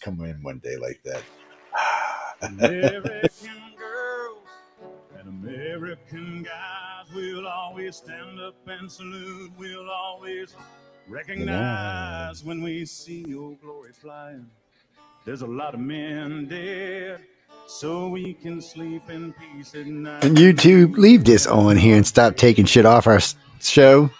just come in one day like that. American girls and American guys will always stand up and salute. We'll always recognize when we see your glory flying. There's a lot of men dead, so we can sleep in peace at night. And you two leave this on here and stop taking shit off our show.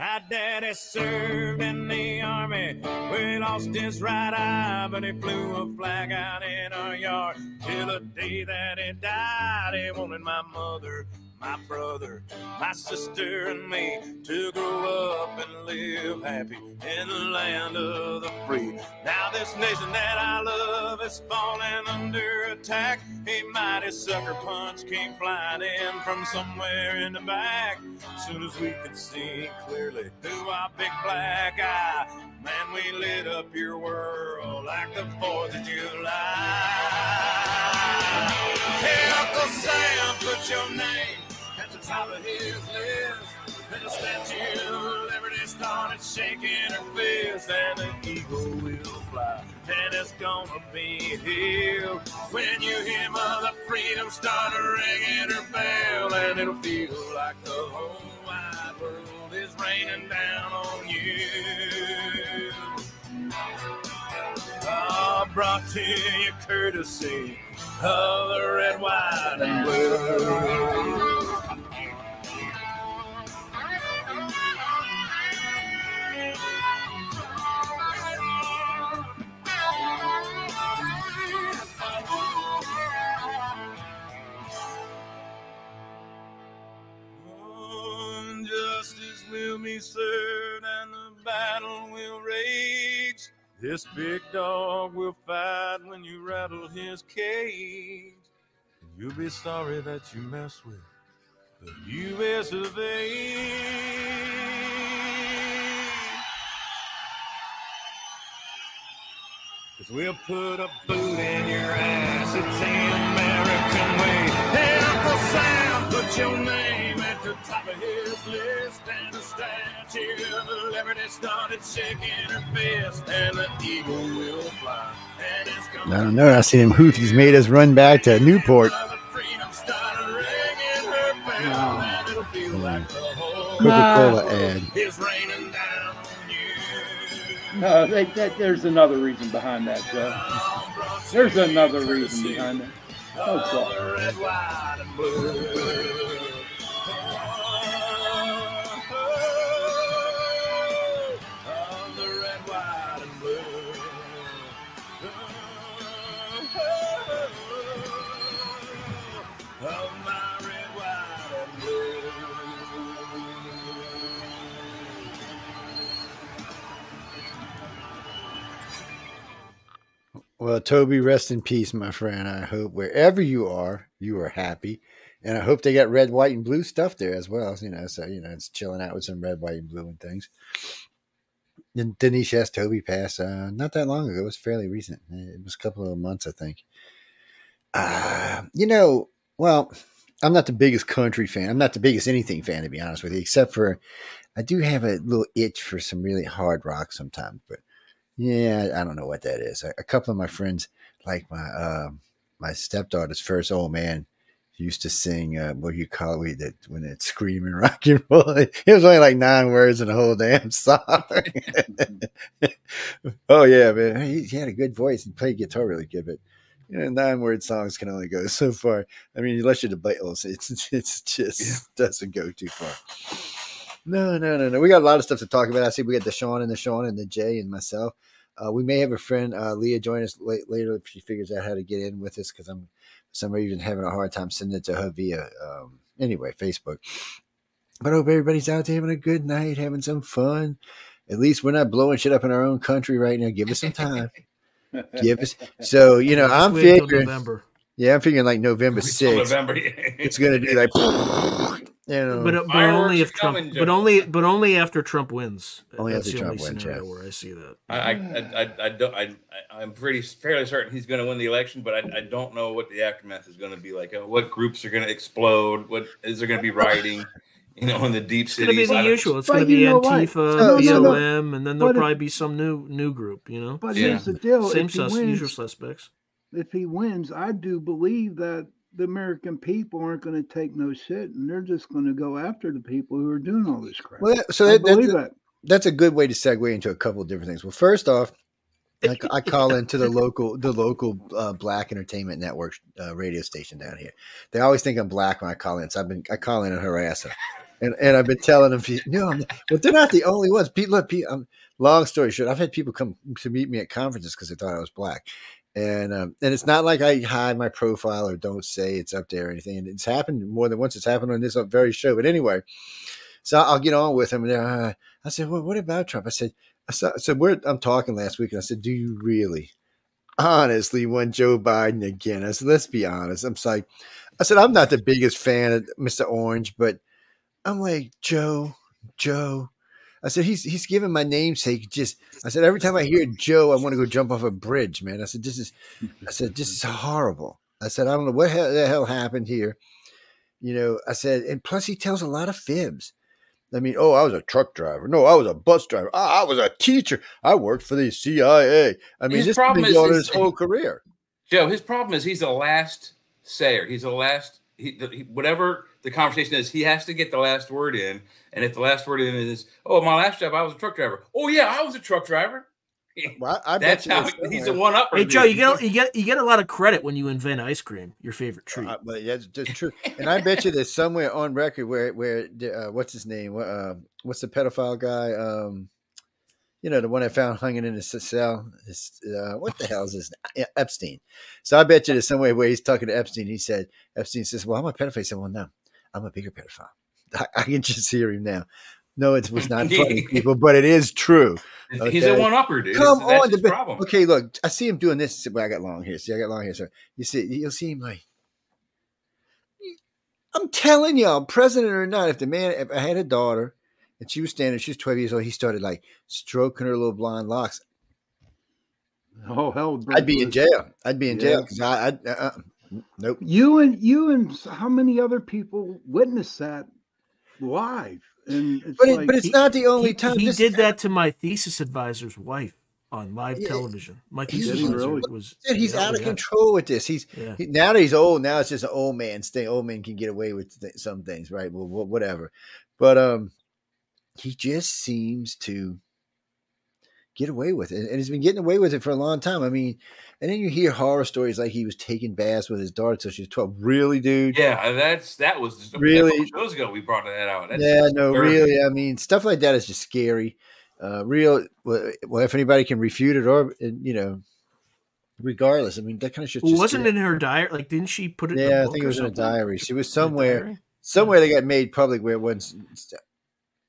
My daddy served in the army. We lost his right eye, but he flew a flag out in our yard. Till the day that he died, he wanted my mother, my brother, my sister, and me to grow up and live happy in the land of the free. Now this nation that I love is falling under attack. A mighty sucker punch came flying in from somewhere in the back. Soon as we could see clearly through our big black eye, man, we lit up your world like the 4th of July. Hey, Uncle Sam, put your name top of his list. And the Statue of Liberty started shaking her fist, and the eagle will fly, and it's gonna be here when you hear Mother Freedom start ringing her bell, and it'll feel like the whole wide world is raining down on you. Ah, brought to you courtesy of the red, white, and blue. Will be served and the battle will rage. This big dog will fight when you rattle his cage. You'll be sorry that you mess with the U.S. of A. Cause we'll put a boot in your ass. It's the American way. Uncle Sam, put your name statue of liberty started shaking her fist. And the eagle will fly. And it's I don't know. I see them Houthis made us run back to Newport. Mother Freedom started ringing her bell. Oh. And it'll feel like the whole Coca-Cola ad. is raining down on you. No, they, that, there's another reason behind that, Joe. There's another reason behind that. Oh, God. Well, Toby, rest in peace, my friend. I hope wherever you are, you are happy. And I hope they got red, white, and blue stuff there as well. You know, so you know, it's chilling out with some red, white, and blue and things. And Denise asked Toby passed uh, not that long ago. It was fairly recent. It was a couple of months, I think. Uh, you know, well, I'm not the biggest country fan. I'm not the biggest anything fan, to be honest with you, except for I do have a little itch for some really hard rock sometimes. But yeah, I don't know what that is. A, a couple of my friends, like my uh, my stepdaughter's first old man, used to sing uh, what do you call it that when it's screaming rock and roll. It was only like nine words in the whole damn song. oh yeah, man, he, he had a good voice and played guitar really good, but you know, nine word songs can only go so far. I mean, unless you're the Beatles, it's it's just doesn't go too far. No, no, no, no. We got a lot of stuff to talk about. I see we got the Sean and the Sean and the Jay and myself. Uh, we may have a friend, uh, Leah, join us late, later if she figures out how to get in with us because I'm for some reason having a hard time sending it to her via um, anyway Facebook. But I hope everybody's out there having a good night, having some fun. At least we're not blowing shit up in our own country right now. Give us some time. Give us so you know. I'm Wait figuring. November. Yeah, I'm figuring like November Wait sixth. November. It's gonna do like you know. But, uh, but only if Trump, coming, but only but only after Trump wins. Only That's after the only Trump wins, scenario yeah. where I see that. I, I, I, I, I don't. I, I'm pretty fairly certain he's going to win the election, but I, I don't know what the aftermath is going to be like. Uh, What groups are going to explode? What is there going to be rioting? you know, in the deep It's gonna be the usual. It's But gonna be you know? Antifa, No, no, no. BLM, and then there'll But if- probably be some new new group. You know, But Yeah. here's the deal: same if he sus- usual suspects. if he wins, I do believe that the American people aren't going to take no shit, and they're just going to go after the people who are doing all this crap. Well, that, so that, that's, believe that. that's a good way to segue into a couple of different things. Well, first off, I, I call into the local the local uh, black entertainment network uh, radio station down here. They always think I'm black when I call in, so I've been I call in and harass them, and and I've been telling them, no, I'm not. but they're not the only ones. Pete, look, Pete. Um, long story short, I've had people come to meet me at conferences because they thought I was black, and um, and it's not like I hide my profile or don't say it's up there or anything. And it's happened more than once. It's happened on this very show. But anyway, so I'll get on with him. And uh, I said, well, what about Trump? I said, I said, I said I'm talking last week, and I said, do you really, honestly, want Joe Biden again? I said, let's be honest. I'm like, I said, I'm not the biggest fan of Mr. Orange, but I'm like, Joe, Joe. I said, he's he's giving my namesake just. I said, every time I hear Joe, I want to go jump off a bridge, man. I said, this is, I said, this is horrible. I said, I don't know what hell, the hell happened here. You know, I said, and plus he tells a lot of fibs. I mean, oh, I was a truck driver. No, I was a bus driver. Ah, I was a teacher. I worked for the CIA. I mean, His this problem is- been is- his whole career. Joe, his problem is he's the last sayer. He's the last. He, the, he, whatever the conversation is, he has to get the last word in. And if the last word in is, "Oh, my last job, I was a truck driver." Oh yeah, I was a truck driver. Well, I, I That's bet you how there's he's the one up. Hey Joe, you get you get you get a lot of credit when you invent ice cream, your favorite treat. Uh, but yeah, that's just true. And I bet you there's somewhere on record where where uh, what's his name? Uh, what's the pedophile guy? Um, you know, the one I found hanging in his cell. His, uh, what the hell is this? Epstein. So I bet you there's somewhere where he's talking to Epstein. He said, Epstein says, "Well, I'm a pedophile." He said, "Well, no, I'm a bigger pedophile." I, I can just hear him now. No, it was not funny, people, but it is true. He's a one upper, dude. Come that's on, the, problem. okay. Look, I see him doing this. Well, I got long hair. See, I got long hair. So you see, you'll see him like. I'm telling y'all, president or not, if the man, if I had a daughter, and she was standing, she was 12 years old, he started like stroking her little blonde locks. Oh hell! I'd be in jail. I'd be in Yeah. jail because I, I, uh, nope. You and you and how many other people witnessed that live? And it's But it, like, but it's he- not the only he, time. he this- did that to my thesis advisor's wife on live Yeah. television. My He's- thesis he advisor really? was he's yeah, out of yeah, control with this. He's Yeah. he, now that he's old. Now it's just an old man thing. Old men can get away with th- some things, right? Well, wha- whatever. But um, he just seems to get away with it, and he's been getting away with it for a long time. I mean, and then you hear horror stories like he was taking baths with his daughter till she was twelve. Really, dude? Yeah, that's that was just Really? a couple shows ago. We brought that out. That's yeah, no, disturbing. really. I mean, stuff like that is just scary. Uh, real. Well, well, if anybody can refute it, or you know, regardless, I mean, that kind of shit. Well, wasn't in her diary? Like, didn't she put it? in Yeah, I think it was in a diary. She was In somewhere, diary? somewhere they got made public where it wasn't.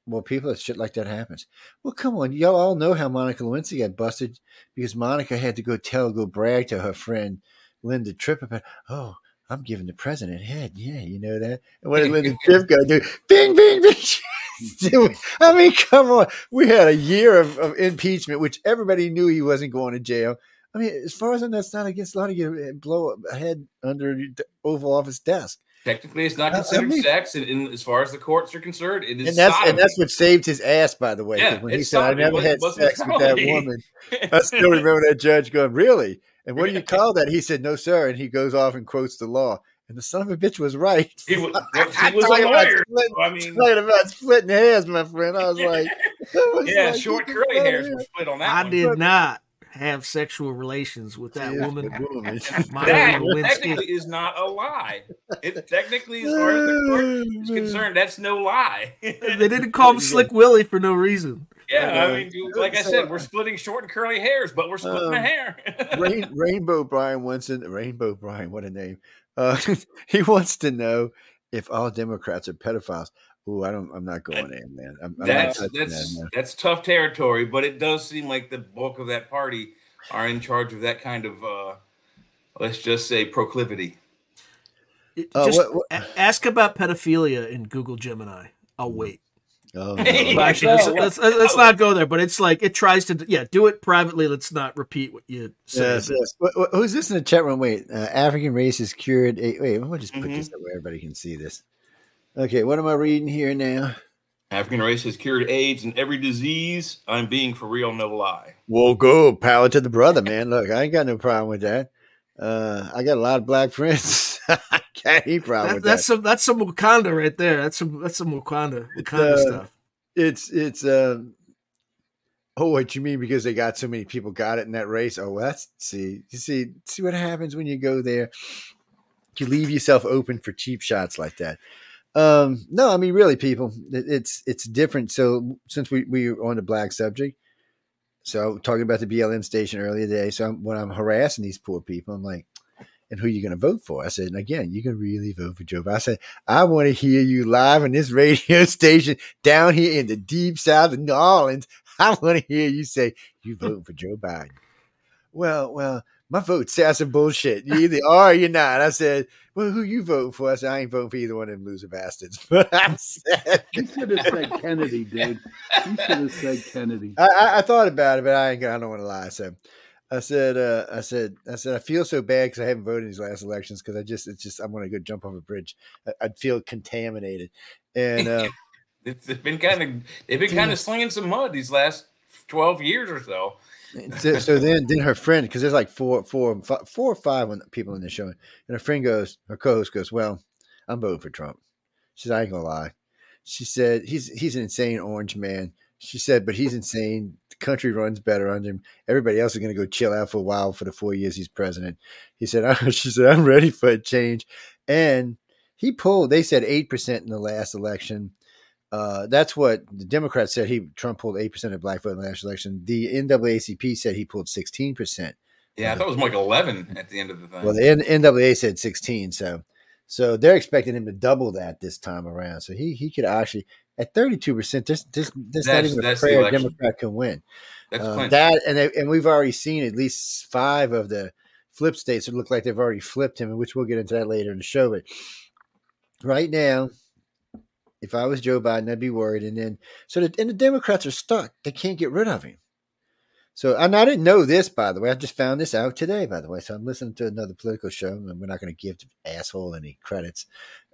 Well, people, that shit like that happens. Well, come on, y'all all know how Monica Lewinsky got busted because Monica had to go tell, go brag to her friend Linda Tripp about, oh, I'm giving the president head. Yeah, you know that. And what did Linda Tripp go do? Bing, bing, bing. I mean, come on. We had a year of, of impeachment, which everybody knew he wasn't going to jail. I mean, as far as I know, it's not against law to get a blow a head under the Oval Office desk. Technically, it's not I- I considered mean- sex, and, and as far as the courts are concerned, it is and that's sodomy. and that's what saved his ass, by the way. Yeah, when he it's said I never had sex the with that woman, I still remember that judge going, "Really? And what do you call that?" He said, "No, sir." And he goes off and quotes the law. And the son of a bitch was right. he was, I he was a about lawyer. splitting- so, I mean, Talking about splitting hairs, my friend. I was like, I was yeah, like, short curly hairs were split on that I one. did not have sexual relations with that Yeah, woman. woman. That Lewinsky. technically is not a lie. It technically, as far as the court is concerned, that's no lie. They didn't call him Slick Willie for no reason. yeah, I mean, like I said, we're splitting short and curly hairs, but we're splitting the Um, hair. Rain, Rainbow Brian wants to Rainbow Brian, what a name. Uh, he wants to know if all Democrats are pedophiles. Ooh, I don't. I'm not going in, man. I'm, I'm that's that's that, man. that's tough territory, but it does seem like the bulk of that party are in charge of that kind of uh let's just say proclivity. Uh, Just what- what- a- ask about pedophilia in Google Gemini. I'll wait. Oh, no. But actually, let's, let's, let's not go there. But it's like it tries to. Yeah, do it privately. Let's not repeat what you said. Yes, yes. What- what- who's this in the chat room? Wait, uh, African race is cured. eh, Wait, let me just put Mhm. this up where everybody can see this. Okay, what am I reading here now? African race has cured AIDS and every disease. I'm being for real, no lie. Well, go power to the brother, man. Look, I ain't got no problem with that. Uh, I got a lot of black friends. I got any problem That, with that's that. some that's some Wakanda right there. That's some that's some Wakanda Wakanda uh, stuff. It's it's um. Oh, what you mean? Because they got so many people got it in that race? Oh, well, that's see, you see, see what happens when you go there. You leave yourself open for cheap shots like that. Um, no, I mean, really, people, it, it's it's different. So since we we were on the black subject, so talking about the BLM station earlier today. So I'm, when I'm harassing these poor people, I'm like, and who are you going to vote for? I said, and again, you can really vote for Joe Biden. I said, I want to hear you live on this radio station down here in the deep south of New Orleans. I want to hear you say you voting for Joe Biden. Well, well, my vote's that's some bullshit. You either are or you're not. I said, well, who you voting for? I said, I ain't voting for either one of them loser bastards. But I said, You should have said Kennedy, dude. You should have said Kennedy. I, I, I thought about it, but I ain't. gonna- I don't want to lie. So I said, uh, I said, I said, I feel so bad because I haven't voted in these last elections because I just, it's just, I'm going to go jump off a bridge. I, I'd feel contaminated, and uh, It's, it's been kind of they've been kind of slinging some mud these last twelve years or so. So, so then, then her friend, because there's like four, four, fi- four or five people in the show, and her friend goes, her co-host goes, "Well, I'm voting for Trump." She said, "I ain't gonna lie." She said, "He's he's an insane orange man." She said, "But he's insane. The country runs better under him. Everybody else is gonna go chill out for a while for the four years he's president." He said, "She said, I'm ready for a change," and he pulled. They said eight percent in the last election. Uh, that's what the Democrats said. He Trump pulled eight percent of black vote in the last election. The NAACP said he pulled sixteen percent. Yeah, I thought it was more like eleven at the end of the thing. Well, the N- NAA said sixteen, so so they're expecting him to double that this time around. So he he could actually at thirty two percent. This this this not even a that's prayer a. Democrat can win. That's Uh, that and they, and we've already seen at least five of the flip states that look like they've already flipped him, which we'll get into that later in the show. But right now, if I was Joe Biden, I'd be worried. And then so the, and the Democrats are stuck; they can't get rid of him. So and I didn't know this, by the way. I just found this out today, by the way. So I'm listening to another political show, and we're not going to give the asshole any credits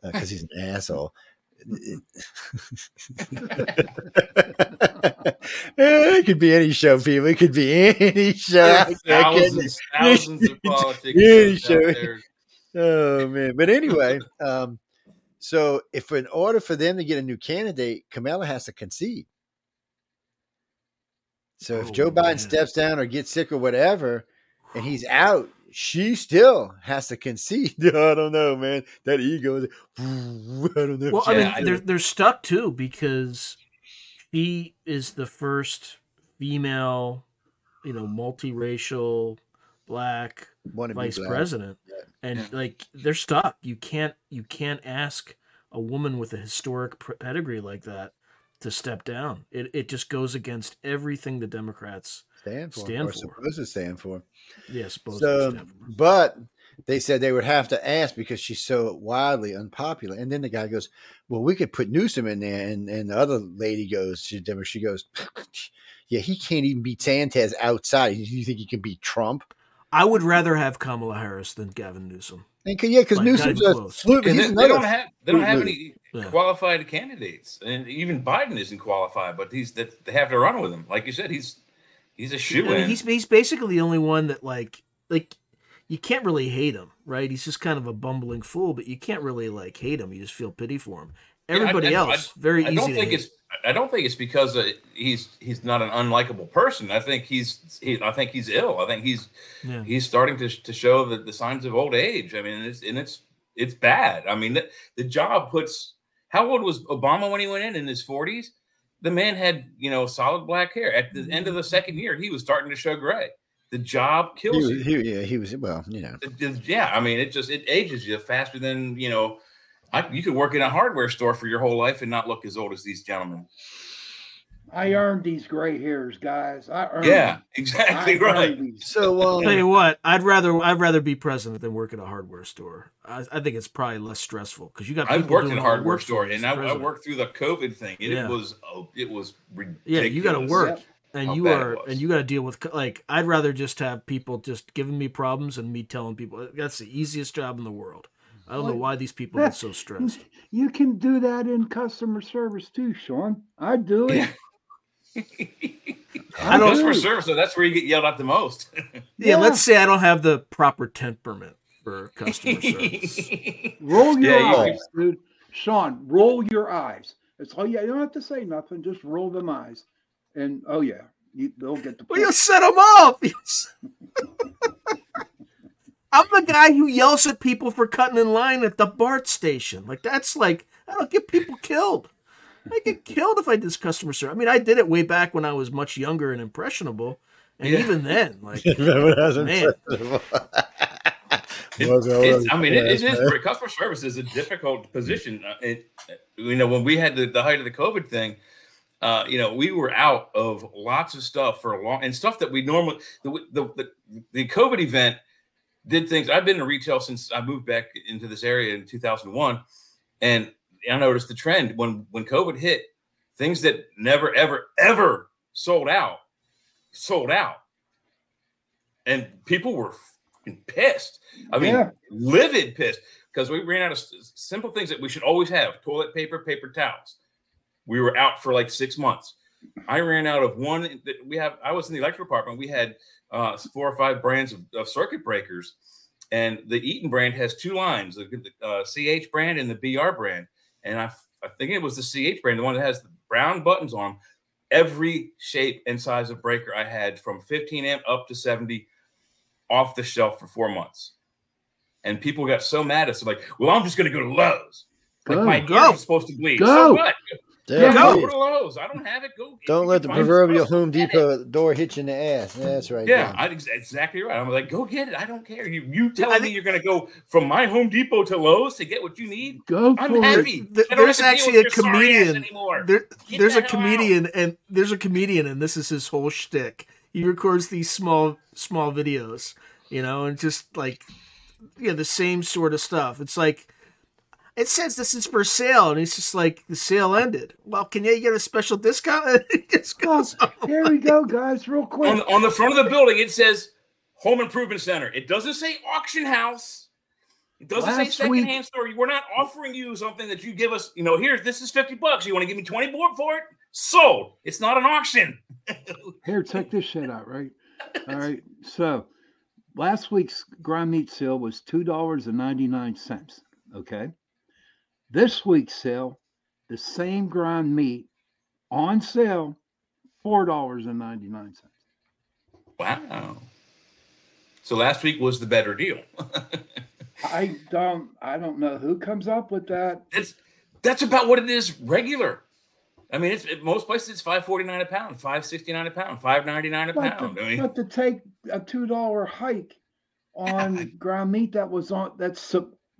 because he's an asshole. it could be any show, people. It could be any show. Thousands, thousands of politics out there. Oh man! But anyway, um, so if in order for them to get a new candidate, Kamala has to concede. So if Oh, Joe Biden steps down or gets sick or whatever, and he's out, she still has to concede. I don't know, man. That ego. is- I don't know. Well, I mean, they're they're stuck too because she is the first female, you know, multiracial, black Wanna vice black. president, Yeah. and Yeah. like they're stuck. You can't you can't ask a woman with a historic pedigree like that to step down. It it just goes against everything the Democrats, stand for, Stand or for. supposed to stand for. yes, supposed So, to stand for. but they said they would have to ask because she's so wildly unpopular. And then the guy goes, "Well, we could put Newsom in there." And and the other lady goes, she she goes, "Yeah, he can't even beat Santas outside. Do You think he can beat Trump?" I would rather have Kamala Harris than Gavin Newsom. And 'cause- yeah, because Like, Newsom's a fluke. They, they don't have they don't have any Yeah. qualified candidates, and even Biden isn't qualified. But he's that they have to run with him. Like you said, he's he's a I shoe mean, in. he's he's basically the only one that like like you can't really hate him, right? He's just kind of a bumbling fool, but you can't really like hate him. You just feel pity for him. Yeah, I- Everybody I- I- else, very I easy don't to think hate. it's I don't think it's because uh, he's he's not an unlikable person. I think he's he, I think he's ill. I think he's Yeah. he's starting to to show the, the signs of old age. I mean, it's and it's it's bad. I mean, the, the job puts. How old was Obama when he went in in his forties? The man had you know solid black hair. At the end of the second year, he was starting to show gray. The job He kills was, you. he, yeah, he was. Well, you know, It- it- yeah, I mean, it just it ages you faster than you know. I, you could work in a hardware store for your whole life and not look as old as these gentlemen. I earned these gray hairs, guys. I earned Yeah, exactly I right. so um, I'll tell you what, I'd rather I'd rather be president than work at a hardware store. I, I think it's probably less stressful because you got. I've worked in a hardware store, for you as and I, I worked through the COVID thing. It, Yeah. was oh, it was ridiculous. Yeah, you got to work, and how you bad it are, and you got to deal with like. I'd rather just have people just giving me problems and me telling people that's the easiest job in the world. I don't know why these people get so stressed. You can do that in customer service too, Sean. I do it. Yeah. I don't- Customer service, so that's where you get yelled at the most. Yeah, Yeah. let's say I don't have the proper temperament for customer service. Roll your Yeah, you- eyes, dude. Sean, roll your eyes. That's all you, you don't have to say nothing. Just roll them eyes. And oh yeah, you, they'll get the Well, you point. set them up. You s- I'm the guy who yells at people for cutting in line at the BART station. Like that's like I don't get people killed. I get killed if I did customer service. I mean, I did it way back when I was much younger and impressionable, and Yeah. even then, like Remember Man. It- Was it- it's- I mean, it, it Yes, is. man. great. Customer service is a difficult position. Uh, It, you know, when we had the, the height of the COVID thing, uh, you know, we were out of lots of stuff for a long and stuff that we normally the the the, the COVID event did things. I've been in retail since I moved back into this area in 2001, and I noticed the trend when when COVID hit, things that never ever ever sold out sold out, and people were pissed. I mean, Yeah. livid pissed because we ran out of simple things that we should always have: toilet paper, paper towels. We were out for like six months. I ran out of one. that We have. I was in the electrical department. We had uh, four or five brands of, of circuit breakers, and the Eaton brand has two lines: the, the uh, CH brand and the BR brand. And I, I think it was the CH brand, the one that has the brown buttons on. 'em. Every shape and size of breaker I had from 15 amp up to 70 off the shelf for four months. And people got so mad at us, like, well, I'm just going to go to Lowe's. Like Go, my go. ears are supposed to bleed. Go. So what? There Yeah, go, go to Lowe's. I don't have it. Go. Don't let the proverbial Home. Depot door hit you in the ass. That's right. Yeah, I, exactly right. I'm like, go get it. I don't care. You, you I telling me think- you're going to go from my Home Depot to Lowe's to get what you need? Go I'm for happy. it. There- there's have to deal actually a with your sorry ass comedian. There, Get there's a the hell out. comedian, and there's a comedian, and this is his whole shtick. He records these small, small videos, you know, and just like, yeah, the same sort of stuff. It's like, it says this is for sale, and he's just like, the sale ended. Well, can you get a special discount? And he just Oh, goes, on here we go, guys, real quick. on, on the front of the building, it says Home Improvement Center. It doesn't say auction house. It doesn't say Last week- secondhand store. We're not offering you something that you give us. You know, here, this is fifty bucks. You want to give me twenty more for it? Sold. It's not an auction. Here, check this shit out, right? All right. So last week's ground meat sale was two dollars and ninety nine cents. Okay. This week's sale, the same ground meat on sale, four dollars and ninety nine cents. Wow. So last week was the better deal. I don't I don't know who comes up with that. it's that's about what it is regular. I mean, it's at most places it's five forty nine a pound, five sixty nine a pound, five ninety nine a But pound. to, I mean, but to take a two dollar hike on ground meat that was on that's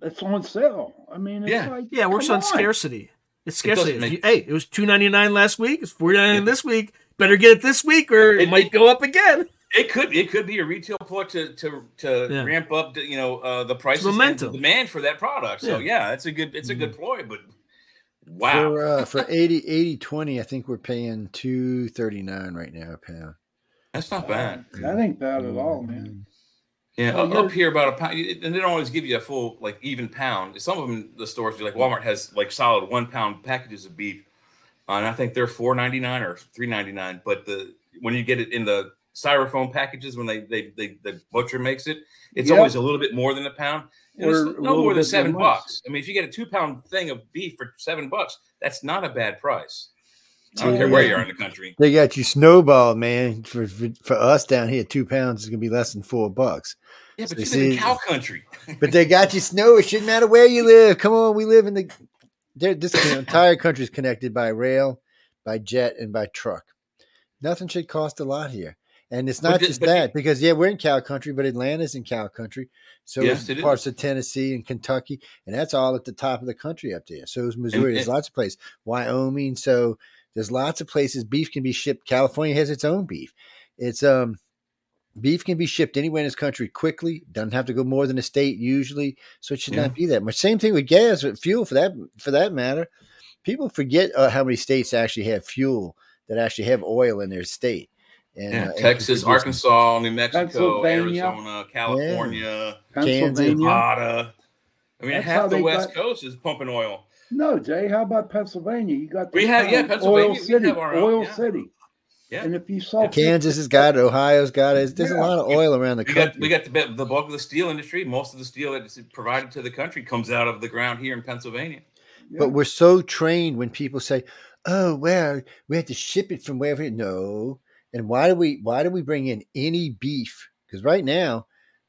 that's on sale. I mean, it's Yeah. like yeah, it works come on scarcity. It's It scarcity. make- hey, it was two ninety nine last week. It's forty nine this week. Better get it this week, or it, It- might it- go up again. it could it could be a retail ploy to to to Yeah. ramp up the, you know uh, the prices momentum. the demand for that product. So Yeah. yeah, it's a good it's a good Mm-hmm. ploy, but wow. For uh, for 80, 80 20, I think we're paying two thirty nine right now a pound. That's not bad. That ain't bad at all, man. Yeah, Oh, up, here about a pound, and they don't always give you a full like even pound. Some of them, the stores like Walmart has like solid one pound packages of beef, uh, and I think they're four ninety nine or three ninety nine. But the when you get it in the styrofoam packages, when they they, they the butcher makes it, it's Yep. always a little bit more than a pound. It's no more than seven bucks. I mean, if you get a two pound thing of beef for seven bucks, that's not a bad price. I don't care where you are in the country. They got you snowballed, man. For, for for us down here, two pounds is gonna be less than four bucks. Yeah, but So you live in cow country. But they got you snow. It shouldn't matter where you live. Come on, we live in the. This entire country is connected by rail, by jet, and by truck. Nothing should cost a lot here, and it's not the- just but that because yeah, we're in cow country, but Atlanta's in cow country. So Yes, is parts of Tennessee and Kentucky, and that's all at the top of the country up there. So is Missouri. There's and- lots of places. Wyoming. So there's lots of places beef can be shipped. California has its own beef. It's um beef can be shipped anywhere in this country quickly. Doesn't have to go more than a state usually, so it should Yeah. not be that much. Same thing with gas, with fuel for that for that matter. People forget uh, how many states actually have fuel that actually have oil in their state. And, Yeah, uh, Texas, produce- Arkansas, New Mexico, Pennsylvania. Arizona, California, Pennsylvania. Nevada. I mean, That's half the West got- Coast is pumping oil. No, Jay. How about Pennsylvania? You got We have- yeah, Pennsylvania, Oil we City, have our own, Oil yeah. City. Yeah. And if you saw Kansas has got it. Ohio's got it. There's a lot of oil around the We country. got we got the the bulk of the steel industry. Most of the steel that's provided to the country comes out of the ground here in Pennsylvania. Yeah. But we're so trained when people say, "Oh, well, we have to ship it from wherever." No, and why do we? Why do we bring in any beef? Because right now,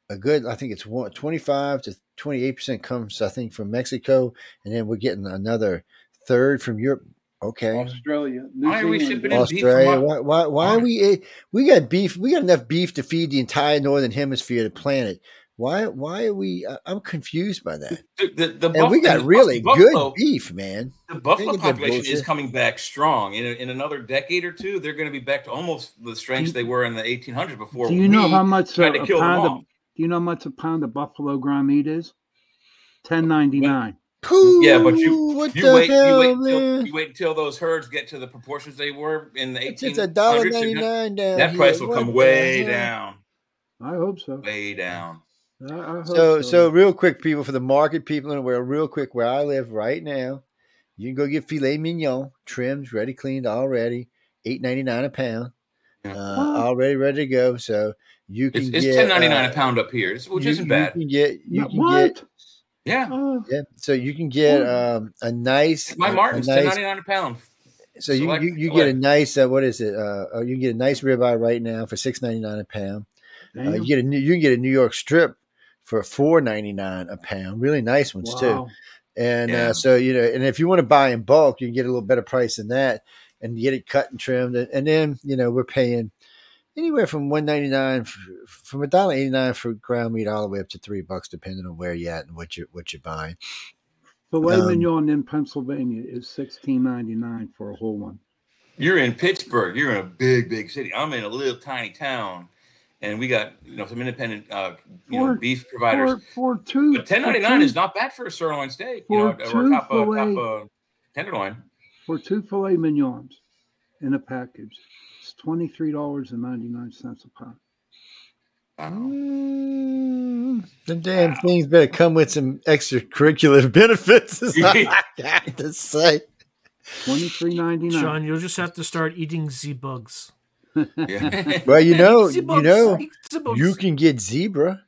a good, I think it's one, 25 to twenty eight percent comes, I think, from Mexico, and then we're getting another third from Europe. Okay, Australia, New Why are we Zealand, shipping in beef Australia. Why? Why? Why are we? eh, We got beef. We got enough beef to feed the entire northern hemisphere of the planet. Why? Why are we? I- I'm confused by that. The, the, the And we got the really buffalo, good beef, man. The buffalo Think of that population is coming back strong. In, a, in another decade or two, they're going to be back to almost the strengths they were in the 1800s before. Do you know how much a, to a kill them pound of off. Do you know how much a pound of buffalo ground meat is? Ten ninety nine. Pooh, Yeah, but you- what You wait, hell, you wait, until, you wait until those herds get to the proportions they were in the 1800s. It's a dollar they're ninety gonna- nine down That here. price will What come way hell? down, I hope so. way down. I, I hope So, so real quick, people, for the market people in the world, real quick, where I live right now, you can go get filet mignon, trimmed, ready, cleaned, already, eight ninety nine a pound, Yeah. uh, What? already ready to go. So you can It's, it's get ten ninety nine uh, a pound up here, which you- isn't you bad. can get you No, can what? get Yeah, Oh, yeah. So you can get um, a nice my a- a Martin's ten nice ninety nine a pound. So you, Select- you, you get a nice uh, what is it? Uh, uh, you can get a nice ribeye right now for six ninety nine a pound. Uh, you get a new, you can get a New York strip for four ninety nine a pound. Really nice ones too. And Yeah. uh, so you know, and if you want to buy in bulk, you can get a little better price than that, and get it cut and trimmed. And, and then you know we're paying anywhere from one ninety nine from a dollar eighty nine for ground meat all the way up to three bucks, depending on where you're at and what you what you're buying. Filet um, mignon in Pennsylvania is sixteen ninety nine for a whole one. You're in Pittsburgh. You're in a big, big city. I'm in a little tiny town, and we got you know some independent uh, you know beef providers. For, for two, But ten ninety for nine two- is not bad for a sirloin steak, you know, For or a two top, uh, top filet- uh, tenderloin. for two filet mignons in a package. It's twenty three dollars and ninety nine cents a pound. Wow. Mm, the damn things better come with some extracurricular benefits. Is all I got to say. Twenty three ninety nine. Sean, you'll just have to start eating z bugs. Yeah. Well, you know, Z you know, Z bugs. you can get zebra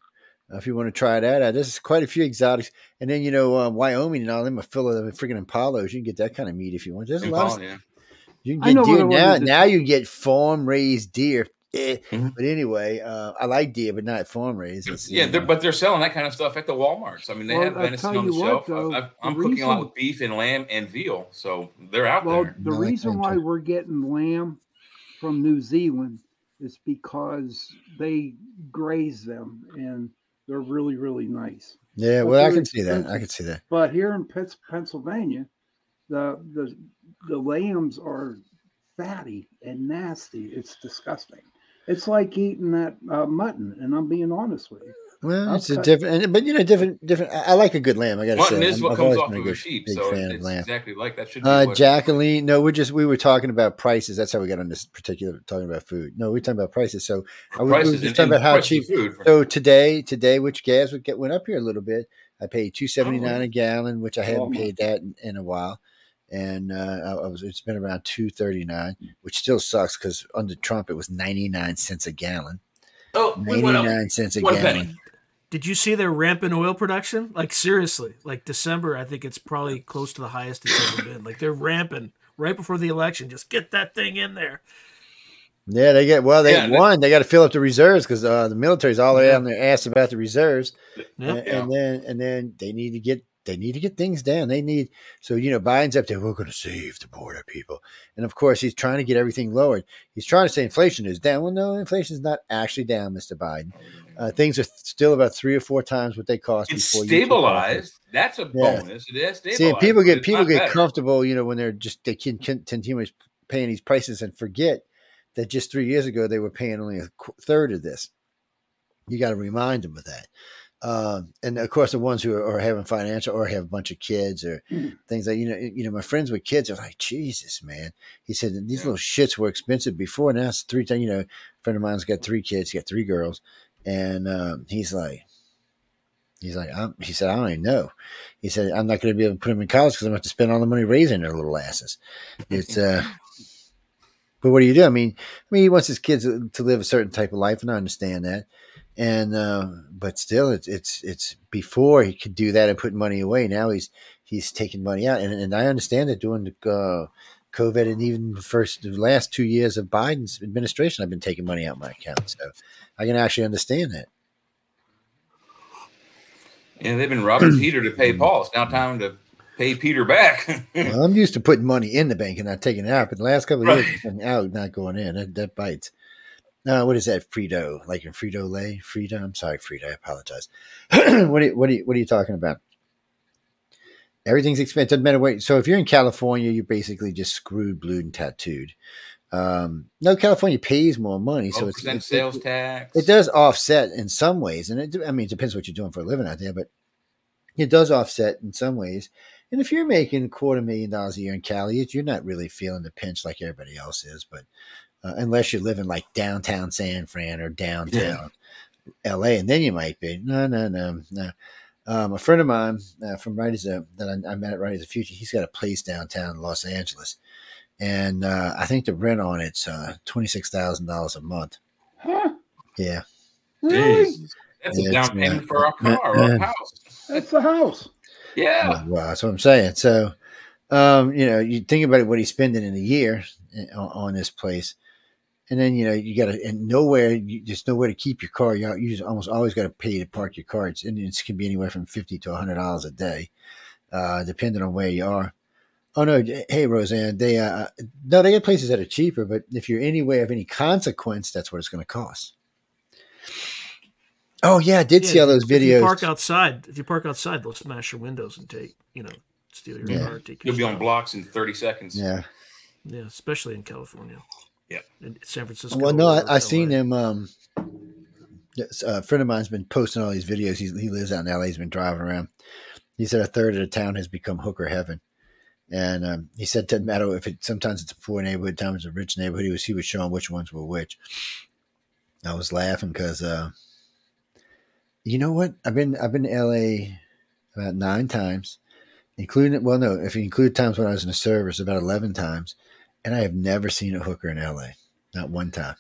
uh, if you want to try that out. There's quite a few exotics, and then you know, uh, Wyoming and all them are full of the freaking impalos. You can get that kind of meat if you want. There's a lot. Of, yeah. You can get deer now. Now you get farm raised deer. Eh, Mhm. But anyway, uh, I like deer, but not farm raised. It's, Yeah, they're, but they're selling that kind of stuff at the WalMarts. I mean, they Well, have venison on the you what, shelf. though, I've, the I'm cooking a lot reason- with beef and lamb and veal, so they're out Well, there. the No, reason why tell. we're getting lamb from New Zealand is because they graze them and they're really, really nice. yeah, but well, I can see that. I can see that. But here in Pitts, Pennsylvania, the the the lambs are fatty and nasty. It's disgusting. It's like eating that uh, mutton, and I'm being honest with you. Well, it's a different, but you know, different, different. I, I like a good lamb. I got to say, Mutton say, is I'm- what I've comes off a of a good- sheep, big so fan of it's lamb. exactly like that. Should be Uh, what- Jacqueline, no, we're just we were talking about prices. That's how we got on this particular talking about food. No, we're talking about prices. So I was, we were just talking about how cheap. of food. So today, today, which gas would get went up here a little bit. I paid two seventy nine Oh. a gallon, which I haven't Oh, paid that in, in a while. And uh, I, I was it's been around two thirty nine, which still sucks because under Trump it was ninety nine cents a gallon. oh, we Ninety went up. nine cents a One gallon. penny. Did you see their rampant oil production? Like seriously, like December, I think it's probably close to the highest it's ever been. Like they're ramping right before the election. Just get that thing in there. Yeah, they get well. They Yeah, won. They got to fill up the reserves because uh, the military's all the way on their ass about the reserves. Yep. and, Yeah. and then and then they need to get they need to get things down. They need so you know Biden's up there. We're going to save the border people, and of course he's trying to get everything lowered. He's trying to say inflation is down. Well, no, inflation is not actually down, Mister Biden. Uh, things are still about three or four times what they cost. It's before you stabilized. That's a Yeah. bonus. It is stabilized. See, people get people get better. comfortable, you know, when they're just they can, can continue paying these prices and forget that just three years ago they were paying only a third of this. You got to remind them of that. Um, and of course, the ones who are, are having financial or have a bunch of kids or Mm. things like you know, you know, my friends with kids are like, Jesus, man. He said these Yeah. little shits were expensive before. Now it's three times. You know, a friend of mine's got three kids. He got three girls, and um, he's like, He's like, I'm, he said, I don't even know. He said, I'm not going to be able to put them in college because I'm going to have to spend all the money raising their little asses. It's, uh, but what do you do? I mean, I mean, he wants his kids to live a certain type of life, and I understand that. And uh, but still, it's it's it's before he could do that and put money away. Now he's he's taking money out, and, and I understand that during the uh, COVID and even the first the last two years of Biden's administration, I've been taking money out of my account, so I can actually understand that. Yeah, they've been robbing Peter to pay Paul. It's now time to pay Peter back. well, I'm used to putting money in the bank and not taking it out, but the last couple of Right. years, out, not going in. That, that bites. No, what is that? Frito, like in Frito Lay, Frito. I'm sorry, Frito. I apologize. what are you, what are you, what are you talking about? Everything's expensive. Doesn't matter what. So if you're in California, you're basically just screwed, blued, and tattooed. Um, no, California pays more money, so So it's, it's sales it, tax. it does offset in some ways, and it, I mean, it depends what you're doing for a living out there, but it does offset in some ways. And if you're making a quarter million dollars a year in Cali, you're not really feeling the pinch like everybody else is. But uh, unless you live in like downtown San Fran or downtown LA, and then you might be. No, no, no, no. Um, a friend of mine uh, from Writers that I, I met at Writers of the Future, he's got a place downtown Los Angeles, and uh, I think the rent on it's uh, twenty six thousand dollars a month. Huh? Yeah, Really? Jeez. That's Yeah, a down payment not- for our car or our house. That's the house. Yeah. Well, that's what I'm saying. So, um, you know, you think about what he's spending in a year eh, on, on this place, and then you know you got to and nowhere, you just nowhere to keep your car. You, you almost always got to pay to park your car. It's, and it can be anywhere from fifty to hundred dollars a day, uh, depending on where you are. Oh no, hey Roseanne, they uh, no, they get places that are cheaper, but if you're anywhere of any consequence, that's what it's going to cost. Oh yeah, I did see all those If you videos. park outside, if you park outside, they'll smash your windows and take, you know, steal your Yeah. car. Take your You'll be on blocks in 30 seconds. yeah. Yeah, especially in California. Yeah. in San Francisco. Well, no, I, I seen him. Um, a friend of mine's been posting all these videos. He's, he lives out in LA. He's been driving around. He said a third of the town has become hooker heaven, and um, he said it doesn't matter if it. Sometimes it's a poor neighborhood, sometimes it's a rich neighborhood. He was he was showing which ones were which. I was laughing because, uh, you know what? I've been I've been to LA about nine times, including well, no, if you include times when I was in the service, about eleven times, and I have never seen a hooker in LA, not one time.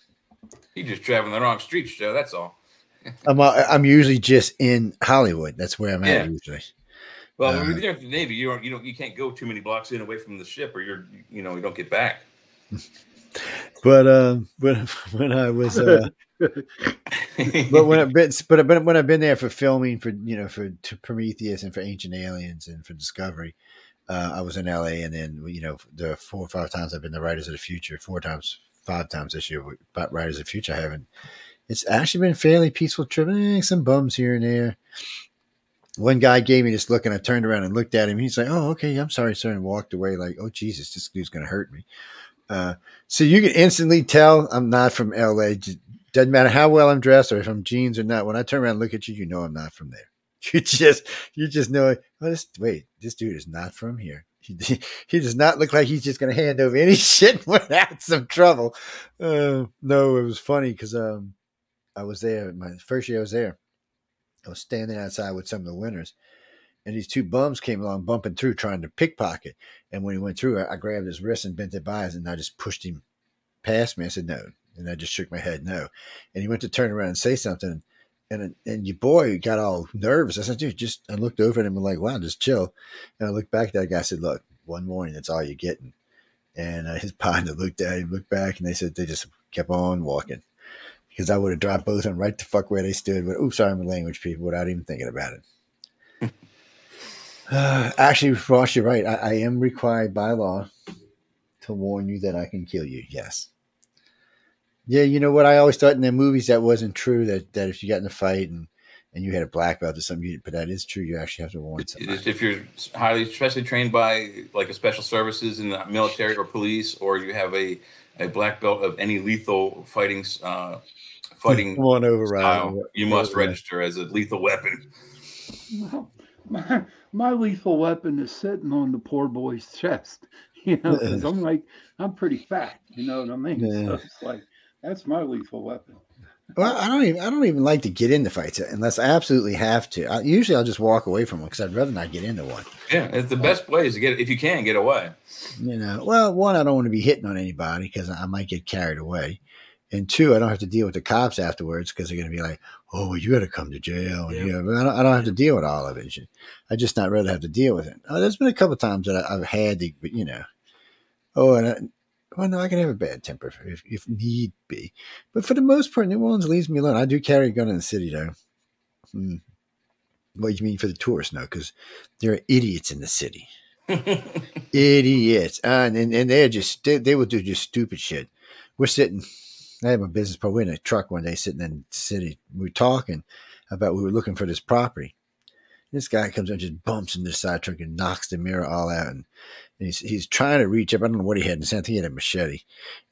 You're just traveling the wrong streets, Joe. That's all. I'm uh, I'm usually just in Hollywood. That's where I'm at Yeah. usually. Well, Uh, when you're at the Navy, you don't, you don't, you can't go too many blocks in away from the ship, or you're, you know, you don't get back. But uh, when when I was uh, but when I've been but when I've been there for filming for you know for to Prometheus and for Ancient Aliens and for Discovery, uh, I was in LA and then you know the four or five times I've been the Writers of the Future, four times, five times this year, but Writers of the Future I haven't. It's actually been fairly peaceful trip. Eh, some bums here and there. One guy gave me this look, and I turned around and looked at him. He's like, "Oh, okay, I'm sorry, sir," and walked away. Like, "Oh, Jesus, this dude's gonna hurt me." Uh, so you can instantly tell I'm not from LA. Doesn't matter how well I'm dressed or if I'm jeans or not. When I turn around and look at you, you know I'm not from there. You just you just know. Oh, this wait, this dude is not from here. He, he does not look like he's just going to hand over any shit without some trouble. Uh, no, it was funny because um, I was there my first year I was there. I was standing outside with some of the winners, and these two bums came along bumping through trying to pickpocket. And when he went through, I, I grabbed his wrist and bent it by his, and I just pushed him past me. I said no, and I just shook my head no. And he went to turn around and say something, and and your boy got all nervous. I said, dude, just I looked over at him and like, wow, just chill. And I looked back at that guy. I said, look, one morning, that's all you're getting. And uh, his partner looked at him, looked back, and they said they just kept on walking because I would have dropped both of them right the fuck where they stood. But oops, sorry, I'm a language people without even thinking about it. Uh, actually, Ross, you're right. I, I am required by law to warn you that I can kill you. Yes. Yeah, you know what? I always thought in the movies that wasn't true. That that if you got in a fight and and you had a black belt or something, you, but that is true. You actually have to warn It's- somebody. if you're highly especially trained by like a special services in the military or police, or you have a, a black belt of any lethal fighting uh, fighting Come on over, style, you must Right. register as a lethal weapon. Well, my, my lethal weapon is sitting on the poor boy's chest. You know, 'cause I'm like, I'm pretty fat. You know what I mean? Yeah. So it's like, that's my lethal weapon. Well, I don't even I don't even like to get into fights unless I absolutely have to. I, usually, I'll just walk away from one because I'd rather not get into one. Yeah, it's the best way is to get if you can get away. You know, well, one, I don't want to be hitting on anybody because I might get carried away, and two, I don't have to deal with the cops afterwards because they're going to be like, "Oh, well, you got to come to jail." Yeah. you know, I, don't, I don't have to deal with all of it. I just not rather have to deal with it. Uh, there's been a couple times that I, I've had to, but you know, oh, and I, well, no, I can have a bad temper if, if need be, but for the most part, New Orleans leaves me alone. I do carry a gun in the city, though. Hmm. What do you mean for the tourists? No, because there are idiots in the city idiots, and and, and they're just they, they will do just stupid shit. We're sitting. I had my business partner. We're in a truck one day, sitting in the city. We were talking about we were looking for this property. This guy comes and just bumps into the side truck and knocks the mirror all out, and he's he's trying to reach up. I don't know what he had in his hand. I he had a machete.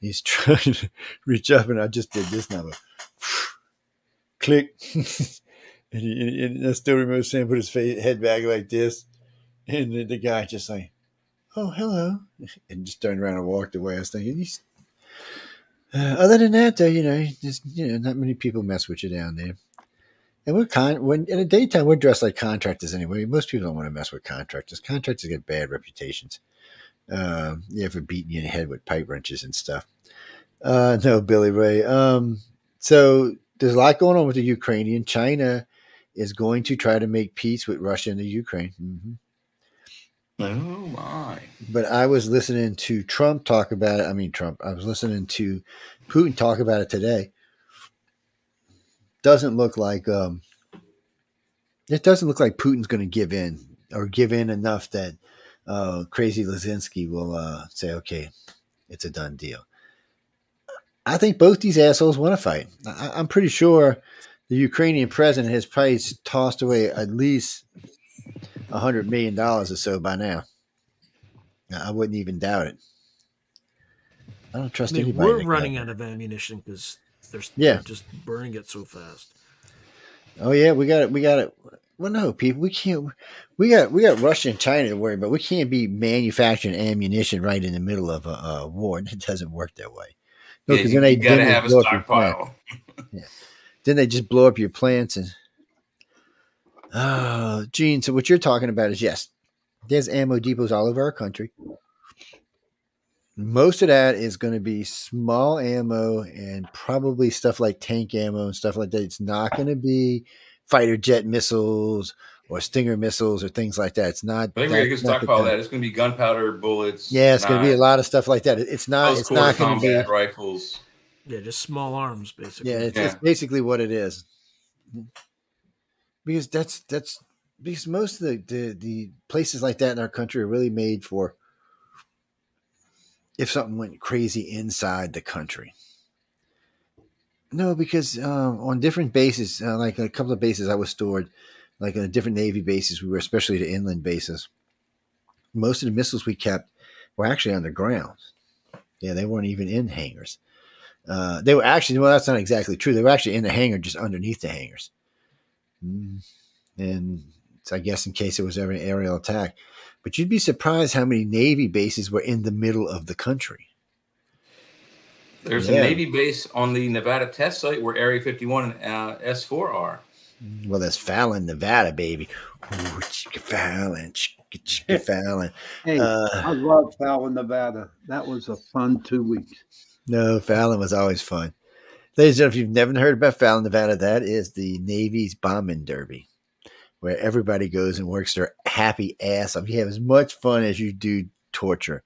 He's trying to reach up, and I just did this now. Click. and, he, and I still remember Sam put his face, head back like this. And the, the guy just like, oh, hello. And just turned around and walked away. I was thinking, he's, uh, other than that, though, you know, just, you know, not many people mess with you down there. And we're con when in the daytime we're dressed like contractors anyway. Most people don't want to mess with contractors. Contractors get bad reputations. Um, yeah, for beating you in the head with pipe wrenches and stuff. Uh, no, Billy Ray. Um, so there's a lot going on with the Ukrainian. China is going to try to make peace with Russia and the Ukraine. hmm oh my! but I was listening to Trump talk about it. I mean, Trump. I was listening to Putin talk about it today. Doesn't look like um, it doesn't look like Putin's going to give in or give in enough that uh, crazy Lazinski will uh, say, "Okay, it's a done deal." I think both these assholes want to fight. I, I'm pretty sure the Ukrainian president has probably tossed away at least a hundred million dollars or so by now. I wouldn't even doubt it. I don't I trust mean, anybody. we're running out of ammunition because they're, Yeah. they're just burning it so fast. Oh yeah, we got it. We got it. Well, no, people, we can't. We got we got Russia and China to worry about. We can't be manufacturing ammunition right in the middle of a, a war. It doesn't work that way. No, because you, then they gotta have a blow up your plant. stockpile. Then they just blow up your plants and. Oh, Gene. So what you're talking about is yes, there's ammo depots all over our country. Most of that is going to be small ammo and probably stuff like tank ammo and stuff like that. It's not going to be fighter jet missiles or Stinger missiles or things like that. It's not. I think we got a good that's not stockpile that. It's going to be gunpowder, bullets. Yeah, it's going to be a lot of stuff like that. It's not. close It's quarter not going to be. rifles. Yeah, just small arms, basically. Yeah, it's, Yeah. it's basically what it is. Because that's that's because most of the, the the places like that in our country are really made for if something went crazy inside the country. No, because um, on different bases, uh, like a couple of bases I was stored, like on a different Navy bases, we were especially the inland bases. Most of the missiles we kept were actually underground. Yeah, they weren't even in hangars. Uh, they were actually well, that's not exactly true. They were actually in the hangar, just underneath the hangars. Mm. And I guess in case it was ever an aerial attack, but you'd be surprised how many Navy bases were in the middle of the country. There's Yeah. a Navy base on the Nevada test site where Area 51 and uh, S4 are. Well, that's Fallon, Nevada, baby. Ooh, chicka Fallon, chicka, chicka Fallon. Hey, Uh, I love Fallon, Nevada. That was a fun two weeks. No, Fallon was always fun. Ladies and gentlemen, if you've never heard about Fallon, Nevada, that is the Navy's bombing derby, where everybody goes and works their happy ass off. You have as much fun as you do torture.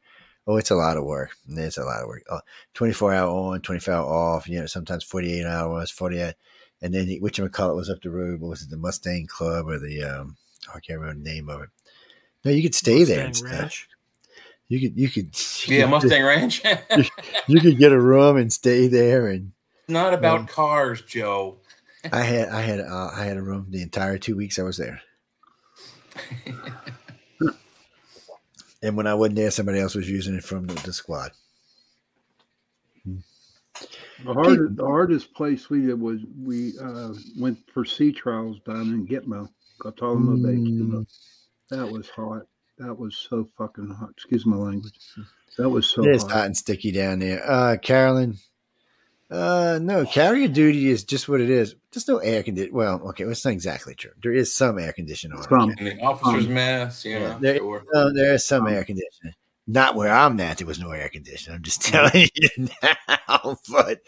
Oh, it's a lot of work. It's a lot of work. Oh, 24 hour on, 24 hour off, you know, sometimes 48 hours, 48. And then the, whatchamacallit was up the road. What was it, the Mustang Club or the, um, oh, I can't remember the name of it. No, you could stay there and Mustang stuff. Ranch. You could, you could, you Yeah, could- Mustang Ranch. You could get a room and stay there and Not about Yeah. cars, Joe. I had I had uh, I had a room the entire two weeks I was there. and when I wasn't there, somebody else was using it from the, the squad. The hardest, the hardest place we did was we uh, went for sea trials down in Gitmo, Guantanamo Bay. Mm. That was hot. That was so fucking hot. Excuse my language. That was so It's hot. hot and sticky down there. Uh, Carolyn, Uh, no, carrier duty is just what it is. There's no air condition. Well, okay, well, it's not exactly true. There is some air conditioning on. Some. it. And the officer's Um, mess, you know. Yeah, there- sure. No, there is some Um, air conditioning. Not where I'm at. There was no air conditioning. I'm just telling you now. But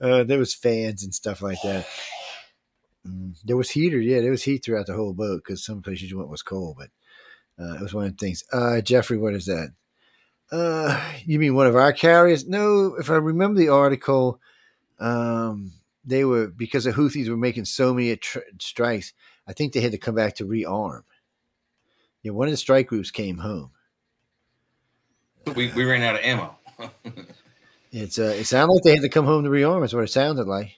uh, there was fans and stuff like that. Mm, there was heater. Yeah, there was heat throughout the whole boat because some places you went was cold. But uh, it was one of the things. Uh, Jeffrey, what is that? Uh, you mean one of our carriers? No, if I remember the article, um, they were because the Houthis were making so many tr- strikes. I think they had to come back to rearm. Yeah, one of the strike groups came home. We, we ran out of ammo. It's uh, it sounded like they had to come home to rearm. Is what it sounded like.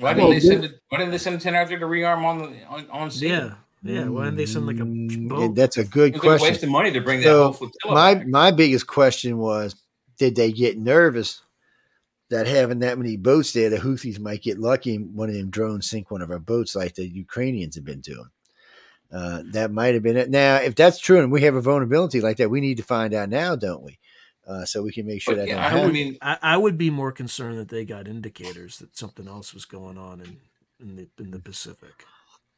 Why didn't they they- send it, Why didn't they send a ten out there to rearm on the on, on scene? Yeah, yeah. Why didn't they send like a Mm, boat? That's a good It was question. waste of money to bring that So, whole flotilla. My back. my biggest question was, did they get nervous that having that many boats there, the Houthis might get lucky and one of them drones sink one of our boats like the Ukrainians have been doing. Uh, that might have been it. Now, if that's true and we have a vulnerability like that, we need to find out now, don't we? Uh, so we can make sure But, that yeah, don't I mean, I, I would be more concerned that they got indicators that something else was going on in in the in the Pacific.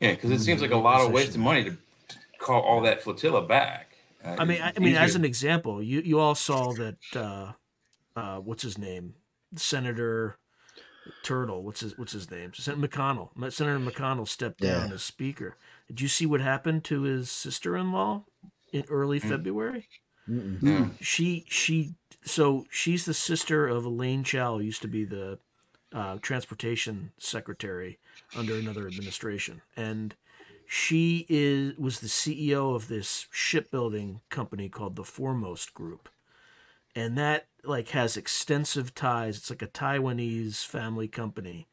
yeah, because it seems like a lot of waste of position. money to call all that flotilla back. Uh, I mean, I, I mean, as an example, you you all saw that uh, uh, what's his name, Senator Turtle. What's his what's his name? Senator McConnell. Senator McConnell stepped down Yeah. as Speaker. Did you see what happened to his sister-in-law in early Mm. February? Mm-mm. She she so she's the sister of Elaine Chao, who used to be the uh, transportation secretary under another administration, and she is was the CEO of this shipbuilding company called the Foremost Group, and that like has extensive ties. It's like a Taiwanese family company,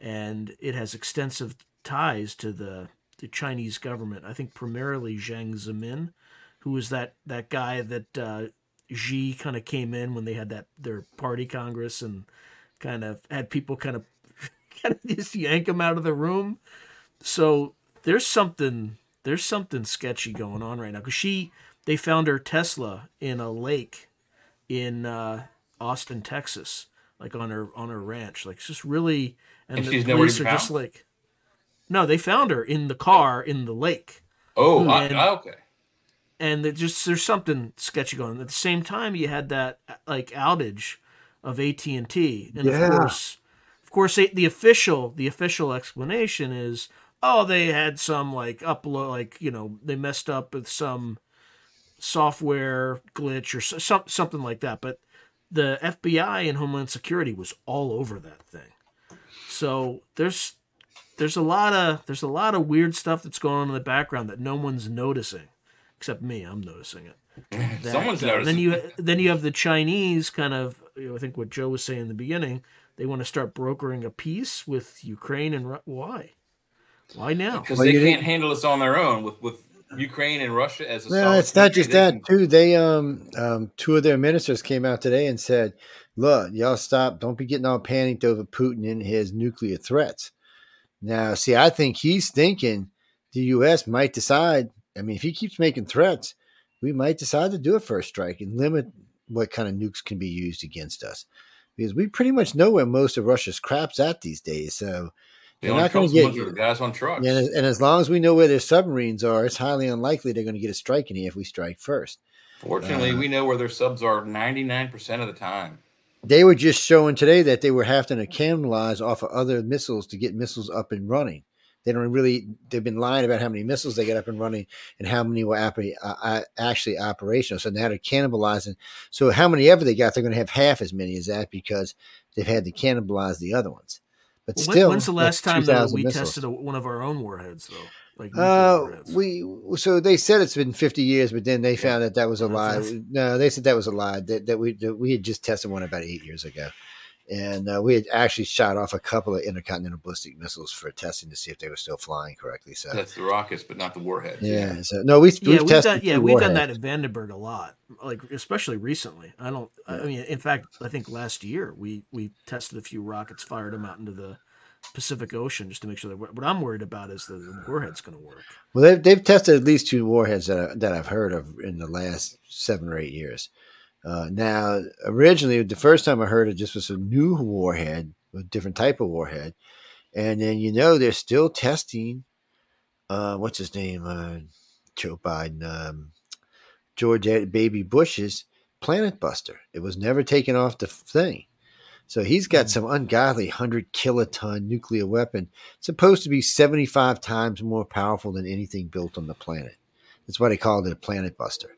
and it has extensive ties to the the Chinese government. I think primarily Jiang Zemin, who was that that guy that uh, Xi kind of came in when they had that their party congress and kind of had people kind of kind of just yank him out of the room. So there's something there's something sketchy going on right now because she they found her Tesla in a lake in uh, Austin, Texas, like on her on her ranch. Like it's just really and, And the she's police be are just like no, they found her in the car in the lake oh, I, and- okay. and there just there's something sketchy going. on. At the same time, you had that like outage of AT and T, and of course, of course, the official the official explanation is, oh, they had some like upload, like you know, they messed up with some software glitch or so, some, something like that. But the FBI and Homeland Security was all over that thing. So there's there's a lot of there's a lot of weird stuff that's going on in the background that no one's noticing except me. I'm noticing it. That, Someone's noticing. Then you then you have the Chinese kind of. You know, I think what Joe was saying in the beginning. They want to start brokering a peace with Ukraine and Ru- why? Why now? because Well, they can't didn't- handle this on their own with with Ukraine and Russia as a. No, it's not just that can- too. They um um two of their ministers came out today and said, "Look, y'all stop. Don't be getting all panicked over Putin and his nuclear threats." Now, see, I think he's thinking the U.S. might decide. I mean, if he keeps making threats, we might decide to do a first strike and limit what kind of nukes can be used against us, because we pretty much know where most of Russia's crap's at these days. So, The They're not get ones you. are the guys on trucks. and, and as long as we know where their submarines are, it's highly unlikely they're going to get a strike in here if we strike first. Fortunately, Uh, we know where their subs are 99% of the time. they were just showing today that they were having to cannibalize off of other missiles to get missiles up and running. They don't really. They've been lying about how many missiles they got up and running and how many were oper- uh, uh, actually operational. So now they're cannibalizing. So how many ever they got, they're going to have half as many as that because they've had to cannibalize the other ones. But Well, still, when's the last time though, 2,000 we missiles. tested a, one of our own warheads though? Like Uh, warheads? we so they said it's been 50 years, but then they found that that was a lie. No, they said that was a lie. That, that we that we had just tested one about eight years ago, and uh, we had actually shot off a couple of intercontinental ballistic missiles for testing to see if they were still flying correctly. So That's the rockets, but not the warheads. yeah, so no, we yeah, we've, we've tested done. Yeah, two we've done that at Vandenberg a lot. Like especially recently. I don't. I mean, in fact, I think last year we we tested a few rockets, fired them out into the Pacific Ocean just to make sure that what what I'm worried about is that the warhead's going to work. Well, they've, they've tested at least two warheads that, I, that I've heard of in the last seven or eight years. Uh, now, originally, the first time I heard it, just was a new warhead, a different type of warhead, and then you know they're still testing. Uh, what's his name? Uh, Joe Biden, um, George Baby Bush's Planet Buster. It was never taken off the thing. So he's got some ungodly 100 kiloton nuclear weapon, supposed to be 75 times more powerful than anything built on the planet. That's why they called it a planet buster.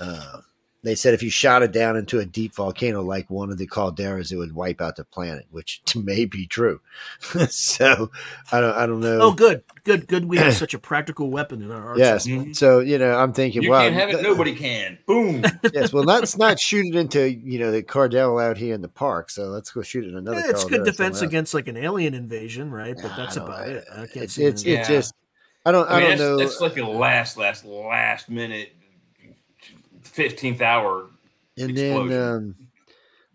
Uh, they said if you shot it down into a deep volcano like one of the calderas, it would wipe out the planet, which may be true. so I don't, I don't know. Oh, good, good, good. We have such a practical weapon in our arsenal. Yes. Mhm. So you know, I'm thinking, You well, can't have it. Nobody can. Boom. yes. Well, let's not shoot it into you know the Cardell out here in the park. So let's go shoot it in another. Yeah, it's good defense against like an alien invasion, right? But Yeah, that's I don't- about it. I can't It's see. it's, it's Yeah. just I don't I, I mean, don't that's, know. that's like a last, last, last minute, fifteenth hour. and then um,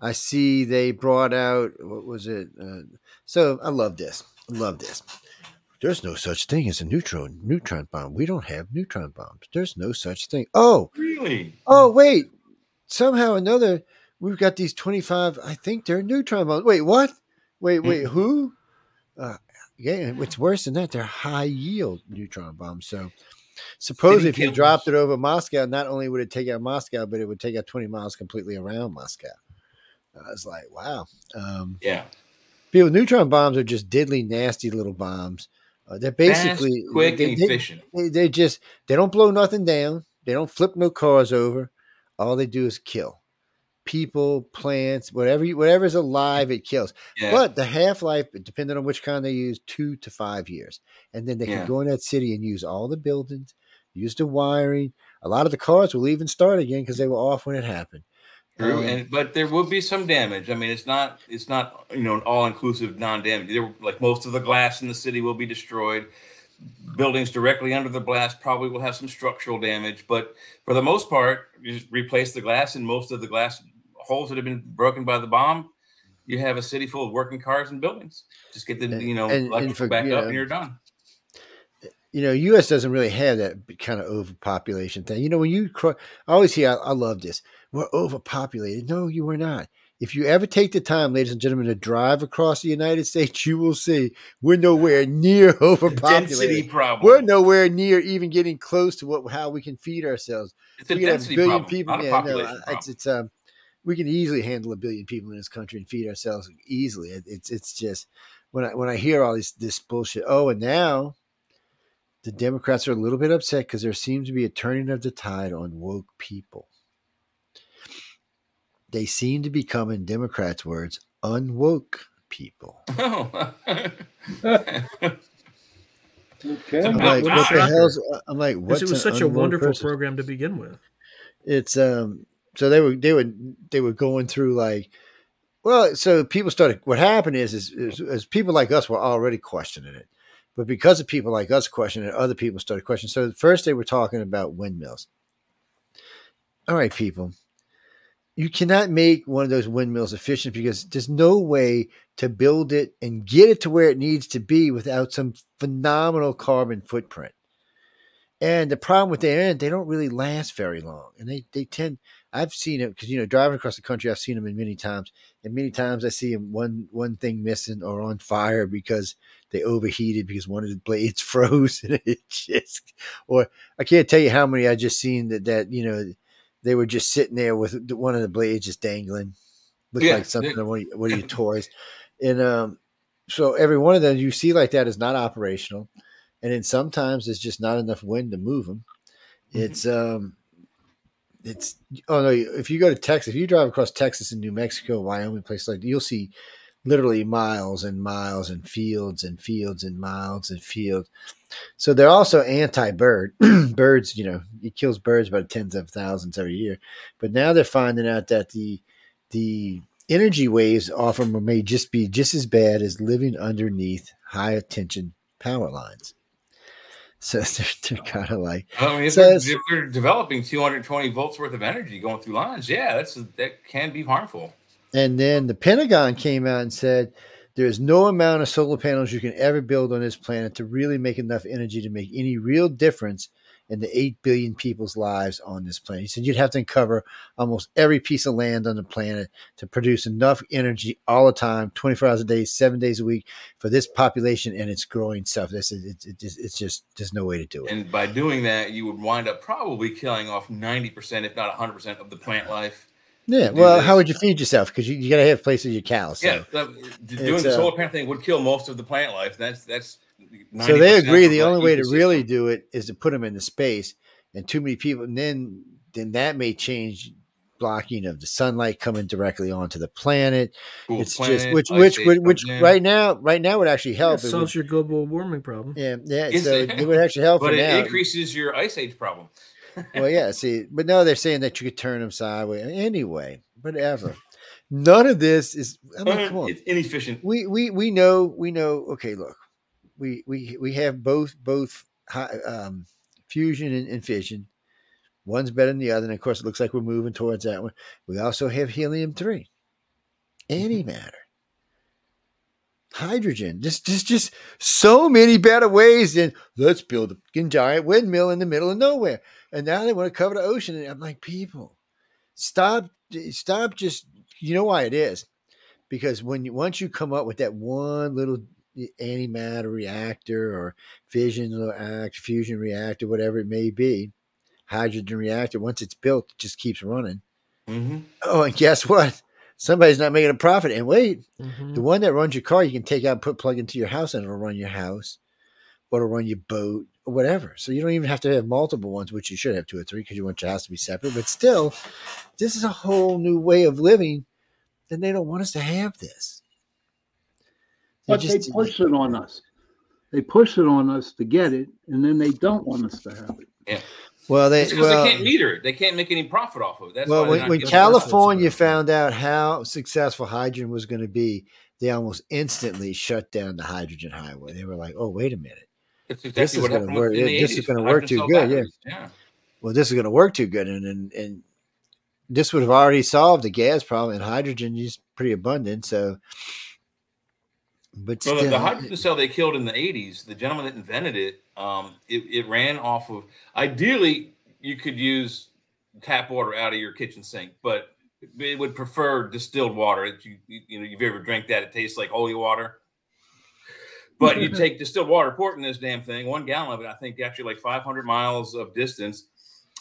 I see they brought out what was it? Uh, so I love this. I love this. There's no such thing as a neutron neutron bomb. We don't have neutron bombs. There's no such thing. Oh, Really? oh, wait. Somehow or another, we've got these 25. I think they're neutron bombs. Wait, what? Wait, wait, who? Uh, yeah, what's worse than that? They're high yield neutron bombs. So, suppose if you dropped it over Moscow, not only would it take out Moscow, but it would take out 20 miles completely around Moscow. I was like, wow. Um, Yeah. people, neutron bombs are just diddly, nasty little bombs. Uh, they're basically Fast, quick, they, and they- efficient. they, they just they don't blow nothing down. They don't flip no cars over. All they do is kill people, plants, whatever whatever's alive, it kills. Yeah. But the half life, depending on which kind they use, two to five years, and then they Yeah. can go in that city and use all the buildings, use the wiring. A lot of the cars will even start again because they were off when it happened. True, Um, and but there will be some damage. I mean, it's not it's not you know an all inclusive non damage. There, like most of the glass in the city will be destroyed. Buildings directly under the blast probably will have some structural damage, but for the most part, you just replace the glass and most of the glass holes that have been broken by the bomb. You have a city full of working cars and buildings. Just get the And- you know and- and for- back you up know, and you're done. you know, U.S. doesn't really have that kind of overpopulation thing. You know, when you, cro- I always hear, I, I love this. We're overpopulated. No, you are not. If you ever take the time, ladies and gentlemen, to drive across the United States, you will see we're nowhere near Density problem. We're nowhere near even getting close to what how we can feed ourselves. it's a we have a density billion problem, people. not Yeah, no, it's it's um, we can easily handle a billion people in this country and feed ourselves easily. It, it's it's just when I when I hear all this this bullshit. Oh, and now the Democrats are a little bit upset because there seems to be a turning of the tide on woke people. They seem to become, in Democrats' words, unwoke people. Oh. Okay. I'm like, what what the shocker. hell's? I'm like, Because what's it was such a wonderful person? program to begin with. it's um so they were they were they were going through like well so people started what happened is is, is, is people like us were already questioning it. But because of people like us questioning it other people started questioning. So first they were talking about windmills. All right people. You cannot make one of those windmills efficient because there's no way to build it and get it to where it needs to be without some phenomenal carbon footprint. And the problem with their end, they don't really last very long. And they, they tend, I've seen it because, you know, driving across the country, I've seen them in many times. And many times I see them one, one thing missing or on fire because they overheated because one of the blades froze and it just, or I can't tell you how many I just seen that, that, you know, they were just sitting there with one of the blades just dangling. Looked Yeah, like something on one of, your- one of your toys. And, um, so every one of them you see like that is not operational and then sometimes there's just not enough wind to move them. It's um, it's oh no, if you go to Texas, if you drive across Texas and New Mexico, Wyoming, places like you'll see literally miles and miles and fields and fields and miles and fields. So they're also anti-bird. birds, you know, it kills birds by tens of thousands every year. But now they're finding out that the the energy waves off them may just be just as bad as living underneath high tension power lines. So they're, oh. they're kind of like, I mean, if, So they're, if they're developing 220 volts worth of energy going through lines, yeah, that's that can be harmful. and then the Pentagon came out and said there's no amount of solar panels you can ever build on this planet to really make enough energy to make any real difference and the 8 billion people's lives on this planet. He said you'd have to cover almost every piece of land on the planet to produce enough energy all the time, 24 hours a day, seven days a week for this population and its growing stuff. This is, it's, it's, it's just, there's no way to do it. And by doing that, you would wind up probably killing off 90%, if not 100% of the plant life. Yeah, well, this. how would you feed yourself? Because you, you got to have places your cows. So. Yeah, that- doing the uh, solar panel thing would kill most of the plant life. That's that's. So they agree the only way to really do it is to put them into space, and too many people. And then then that may change blocking of the sunlight coming directly onto the planet. Cool it's planet, just which which which, which right now right now would actually Yeah, help. It solves would- your global warming problem. yeah, yeah. Is So it? it would actually help but for it now. increases your ice age problem. well, yeah. See, but no, they're saying that you could turn them sideways. Anyway, whatever. None of this is. I mean, uh, come on. It's inefficient. we we we know we know okay look we we we have both both high, um fusion and, and fission. One's better than the other and of course it looks like we're moving towards that one. We also have helium 3 antimatter hydrogen. Just just just so many better ways than let's build a giant windmill in the middle of nowhere. And now they want to cover the ocean and i'm like people stop stop just you know why it is? Because when you once you come up with that one little antimatter reactor or fission reactor, fusion reactor, whatever it may be, hydrogen reactor, once it's built, it just keeps running. hmm Oh, and guess what? Somebody's not making a profit. And wait, Mhm. the one that runs your car, you can take out and put plug into your house, and it'll run your house, or it'll run your boat, or whatever. So you don't even have to have multiple ones, which you should have two or three because you want your house to be separate. But still, this is a whole new way of living, and they don't want us to have this. They But they push it on us. They push it on us to get it, and then they don't want us to have it. Yeah. well, they because well, they can't meter it. They can't make any profit off of it. That's well, why when, when giving us- California found out how successful hydrogen was going to be, they almost instantly shut down the hydrogen highway. They were like, "Oh, wait a minute. It's this is gonna work- in the this is gonna work too good, yeah. Yeah. Well, this is going to work too good," and and, and this would have already solved the gas problem, and hydrogen is pretty abundant. So, but So the, still, the hydrogen cell they killed in the 80s, the gentleman that invented it, um, it, it ran off of ideally you could use tap water out of your kitchen sink, but it would prefer distilled water. If you you you know you've ever drank that, it tastes like holy water. But you take distilled water, pour it in this damn thing, one gallon of it, I think actually like 500 miles of distance,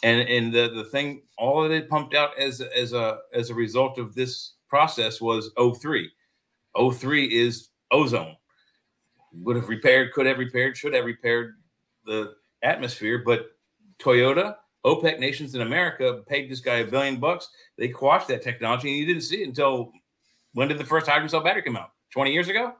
and and the the thing, all that it pumped out as as a as a result of this process was O3. O3 is ozone. Would have repaired, could have repaired, should have repaired the atmosphere, but Toyota, OPEC nations in America paid this guy a billion bucks. They quashed that technology, and you didn't see it until when did the first hydrogen cell battery come out? 20 years ago?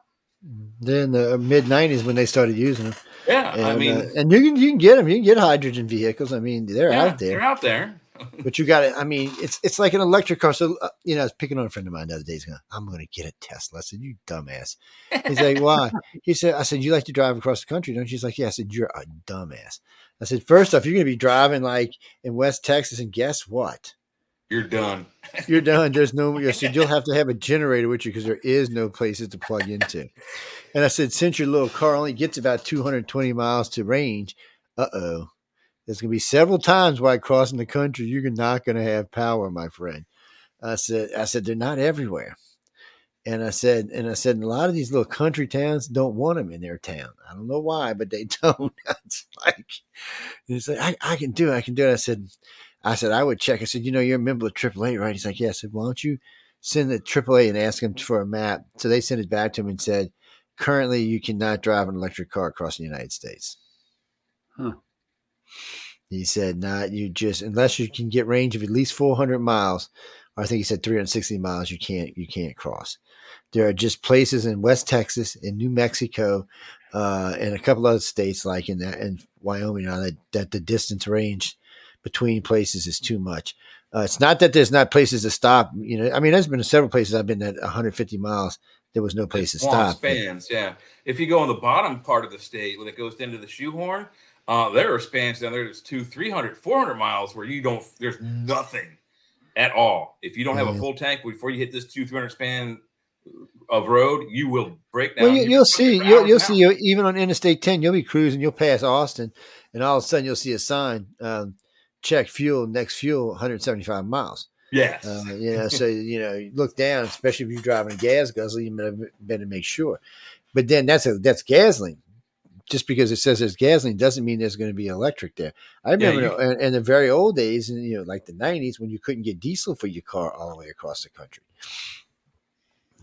then the mid '90s when they started using them, Yeah, and, I mean, uh, and you can you can get them. You can get hydrogen vehicles. I mean, they're yeah, out there. They're out there. But you got it. I mean, it's it's like an electric car. So, uh, you know, I was picking on a friend of mine the other day. He's going, I'm going to get a Tesla. I said, You dumbass. He's like, Why? He said, I said, You like to drive across the country, don't you? He's like, Yeah. I said, You're a dumbass. I said, First off, you're going to be driving like in West Texas, and guess what? You're done. You're done. There's no, I said, You'll have to have a generator with you because there is no places to plug into. And I said, Since your little car only gets about 220 miles to range, uh oh. There's going to be several times while crossing the country you're not going to have power, my friend. I said, I said they're not everywhere, and I said, and I said, a lot of these little country towns don't want them in their town. I don't know why, but they don't. it's like, it's like I, I can do it. I can do it. I said, I said I would check. I said, you know, you're a member of AAA, right? He's like, yeah. I said, why don't you send the AAA and ask them for a map? So they sent it back to him and said, currently you cannot drive an electric car across the United States. Huh. He said, "Not you just unless you can get range of at least 400 miles, or I think he said 360 miles. You can't you can't cross. There are just places in West Texas, in New Mexico, uh, and a couple other states like in that in Wyoming now that that the distance range between places is too much. Uh, it's not that there's not places to stop. You know, I mean, there's been several places I've been at 150 miles. There was no place to stop. spans, yeah. If you go on the bottom part of the state when it goes into the shoehorn, uh, there are spans down there that's two, 300, 400 miles where you don't, there's nothing at all. If you don't have a full tank before you hit this two, 300 span of road, you will break down. Well, you, you'll see, you'll, you'll see, you even on Interstate 10, you'll be cruising, you'll pass Austin, and all of a sudden you'll see a sign, um, check fuel, next fuel, 175 miles. Yes. Uh, you know, so you know, you look down, especially if you're driving a gas guzzler, you better, better make sure. But then that's a that's gasoline. Just because it says there's gasoline doesn't mean there's going to be electric there. I Yeah, remember in, in the very old days, and you know, like the '90s, when you couldn't get diesel for your car all the way across the country,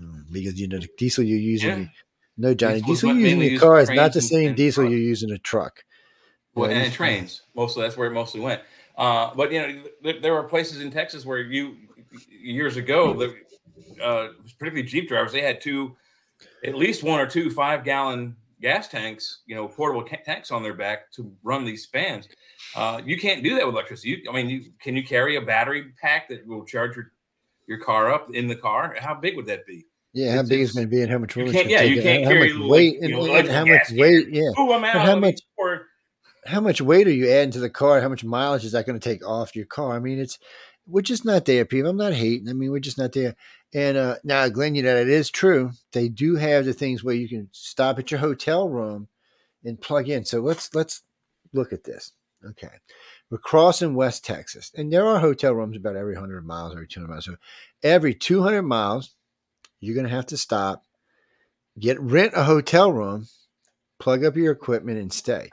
Mm, because you know the diesel you're using. Yeah. No, Johnny, Diesel diesel you in mainly your car is not the same diesel you're using a truck. well, and trains. Mostly that's where it mostly went. Uh, but you know, there, there are places in Texas where you years ago, the, uh, particularly Jeep drivers, they had two, at least one or two five gallon gas tanks, you know, portable ca- tanks on their back to run these spans. Uh, you can't do that with electricity. You, I mean, you, can you carry a battery pack that will charge your your car up in the car? How big would that be? Yeah, how It's- big is going to be and how much you can't- yeah, you can't carry, how much like, weight you know, and how much weight. Yeah, Oh, I'm out. how much- pour- how much weight are you adding to the car? How much mileage is that going to take off your car? I mean, it's we're just not there, people. I'm not hating. I mean, we're just not there. And uh, now, Glenn, you know it is true. They do have the things where you can stop at your hotel room and plug in. So let's let's look at this. Okay, we're crossing West Texas, and there are hotel rooms about every hundred miles, every two hundred miles. So every two hundred miles, you're going to have to stop, get rent a hotel room, plug up your equipment, and stay.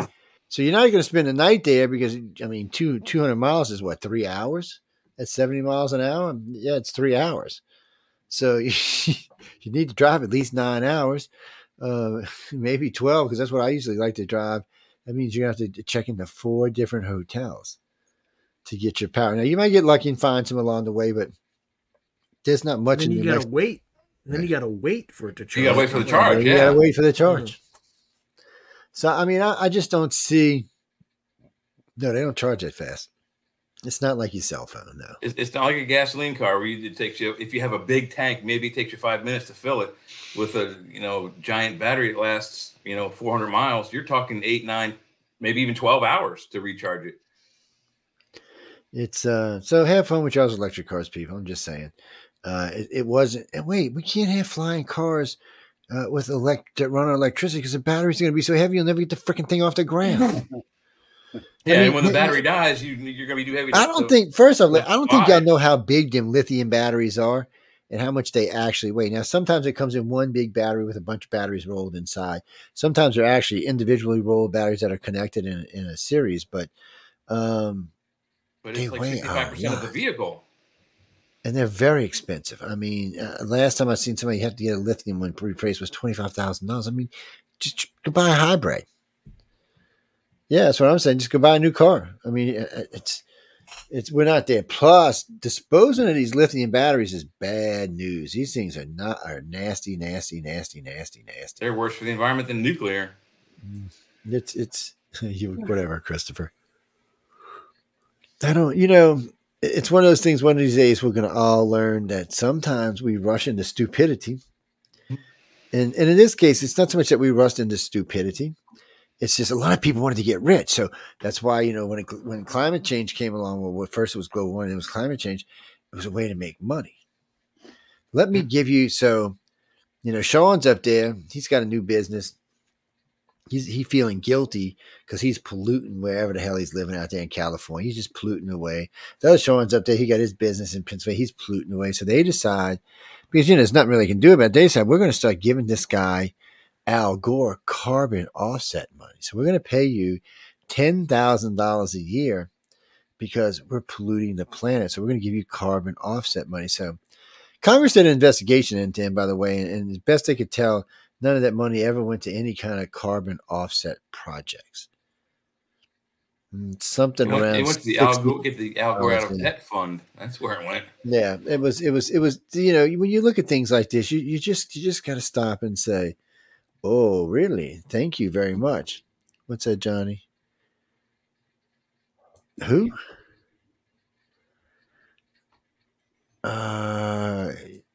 So you're not going to spend the night there because I mean, two two hundred miles is what three hours at seventy miles an hour. Yeah, it's three hours. So you, you need to drive at least nine hours, uh, maybe twelve, because that's what I usually like to drive. That means you have to check into four different hotels to get your power. Now you might get lucky and find some along the way, but there's not much then in you the gotta next. wait. And then you gotta wait for it to charge. You gotta wait for the Yeah, charge. you Yeah. gotta wait for the charge. So I mean, I, I just don't see. No, they don't charge that fast. It's not like your cell phone, no. It's, it's not like a gasoline car where you, it takes you if you have a big tank, maybe it takes you five minutes to fill it. With a you know giant battery that lasts you know 400 miles, you're talking eight, nine, maybe even 12 hours to recharge it. It's uh. So have fun with y'all's electric cars, people. I'm just saying. Uh, it, it wasn't. And wait, we can't have flying cars. Uh, with elect that run on electricity because the battery's going to be so heavy you'll never get the freaking thing off the ground. Yeah, mean, and when the battery dies, you you're gonna be too heavy. I don't to- think first off, I don't think y'all know how big them lithium batteries are and how much they actually weigh. Now, sometimes it comes in one big battery with a bunch of batteries rolled inside. Sometimes they're actually individually rolled batteries that are connected in, in a series, but um, but it's like 65 percent of the vehicle. and they're very expensive. I mean, uh, last time I seen somebody have to get a lithium one replaced was twenty five thousand dollars. I mean, just go buy a hybrid. Yeah, that's what I'm saying. Just go buy a new car. I mean, it's it's we're not there. Plus, disposing of these lithium batteries is bad news. These things are not are nasty, nasty, nasty, nasty, nasty. They're worse for the environment than nuclear. Mm. It's it's you whatever, Christopher. I don't. You know, it's one of those things. One of these days, we're going to all learn that sometimes we rush into stupidity, and and in this case, it's not so much that we rush into stupidity. It's just a lot of people wanted to get rich, so that's why you know when it, when climate change came along. Well, first it was global warming, it was climate change. It was a way to make money. Let me give you so, you know, Sean's up there. He's got a new business he's he feeling guilty because he's polluting wherever the hell he's living out there in California. He's just polluting away. The other Sean's up there, he got his business in Pennsylvania. He's polluting away. So they decide because you know there's nothing really can do about it. They decide we're going to start giving this guy Al Gore carbon offset money. So we're going to pay you ten thousand dollars a year because we're polluting the planet. So we're going to give you carbon offset money. So Congress did an investigation into him, by the way, and, and as best they could tell, none of that money ever went to any kind of carbon offset projects. Mm, Something went, around it went to the Al Gore, get the Al Gore out of debt fund. That's where it went. yeah, it was it was it was you know when you look at things like this, you you just you just got to stop and say, "Oh, really? Thank you very much." What's that, Johnny? Who? Uh,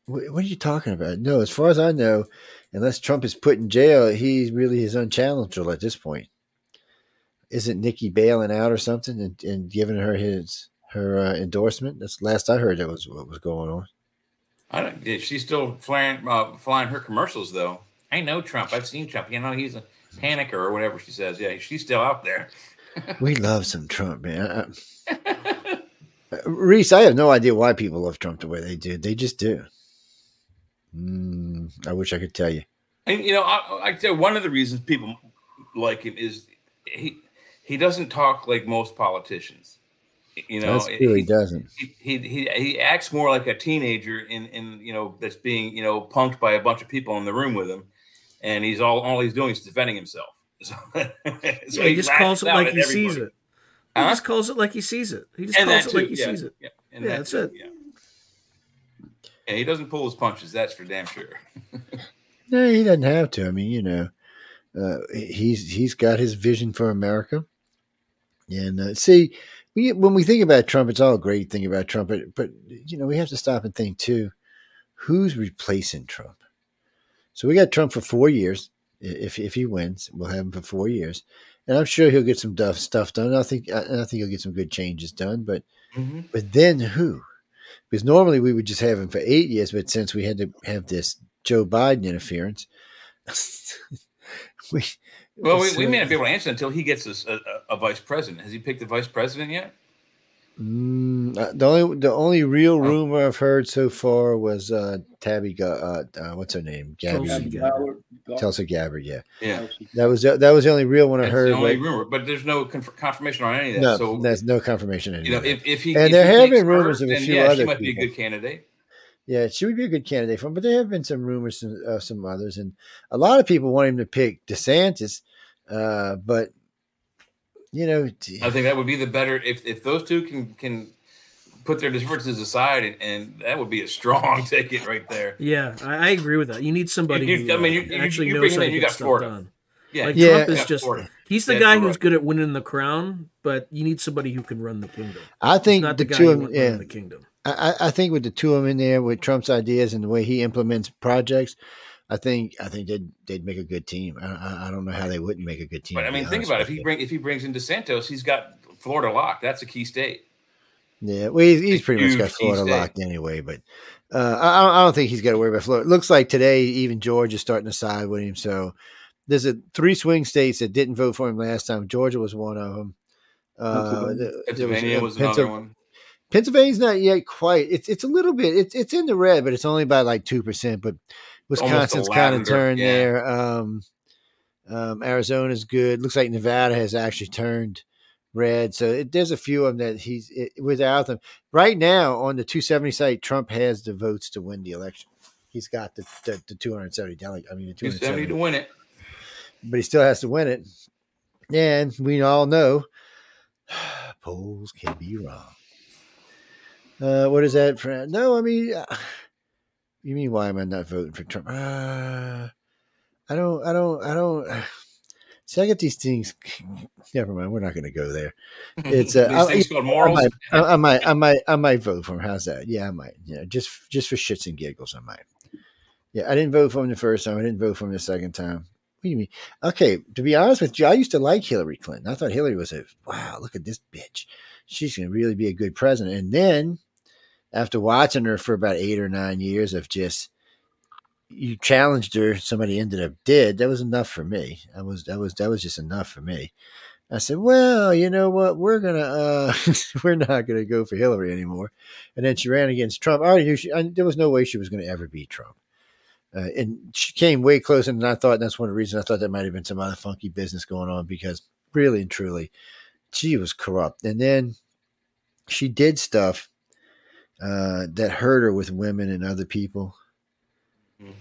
what are you talking about? No, as far as I know, unless Trump is put in jail, he really is unchallengeable at this point. Isn't Nikki bailing out or something and, and giving her his her uh, endorsement? That's last I heard. That was what was going on. I don't. She's still flying uh, flying her commercials though. I know Trump. I've seen Trump. You know he's a panicker or whatever she says. Yeah, she's still out there. We love some Trump, man. Reese, I have no idea why people love Trump the way they do. They just do. Mm, I wish I could tell you. And you know, I, I tell one of the reasons people like him is he he doesn't talk like most politicians. You know, That's true. He he, doesn't. he, he he he acts more like a teenager in in you know that's being you know punked by a bunch of people in the room with him, and he's all all he's doing is defending himself. So, so Yeah, he just calls it like at he sees everybody. it. He Huh? just calls it like he sees it. He just and calls it too. like he yeah, sees it. Yeah, and Yeah, that that's too, it. Yeah. yeah, he doesn't pull his punches. That's for damn sure. No, he doesn't have to. I mean, you know, uh, he's he's got his vision for America. And uh, see, we, when we think about Trump, it's all a great thing about Trump, but, but you know, we have to stop and think too: who's replacing Trump? So we got Trump for four years. If if he wins, we'll have him for four years, and I'm sure he'll get some duff, stuff done. I think I, I think he'll get some good changes done. But mm-hmm. but then who? Because normally we would just have him for eight years, but since we had to have this Joe Biden interference, we Well, we, we may uh, not be able to answer until he gets a, a, a vice president. Has he picked a vice president yet? Mm, uh, the only the only real Oh. rumor I've heard so far was uh, Tabby. Ga- Uh, uh, what's her name? Gabby. Tulsi Tulsi, Gabbard. Tulsi Gabbard. Yeah, Yeah, that was the, that was the only real one I that's heard. the only but- rumor, but there's no conf- confirmation on any of that. no, so there's no confirmation. you know, if, if he And if there he have been rumors her, of a then few yeah, other she might be a good candidate. Yeah, she would be a good candidate for him, but there have been some rumors of uh, some others, and a lot of people want him to pick DeSantis, uh, but you know, I think that would be the better if if those two can can put their differences aside, and, and that would be a strong ticket right there. Yeah, I, I agree with that. You need somebody You- who I mean, uh, you- you- actually you knows bring how to you get got stuff Florida. done. Yeah, Like Yeah. Trump is just Florida. he's the Yeah, guy who's right. good at winning the crown, but you need somebody who can run the kingdom. I think not the the two who of them, yeah, the kingdom. I, I I think with the two of them in there with Trump's ideas and the way he implements projects, I think I think they'd they'd make a good team. I, I, don't know how they wouldn't make a good team. But I mean, think about it. If he bring if he brings in DeSantis, he's got Florida locked. That's a key state. Yeah, well, he's, he's pretty much got Florida locked anyway. But uh, I, I don't think he's got to worry about Florida. It looks like today even Georgia's starting to side with him. So there's a three swing states that didn't vote for him last time. Georgia was one of them. Uh, Pennsylvania. there- there Pennsylvania was Pensil- another one. Pennsylvania's not yet quite. It's it's a little bit. It's it's in the red, but it's only by like two percent. But Wisconsin's kind of turned yeah. there. Um, um, Arizona's good. Looks like Nevada has actually turned red. So it, there's a few of them that he's it, without them right now on the 270 site. Trump has the votes to win the election. He's got the the, the 270 delegate. I mean, the He's 70 to win it. but he still has to win it. And we all know polls can be wrong. Uh, what is that, friend? No, I mean, uh, you mean why am I not voting for Trump? Uh, I don't, I don't, I don't. See, I get these things. Never mind. We're not going to go there. It's, uh, These I- things called I morals. might, I, I might, I might, I might vote for him. How's that? Yeah, I might. Yeah, just, just for shits and giggles, I might. Yeah, I didn't vote for him the first time. I didn't vote for him the second time. What do you mean? Okay, to be honest with you, I used to like Hillary Clinton. I thought Hillary was a wow. Look at this bitch. She's going to really be a good president. And then, after watching her for about eight or nine years of just you challenged her, somebody ended up dead. That was enough for me. That was that was that was just enough for me. I said, well, you know what? We're gonna uh, we're not gonna go for Hillary anymore. And then she ran against Trump. I already knew she, I, there was no way she was to ever beat Trump. Uh, and she came way closer than I thought. That's one of the reasons I thought there might have been some other funky business going on because really and truly, she was corrupt. And then she did stuff uh, that hurt her with women and other people. Mhm.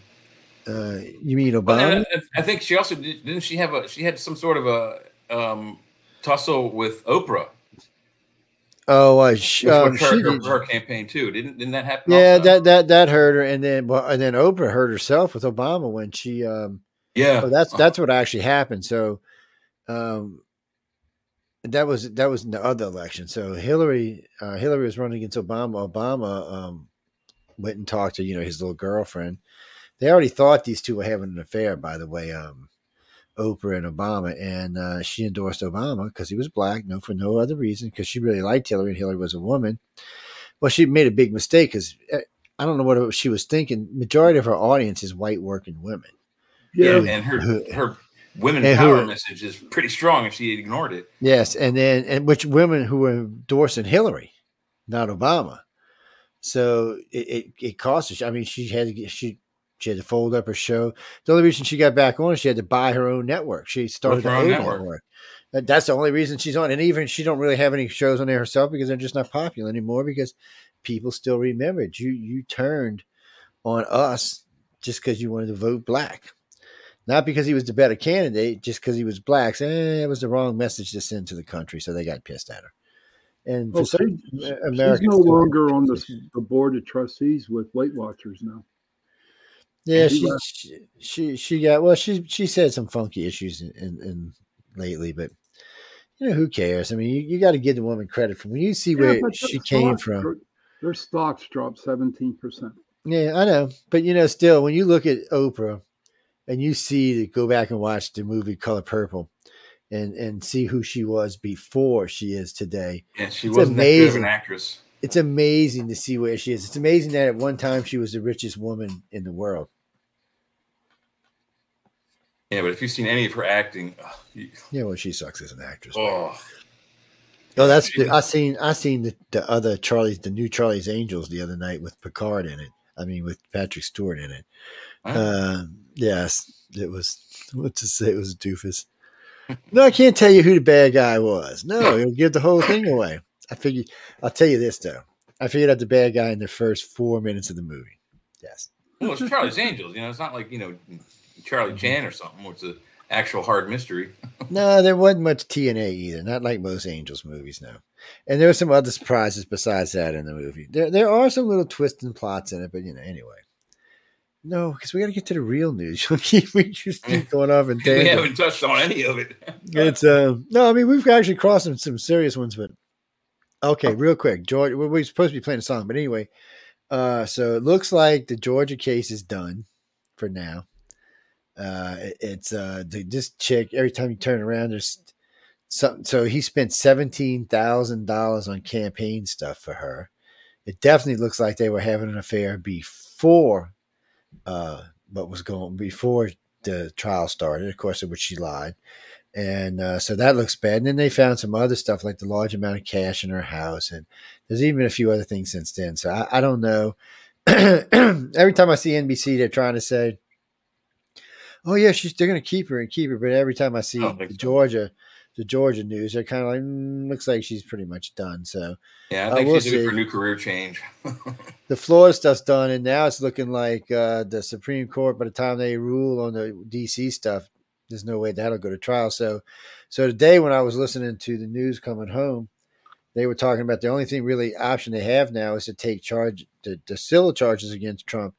Uh, you mean Obama? and I, I think she also did, didn't she have a she had some sort of a um, tussle with Oprah oh, uh, sh- with um, her, she her, did. her campaign too. Didn't didn't that happen? Yeah, also? that that that hurt her, and then well, and then Oprah hurt herself with Obama when she. Um, yeah. oh, that's that's what actually happened. So, um, that was that was in the other election. So Hillary uh, Hillary was running against Obama. Obama um, went and talked to you know his little girlfriend. They already thought these two were having an affair, by the way. Um, Oprah and Obama, and uh, she endorsed Obama because he was black, no for no other reason, because she really liked Hillary, and Hillary was a woman. Well, she made a big mistake because I don't know what she was thinking. Majority of her audience is white working women. Yeah, Yeah, and her her women and power who- message is pretty strong if she ignored it. Yes, and then and which women who were endorsing Hillary, not Obama. So it it, it cost her. I mean, she had to she she had to fold up her show. The only reason she got back on, is she had to buy her own network. She started her own network. network. That's the only reason she's on. And even she don't really have any shows on there herself because they're just not popular anymore because people still remember it. You you turned on us just because you wanted to vote black. Not because he was the better candidate, just because he was black. So, eh, it was the wrong message to send to the country, so they got pissed at her. And for Well, she- uh, she's Americans, no longer on the, the board of trustees with Weight Watchers now. yeah, she she, she she got well. She she said some funky issues in, in, in lately, but you know who cares? I mean, you, you got to give the woman credit for when you see where Yeah, but she came from. Their, their stocks dropped seventeen percent. Yeah, I know, but you know, still, when you look at Oprah and you see to go back and watch the movie Color Purple, and and see who she was before she is today, Yeah, she wasn't that good of amazing. an actress. it's amazing to see where she is. It's amazing that at one time she was the richest woman in the world. Yeah, but if you've seen any of her acting, you- Yeah, well, she sucks as an actress. oh, Oh, that's the, I seen I seen the, the other Charlie's the new Charlie's Angels the other night with Picard in it. I mean with Patrick Stewart in it. Uh, yes, it was what to say it was a doofus. No, I can't tell you who the bad guy was. No, it'll give the whole thing away. I figured I'll tell you this though. I figured out the bad guy in the first four minutes of the movie. Yes. well, it's Charlie's Angels. You know, it's not like you know Charlie mm-hmm. Chan or something. Where it's an actual hard mystery. No, there wasn't much TNA either. Not like most Angels movies, no. And there were some other surprises besides that in the movie. There, there are some little twists and plots in it, but you know, anyway. No, because we got to get to the real news. we just keep going off and we haven't touched on any of it. It's um no, I mean we've actually crossed some, some serious ones, but okay, real quick, George. We're, we're supposed to be playing a song, but anyway, uh, so it looks like the Georgia case is done for now. Uh, it- it's uh, the, this chick. Every time you turn around, there's something. So he spent seventeen thousand dollars on campaign stuff for her. It definitely looks like they were having an affair before uh, what was going before the trial started. Of course, in which she lied and uh, so that looks bad. And then they found some other stuff like the large amount of cash in her house, and there's even a few other things since then. So I, I don't know. every time I see NBC, they're trying to say, "Oh yeah, she's they're going to keep her and keep her," but every time I see I the so. The Georgia news, they're kind of like, mm, "Looks like she's pretty much done." So Yeah, Uh, I think we'll she's see. for a new career change. the Florida stuff's done, and now it's looking like uh, the Supreme Court. By the time they rule on the DC stuff, there's no way that'll go to trial. So, so today when I was listening to the news coming home, they were talking about the only thing really option they have now is to take charge the, the civil charges against Trump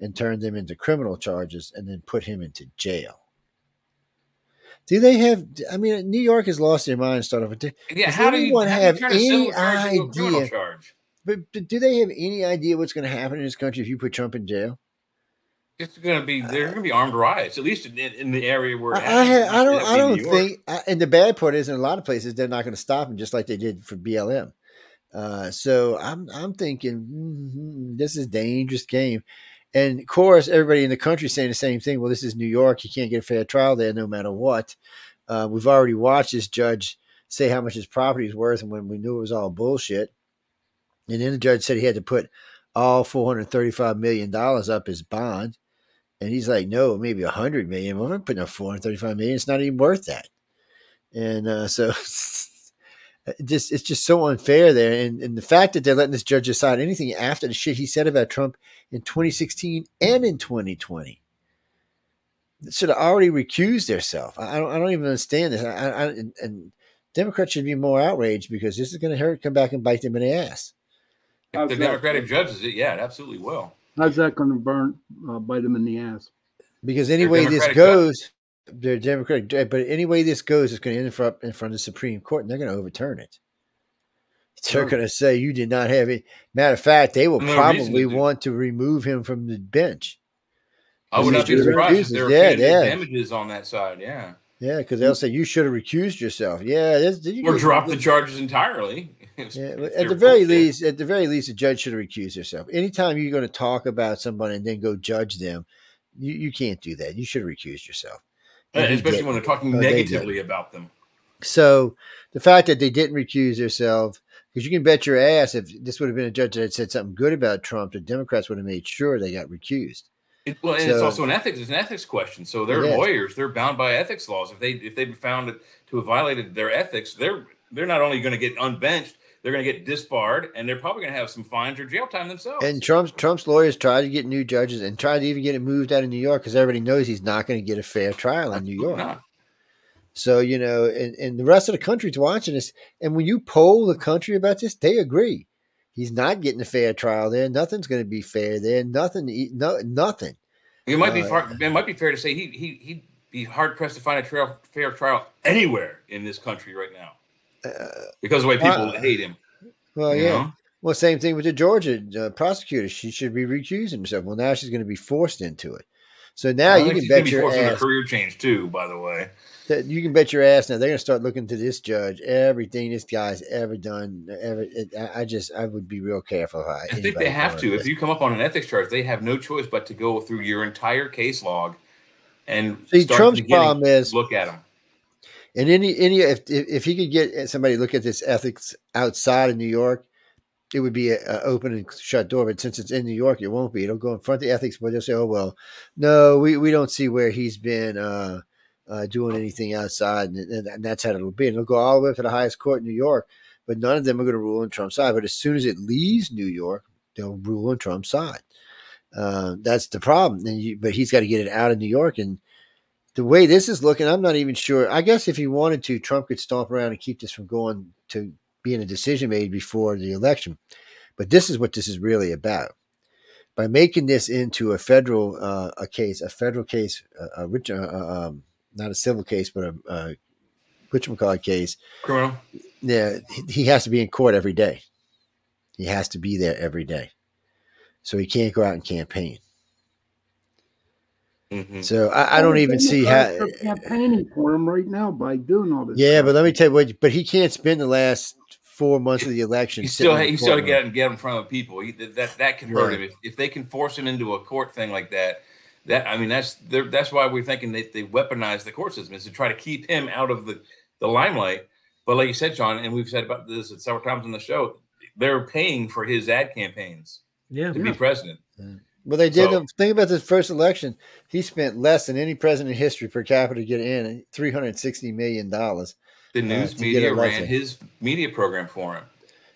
and turn them into criminal charges and then put him into jail. Do they have? I mean, New York has lost their mind. Start off. Do, yeah, Does how do you, how have any charge into a criminal idea? but, but do they have any idea what's going to happen in this country if you put Trump in jail? It's going to be there's going to be armed riots, at least in, in the area where I, I, happens. ha- I don't. I don't think. I, and the bad part is, in a lot of places, they're not going to stop them, just like they did for BLM. Uh, so I'm, I'm thinking mhm, this is dangerous game. And of course, everybody in the country saying the same thing. Well, this is New York; you can't get a fair trial there, no matter what. Uh, we've already watched this judge say how much his property is worth, and when we knew it was all bullshit. And then the judge said he had to put all four hundred thirty-five million dollars up his bond. And he's like, no, maybe a hundred million. Well, I'm putting up 435 million. It's not even worth that. And uh, so just it's just so unfair there. And, and the fact that they're letting this judge decide anything after the shit he said about Trump in 2016 and in 2020 should have already recused themselves. I I don't, I don't even understand this. I, I, and, and Democrats should be more outraged because this is going to hurt, come back and bite them in the ass. If the? Democratic judges it, yeah, it absolutely will. How's that going to burn uh, bite them in the ass? Because anyway, this Democratic goes, they're Democratic, but any way this goes, it's going to end up in front of the Supreme Court, and they're going to overturn it. They're going to say you did not have it. Matter of fact, they will No probably to want to remove him from the bench. I would not be surprised if there were yeah, yeah. damages on that side. Yeah, Yeah, because they'll say you should have recused yourself. Yeah, this, you or drop the charges entirely. If- Yeah, if at the very least, at the very least, a judge should have recused herself. Anytime you're going to talk about somebody and then go judge them, you, you can't do that. You should have recused yourself. Yeah, especially didn't. when they're talking Oh, they negatively about them. So the fact that they didn't recuse themselves, because you can bet your ass if this would have been a judge that had said something good about Trump, the Democrats would have made sure they got recused. It, well, and it's also an ethics. It's an ethics question. So they're Yes. lawyers. They're bound by ethics laws. If they if they've found it to have violated their ethics, they're they're not only going to get unbenched, they're going to get disbarred, and they're probably going to have some fines or jail time themselves. And Trump's Trump's lawyers tried to get new judges and tried to even get it moved out of New York because everybody knows he's not going to get a fair trial in New York. Not. So, you know, and, and the rest of the country's watching this. And when you poll the country about this, they agree. He's not getting a fair trial there. Nothing's going to be fair there. Nothing, no, nothing. It might be Uh, far, it might be fair to say he he he'd be hard pressed to find a trail, fair trial anywhere in this country right now because of the way people uh, hate him. Well, yeah. know? Well, same thing with the Georgia uh, prosecutor. She should be recusing herself. Well, now she's going to be forced into it. So now you can bet be your ass career change too. By the way, that you can bet your ass now they're going to start looking to this judge everything this guy's ever done. Ever, it, I I just I would be real careful. How I think they have to. If you come up on an ethics charge, they have no choice but to go through your entire case log and See, Trump's problem is- look at them. And any any if if, he could get somebody look at this ethics outside of New York, it would be an open and shut door. But since it's in New York, it won't be. It'll go in front of the ethics board. They'll say, "Oh well, no, we, we don't see where he's been uh, uh, doing anything outside," and, and, and that's how it'll be. And it'll go all the way up to the highest court in New York. But none of them are going to rule on Trump's side. But as soon as it leaves New York, they'll rule on Trump's side. Uh, that's the problem. And you, but he's got to get it out of New York and the way this is looking, I'm not even sure. I guess if he wanted to, Trump could stomp around and keep this from going to being a decision made before the election. But this is what this is really about. By making this into a federal uh, a case, a federal case, a, a rich, uh, uh, um, not a civil case, but a, a whatchamacallit case, Criminal. yeah, he has to be in court every day. He has to be there every day. So he can't go out and campaign. Mhm. So I, I don't even see how. Democrats are campaigning for him right now by doing all this. Yeah, stuff. but let me tell you what. But he can't spend the last four months of the election. He still in he the still courtroom. get get in front of people. He, that that can hurt Right. him if, if they can force him into a court thing like that. That I mean that's that's why we're thinking they they weaponize the court system is to try to keep him out of the the limelight. But like you said, John, and we've said about this several times on the show, they're paying for his ad campaigns Yeah. to be president. Well, they did. So- think about this first election. He spent less than any president in history per capita to get in, three hundred sixty million dollars, The Uh, news get media ran his media program for him,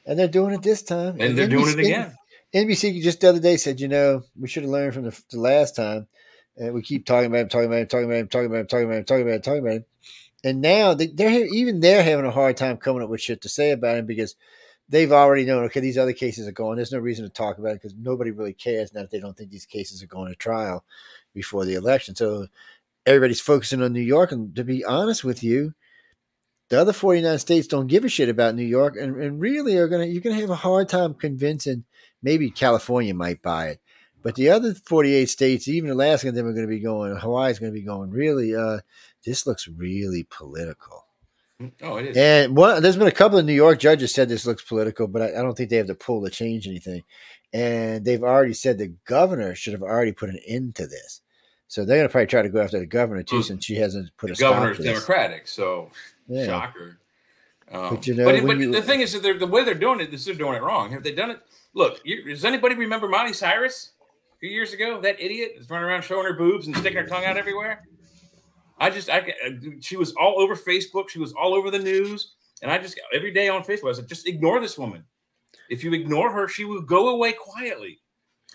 and they're doing it this time. and they're doing it NBC again. NBC just the other day said, you know, we should have learned from the, the last time. And we keep talking about him, talking about him, talking about him, talking about him, talking about him, talking about him, talking about him. And now they, they're even they're having a hard time coming up with shit to say about him because they've already known. Okay, these other cases are going. There's no reason to talk about it because nobody really cares now that they don't think these cases are going to trial before the election. So everybody's focusing on New York. And to be honest with you, the other 49 states don't give a shit about New York and, and really are gonna you're gonna have a hard time convincing maybe California might buy it. But the other 48 states, even Alaska, them are going to be going, Hawaii's going to be going, really, uh, this looks really political. Oh, it is. And one, there's been a couple of New York judges said this looks political, but I, I don't think they have the pull to change anything. And they've already said the governor should have already put an end to this. So they're going to probably try to go after the governor too, Well, since she hasn't put a the stop governor's. Democratic, so Yeah. shocker. Um, But you know, but, but you- the thing is that they're, the way they're doing it is they're doing it wrong. Have they done it? Look, you, does anybody remember Miley Cyrus a few years ago? That idiot is running around showing her boobs and sticking her tongue out everywhere. I just, I, uh, she was all over Facebook. She was all over the news, and I just every day on Facebook, I said, just ignore this woman. If you ignore her, she will go away quietly.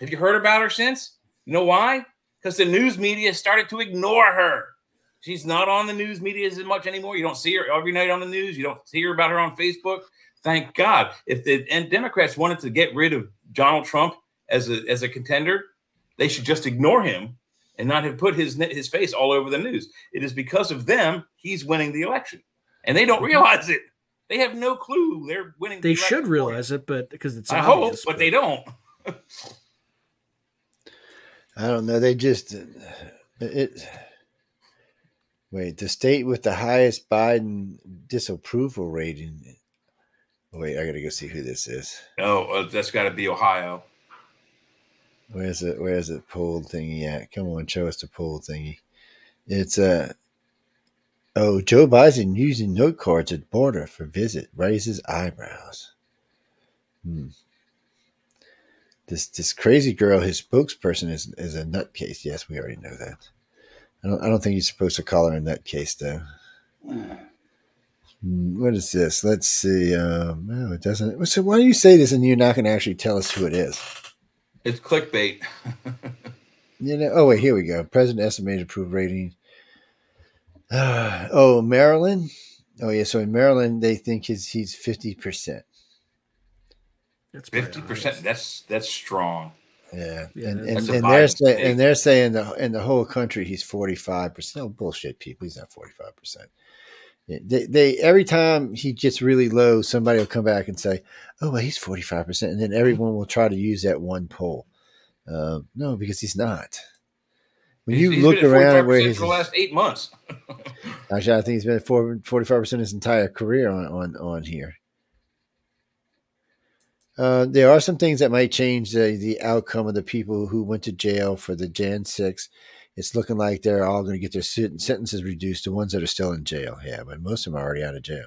Have you heard about her since? You know why? Because the news media started to ignore her. She's not on the news media as much anymore. You don't see her every night on the news. You don't hear about her on Facebook. Thank God. If the and Democrats wanted to get rid of Donald Trump as a as a contender, they should just ignore him and not have put his his face all over the news. It is because of them he's winning the election, and they don't realize it. They have no clue they're winning. They the should for realize it, but because it's I hope, obvious, but they don't. I don't know. They just it. Wait, the state with the highest Biden disapproval rating. Wait, I gotta go see who this is. Oh, uh, that's got to be Ohio. Where's it? Where's it poll thingy at? Come on, show us the poll thingy. It's uh oh, Joe Biden using note cards at border for visit raises eyebrows. Hmm. This this crazy girl, his spokesperson is is a nutcase. Yes, we already know that. I don't I don't think you're supposed to call her a nutcase though. Hmm, What is this? Let's see. Um, no, it doesn't. So why do you say this and you're not going to actually tell us who it is? It's clickbait. You know. Oh wait, here we go. President estimated approved rating. Uh, oh, Maryland. Oh yeah. So in Maryland, they think he's he's fifty percent. That's Fifty percent. That's that's strong. Yeah, Yeah, and and, and they're Biden saying and they're saying the in the whole country he's forty five percent. Oh bullshit, people. He's not forty five percent. They, they every time he gets really low, somebody will come back and say, "Oh, well, he's forty five percent," and then everyone will try to use that one poll. Uh, no, because he's not. When He's- you he's look around at 45% where he's for the last eight months. actually, I think he's been at forty five percent his entire career on on on here. Uh, there are some things that might change the, the outcome of the people who went to jail for the Jan 6. It's looking like they're all going to get their sentences reduced. The ones that are still in jail, yeah, but most of them are already out of jail.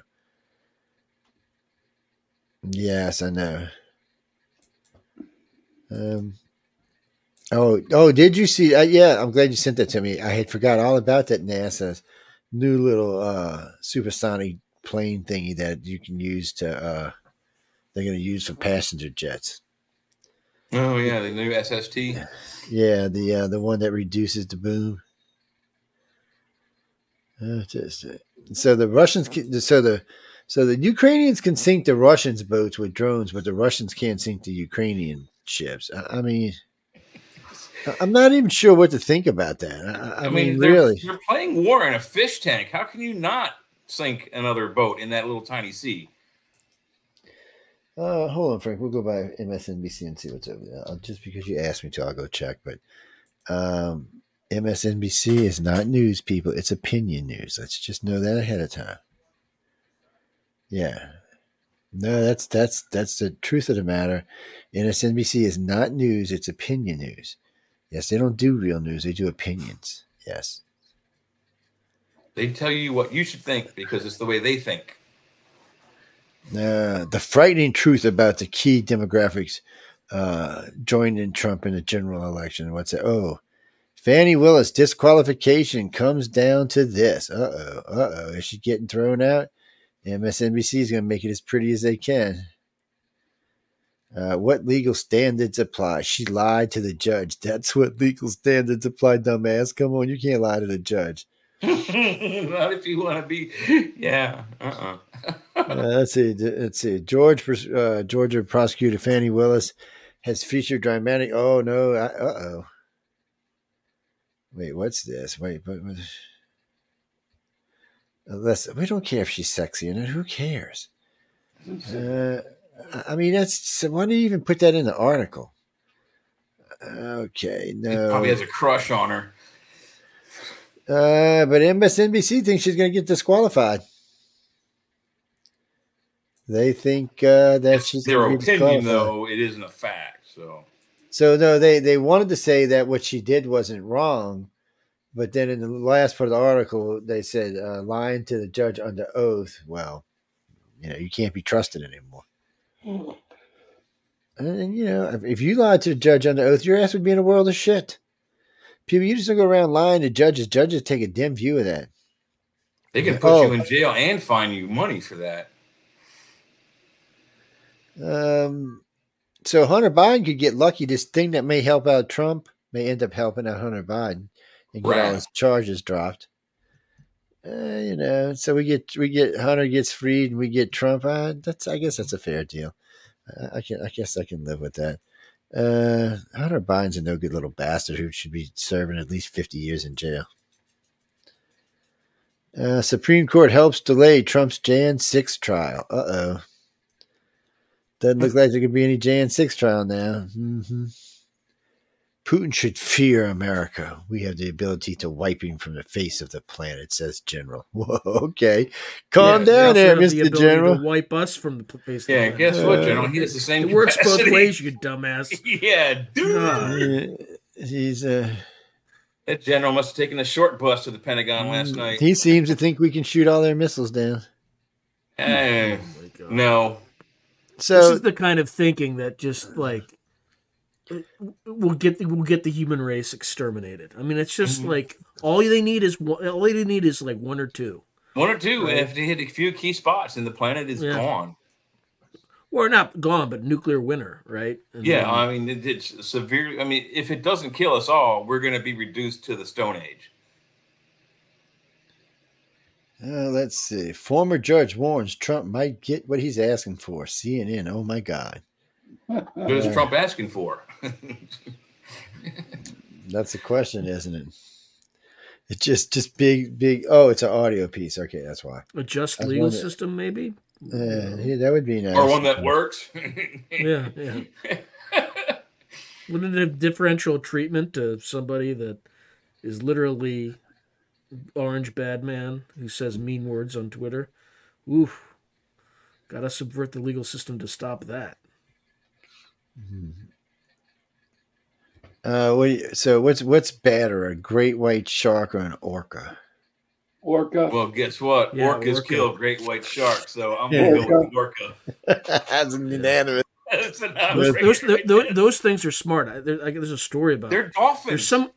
Yes, I know. Um. Oh, oh! Did you see? Uh, yeah, I'm glad you sent that to me. I had forgot all about that NASA's new little uh, supersonic plane thingy that you can use to. Uh, they're going to use for passenger jets. Oh yeah, the new SST. Yeah, the uh, the one that reduces the boom. Uh, just, uh, so the Russians, can, so the so the Ukrainians can sink the Russians' boats with drones, but the Russians can't sink the Ukrainian ships. I, I mean, I'm not even sure what to think about that. I, I, I, mean, mean, they're, really, you're playing war in a fish tank. How can you not sink another boat in that little tiny sea? Uh, hold on, Frank. We'll go by MSNBC and see what's over there. Uh, just because you asked me to, I'll go check. But um, MSNBC is not news, people. It's opinion news. Let's just know that ahead of time. Yeah. No, that's that's that's the truth of the matter. MSNBC is not news. It's opinion news. Yes, they don't do real news. They do opinions. Yes. They tell you what you should think because it's the way they think. Uh, the frightening truth about the key demographics uh, joining Trump in the general election. What's it? Oh, Fani Willis disqualification comes down to this. Uh oh. Uh oh. Is she getting thrown out? MSNBC is going to make it as pretty as they can. Uh, what legal standards apply? She lied to the judge. That's what legal standards apply, dumbass. Come on, you can't lie to the judge. Not if you want to be. Yeah. Uh-uh. Uh, let's see. Let's see. George, uh, Georgia prosecutor Fani Willis has featured dramatic. Oh no! Uh oh. Wait, what's this? Wait, but but- listen, we don't care if she's sexy or not. Who cares? Uh, I- mean, that's so why do you even put that in the article? Okay, He no. probably has a crush on her. Uh, but MSNBC thinks she's going to get disqualified. They think uh, that It's she's their gonna opinion, disqualified. though. It isn't a fact. So So no, they they wanted to say that what she did wasn't wrong, but then in the last part of the article they said uh, lying to the judge under oath. Well, you know you can't be trusted anymore. And you know if, if you lied to the judge under oath, your ass would be in a world of shit. People, you just don't go around lying to judges. Judges take a dim view of that. they can put Oh. you in jail and fine you money for that. Um, so Hunter Biden could get lucky. This thing that may help out Trump may end up helping out Hunter Biden and get all his charges dropped. Uh, you know, so we get we get Hunter gets freed and we get Trump. Uh, that's I guess that's a fair deal. Uh, I can I guess I can live with that. Uh, Hunter Biden's a no good little bastard who should be serving at least fifty years in jail. Uh, Supreme Court helps delay Trump's Jan 6 trial. Uh oh. Doesn't look like there could be any Jan 6 trial now. hmm Putin should fear America. We have the ability to wipe him from the face of the planet, says General. Whoa, okay. Calm Yeah, down they there, have the Mr. ability General. To wipe us from the face. of the Yeah, guess what, Uh, General? He has the same. It works both ways, you dumbass. yeah, dude. God. Yeah, He's uh, That general must have taken a short bus to the Pentagon last night. he seems to think we can shoot all their missiles down. Eh, Oh my God. no, this is the kind of thinking that just like it- will get the, will get the human race exterminated. I mean, it's just Mhm. like all they need is one, all they need is like one or two, one or two. Right. If they hit a few key spots, and the planet is Yeah. gone. or not gone, but nuclear winter, right? And Yeah, then- I mean, it, it's severe. I mean, if it doesn't kill us all, we're going to be reduced to the Stone Age. uh, let's see. Former judge warns Trump might get what he's asking for. CNN. Oh my God, What is Trump asking for? That's the question, isn't it? It's just just big big. Oh, it's an audio piece. Okay, that's why. a just I legal wondering- system, maybe. Uh, yeah, that would be nice. or one that works? Yeah, yeah. Wouldn't it have differential treatment to somebody that is literally orange bad man who says mean words on Twitter? Oof. Gotta subvert the legal system to stop that. Uh, what you, so what's what's badder, a great white shark or an orca? Orca. well, guess what? Yeah, Orcas orca. kill great white sharks, so I'm Yeah. going to go with the orca. That's unanimous. That's an Those, those, right those, there. those things are smart. There- I- There's a story about. They're dolphins. There's some.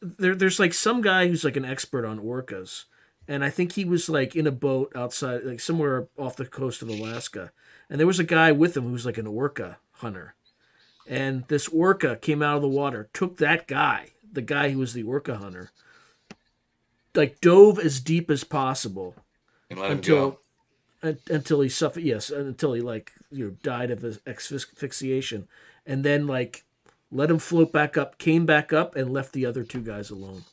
There, there's like some guy who's like an expert on orcas, and I think he was like in a boat outside, like somewhere off the coast of Alaska, and there was a guy with him who was like an orca hunter, and this orca came out of the water, took that guy, the guy who was the orca hunter, like dove as deep as possible And let 'em until go. un- until he suffered yes until he like you know died of asphyxiation and then like let him float back up came back up and left the other two guys alone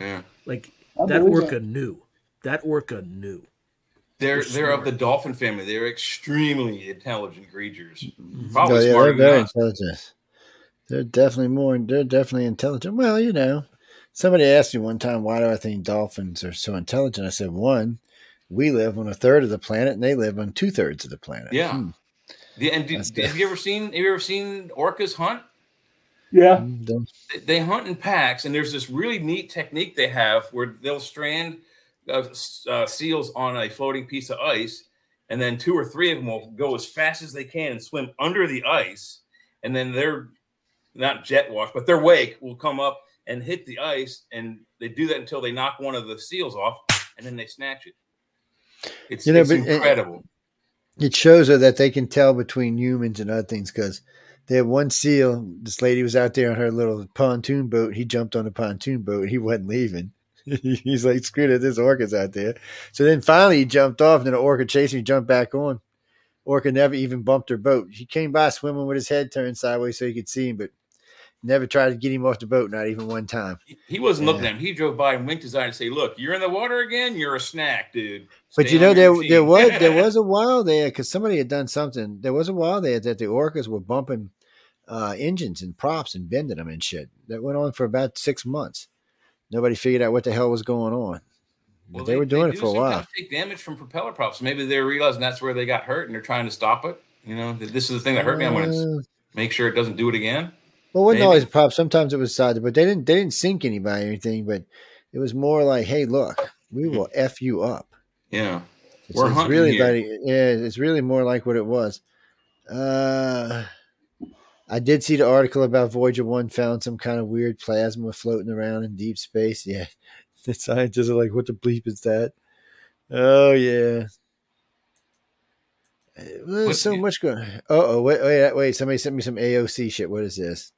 Yeah. like that believe orca knew that orca knew They're They're they're of the dolphin family. They're extremely intelligent creatures. Mm-hmm. Probably Oh, yeah, smarter they're very than us. intelligent. They're definitely more. They're definitely intelligent. Well, you know, somebody asked me one time, "Why do I think dolphins are so intelligent?" I said, "One, we live on a third of the planet, and they live on two thirds of the planet." Yeah. Hmm. Yeah, and do, That's have you ever seen have you ever seen orcas hunt? Yeah. They- They hunt in packs, and there's this really neat technique they have where they'll strand uh, uh, seals on a floating piece of ice, and then two or three of them will go as fast as they can and swim under the ice, and then they're not jet wash, but their wake will come up and hit the ice, and they do that until they knock one of the seals off, and then they snatch it. It's, You know, it's uh, incredible. It shows her that they can tell between humans and other things because they had one seal. This lady was out there on her little pontoon boat. He jumped on the pontoon boat. He wasn't leaving. He's like, screw it, this orcas out there. So then finally he jumped off, and then the orca chased him. He jumped back on. Orca never even bumped her boat. He came by swimming with his head turned sideways so he could see him, but never tried to get him off the boat, not even one time. He- wasn't looking at him. He drove by and winked his eye and say, "Look, you're in the water again. You're a snack, dude." But you know there there was there was a while there because somebody had done something. There was a while there that the orcas were bumping uh, engines and props and bending them and shit. That went on for about six months. Nobody figured out what the hell was going on. But Well, they, were doing it do for a while. Take damage from propeller props. Maybe they're realizing that's where they got hurt and they're trying to stop it. You know, this is the thing that hurt me. I'm going to Uh, make sure it doesn't do it again. well, it wasn't maybe. always a prop. Sometimes it was side, but they didn't they didn't sink anybody or anything. But it was more like, hey, look, we will f you up. Yeah, It's, We're it's hunting really here. about yeah, it's really more like what it was. Uh I did see the article about Voyager One found some kind of weird plasma floating around in deep space. Yeah. The scientists are like, what the bleep is that? Oh yeah. Uh, There's so much going. Uh oh, wait, wait, wait! Somebody sent me some AOC shit. What is this?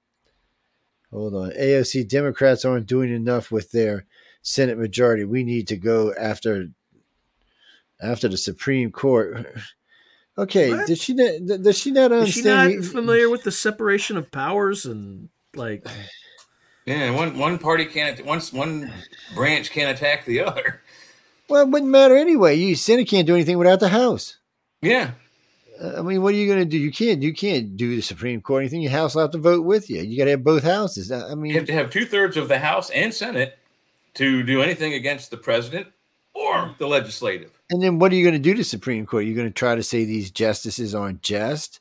Hold on. AOC Democrats aren't doing enough with their Senate majority. We need to go after after the Supreme Court. Okay, What? did she not? Does she not understand? is she not familiar with the separation of powers and like yeah. One one party can't. Once one branch can't attack the other. Well, it wouldn't matter anyway. You Senate can't do anything without the House. Yeah, uh, I mean, what are you going to do? You can't. You can't do the Supreme Court. Anything your house will have to vote with you. You got to have both houses. I I You mean, have to have two thirds of the House and Senate to do anything against the president or the legislative. And then what are you going to do to Supreme Court? You're going to try to say these justices aren't just.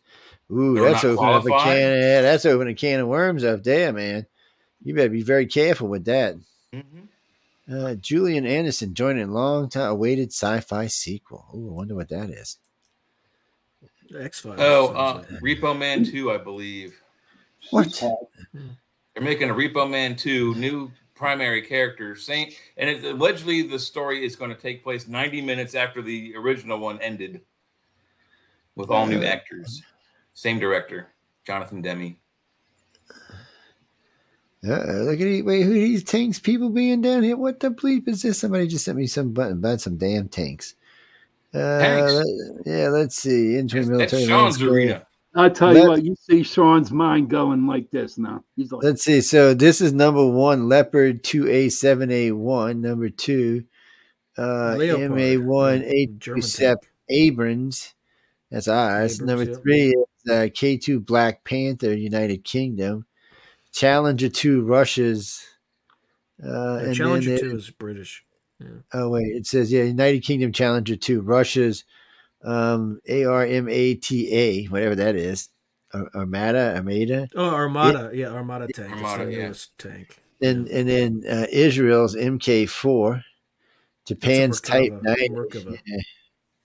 Ooh, They're that's not opening up a can. Yeah, that's opening a can of worms up there, man. You better be very careful with that. Uh, Gillian Anderson joining long time awaited sci-fi sequel. Ooh, I wonder what that is. X Files. Oh, uh, Repo Man 2, I believe. What? They're making a Repo Man 2, new primary character. Same, and it, allegedly the story is going to take place 90 minutes after the original one ended with all new actors. Same director, Jonathan Demme. Uh, look at he, wait, who these tanks people being down here? What the bleep is this? Somebody just sent me some button about some damn tanks. Uh, Tanks? let- yeah, let's see. That's, military. that's Sean's arena. I tell you what, you see Sean's mind going like this now. He's like, Let's see. So this is number one, Leopard 2A7A1. Number two, uh, Leopard, MA1 yeah, German A27 tank. Abrams. That's ours. Abrams, number yeah. three is uh, K2 Black Panther, United Kingdom. Challenger 2, Russia's. Uh, Yeah, and Challenger then Two is British. Yeah. Oh wait, it says yeah, United Kingdom Challenger two, Russia's um, ARMATA, whatever that is, Ar- Armada, Armada, Oh, Armada. Yeah, Armada tank. Armada, Armada, yeah. tank. and and then uh, Israel's MK four, Japan's Type nine, Merkava. yeah,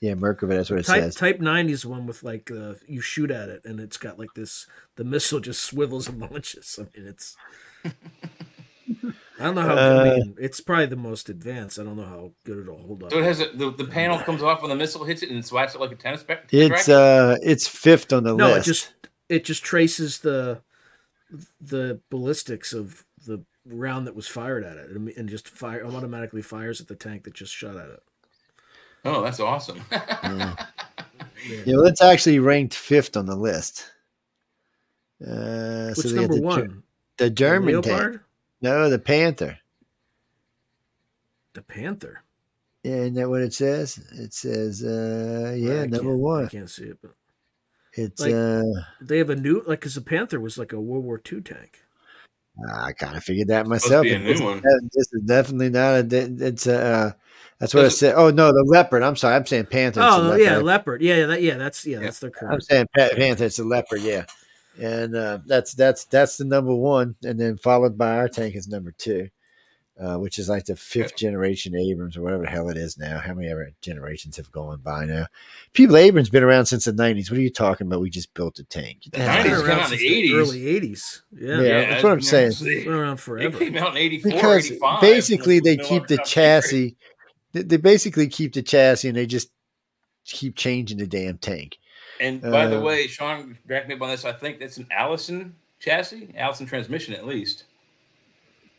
yeah, Merkava. That's what it Type says. Type 90 is the one with like uh, you shoot at it and it's got like this. The missile just swivels and launches. I mean, it's. I don't know how. Uh, I mean, it's probably the most advanced. I don't know how good it'll hold up. So it has a, the, the panel comes off when the missile hits it and it swats it like a tennis ba- It's uh, it's fifth on the no, list. No, it just it just traces the the ballistics of the round that was fired at it and, and just fire automatically fires at the tank that just shot at it. oh, that's awesome. yeah. yeah, well, it's actually ranked fifth on the list. Uh, What's so number the, Ger- one? the The German tank. Leopard, No, the Panther. the Panther. Yeah, isn't that what it says? It says, uh, yeah, I number can't- I one. can't see it, but It's, like- uh, they have a new like because the Panther was like a World War II tank. I kind of figured that myself. be a new this, one. this is definitely not a. It's a. Uh, that's what I Does it- said. Oh no, the leopard. I'm sorry. I'm saying panther. Oh leopard. yeah, leopard. Yeah, that, yeah, that's yeah, Yeah. that's their I'm saying panther. It's a leopard. Yeah, and uh, that's that's that's the number one, and then followed by our tank is number two, uh, which is like the fifth generation Abrams or whatever the hell it is now. How many ever generations have gone by now? People Abrams been around since the '90s. What are you talking about? We just built a tank. The It's 90s been around since the 80s. early '80s. Yeah, Yeah, that's what I'm saying. it's been around It forever. came out in 84, because 85. basically they keep the chassis they, they basically keep the chassis and they just keep changing the damn tank And by the Uh, way, Sean, correct me up on this. I think that's an Allison chassis, Allison transmission at least.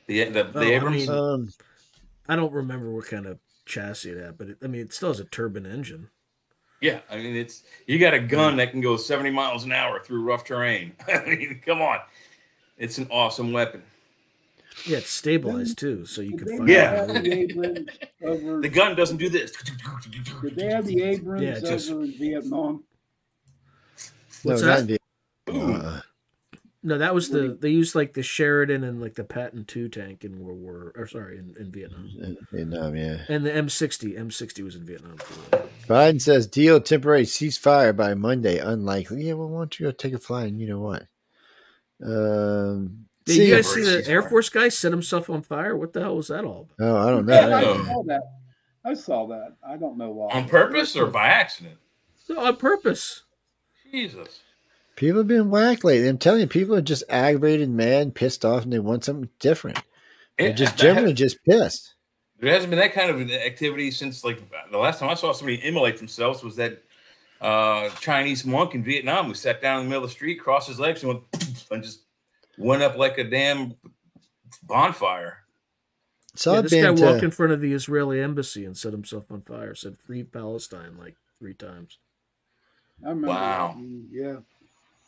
The the, the Oh, I Abrams. mean- um I don't remember what kind of chassis it had, but it, I mean, it still has a turbine engine. yeah, I mean it's you got a gun that can go 70 miles an hour through rough terrain. I mean, come on, it's an awesome weapon. Yeah, it's stabilized too, so you Did could fire. Yeah. have the The gun doesn't do this. Did they have the Abrams Yeah, just- over in Vietnam? No, What's not that? in Vietnam. Uh, No, that was the they used like the Sheridan and like the Patton two tank in World War, or sorry, in, in Vietnam, in Vietnam, yeah. and the M60. M60 was in Vietnam. Biden says deal temporary ceasefire by Monday. Unlikely. Yeah, well, why don't you go take a fly and you know what? Um, Did see, you guys see the Ceasefire. Air Force guy set himself on fire? What the hell was that all about? oh, I don't know. Yeah, I know. saw that. I saw that. I don't know why. On purpose or by accident? No, on purpose. Jesus. People have been whacked lately. I'm telling you, people are just aggravated, mad, pissed off, and they want something different. They're It- just generally just pissed. There hasn't been that kind of activity since like the last time I saw somebody immolate themselves was that uh, Chinese monk in Vietnam who sat down in the middle of the street, crossed his legs, and went and just went up like a damn bonfire. So Yeah, this guy been to, walked in front of the Israeli embassy and set himself on fire. Said "Free Palestine" like three times I remember. Wow. that. Yeah.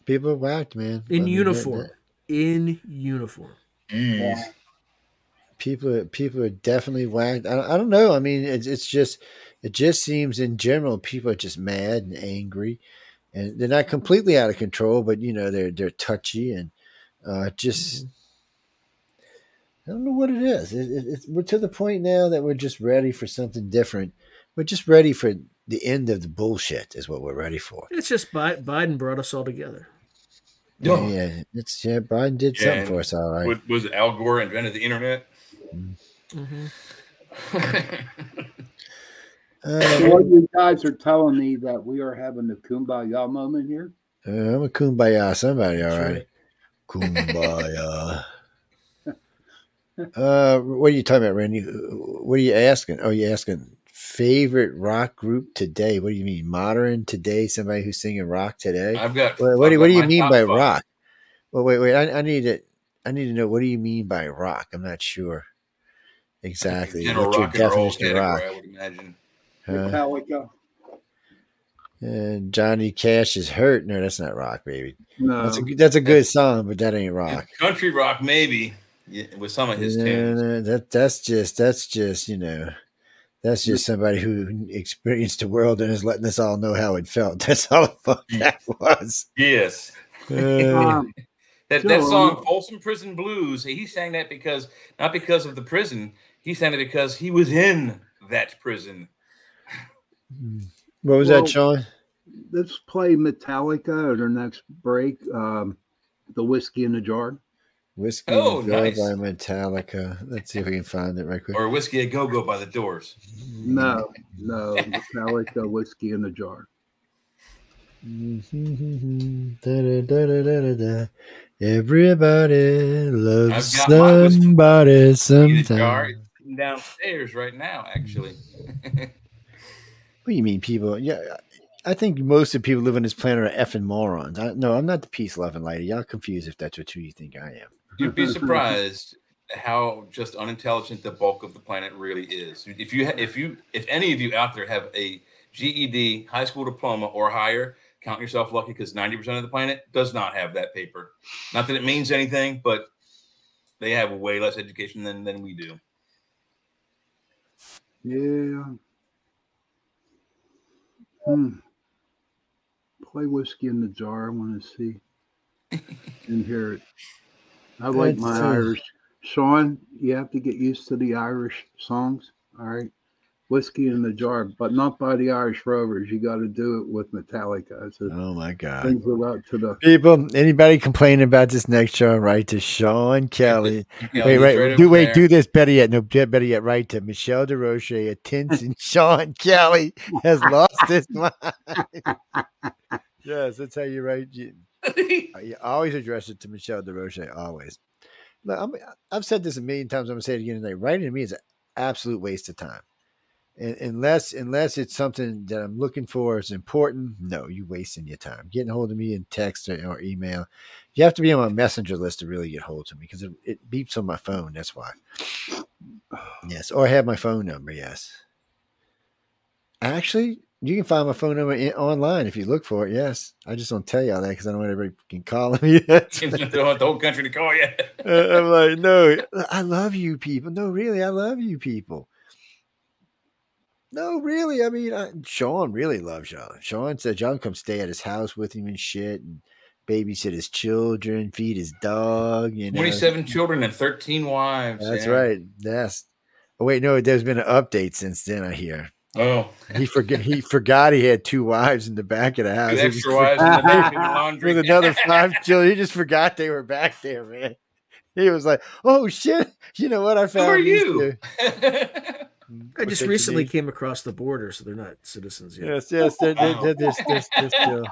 people are whacked, man. I in mean, uniform. In uniform. Mm. Yeah. people people are definitely whacked. I, I don't know. I mean, it's it's just it just seems in general people are just mad and angry, and they're not completely out of control, but you know they're they're touchy and uh, just. Mm-hmm. I don't know what it is. It, it, it's, we're to the point now that we're just ready for something different. We're just ready for the end of the bullshit. Is what we're ready for. It's just Bi- Biden brought us all together. Oh. Yeah, it's yeah. Biden did Yeah, something for us, all right. Was, was Al Gore invented the internet? hmm Uh, What you guys are telling me that we are having the kumbaya moment here? uh, I'm a kumbaya somebody, all That's right. Kumbaya. uh, what are you talking about, Randy? What are you asking? Oh, you asking favorite rock group today? What do you mean, modern today? Somebody who's singing rock today? I've got. What, what, do, I've what do you mean by five. rock? Well, wait, wait. I, I need to. I need to know. What do you mean by rock? I'm not sure exactly. General What's your rock and definition of rock? I would imagine. Huh? Metallica. And Johnny Cash is hurt. No, that's not rock, baby. No. That's a that's a good song, but that ain't rock. Country rock, maybe, yeah, with some of his No, tunes. no, that that's just that's just you know that's just somebody who experienced the world and is letting us all know how it felt. That's all the fuck that was. Yes. Uh, Um, That, that song, Folsom Prison Blues, he sang that because, not because of the prison, he sang it because he was in that prison. what was Well, that, Sean? let's play Metallica at our next break. Um, the whiskey in the jar. Whiskey Oh, in the Jar nice. by Metallica. Let's see if we can find it right quick. Or Whiskey a Go Go by the Doors. No, no, Metallica whiskey in the jar. Mm-hmm. Everybody loves I've got my whiskey somebody In sometime. downstairs right now, actually. What do you mean, people? Yeah, I think most of the people living on this planet are effing morons. I, no, I'm not the peace loving lady. Y'all confused if that's what you think I am. You'd be surprised how just unintelligent the bulk of the planet really is. If you, if you, if any of you out there have a GED, high school diploma or higher, count yourself lucky because ninety percent of the planet does not have that paper. Not that it means anything, but they have way less education than than we do. Yeah. Hmm. Play whiskey in the jar. I want to see and hear it. I like my That's, Irish. Sean, you have to get used to the Irish songs. All right. Whiskey in the jar, but not by the Irish Rovers. You got to do it with Metallica. It's a, Oh my god. brings it up to the. People, anybody complaining about this next show, write to Sean Kelly. You know, wait, wait, right do wait, there. do this better yet. No, better yet, write to Michelle DeRoche at Tinson. Sean Kelly has lost his mind. yes, that's how you write. You, always address it to Michelle DeRoche. Always. Look, I'm, I've said this a million times. I'm gonna say it again tonight. Writing to me is an absolute waste of time. And unless unless it's something that I'm looking for is important, no, you're wasting your time. Getting hold of me in text or, or email. You have to be on my messenger list to really get hold of me because it, it beeps on my phone. That's why. Yes, or I have my phone number. Yes. Actually, you can find my phone number in, online if you look for it. Yes, I just don't tell you all that because I don't want everybody can call me. Want the whole country to call you. Uh, I'm like, no, I love you people. No, really, I love you people. No, really, I mean, I, Sean really loves y'all. Sean said y'all come stay at his house with him and shit, and babysit his children, feed his dog. You know, Twenty-seven children and thirteen wives. That's yeah. right. That's. Oh wait, no, there's been an update since then. I hear Oh, he forgot. he forgot he had two wives in the back of the house. two He was extra wives in the back of the laundry. with another five children. He just forgot they were back there, man. He was like, "Oh shit! You know what? I found." Who are you? I just recently came across the border, so they're not citizens yet. Yes, yes. They're, they're, they're, they're, they're, they're still.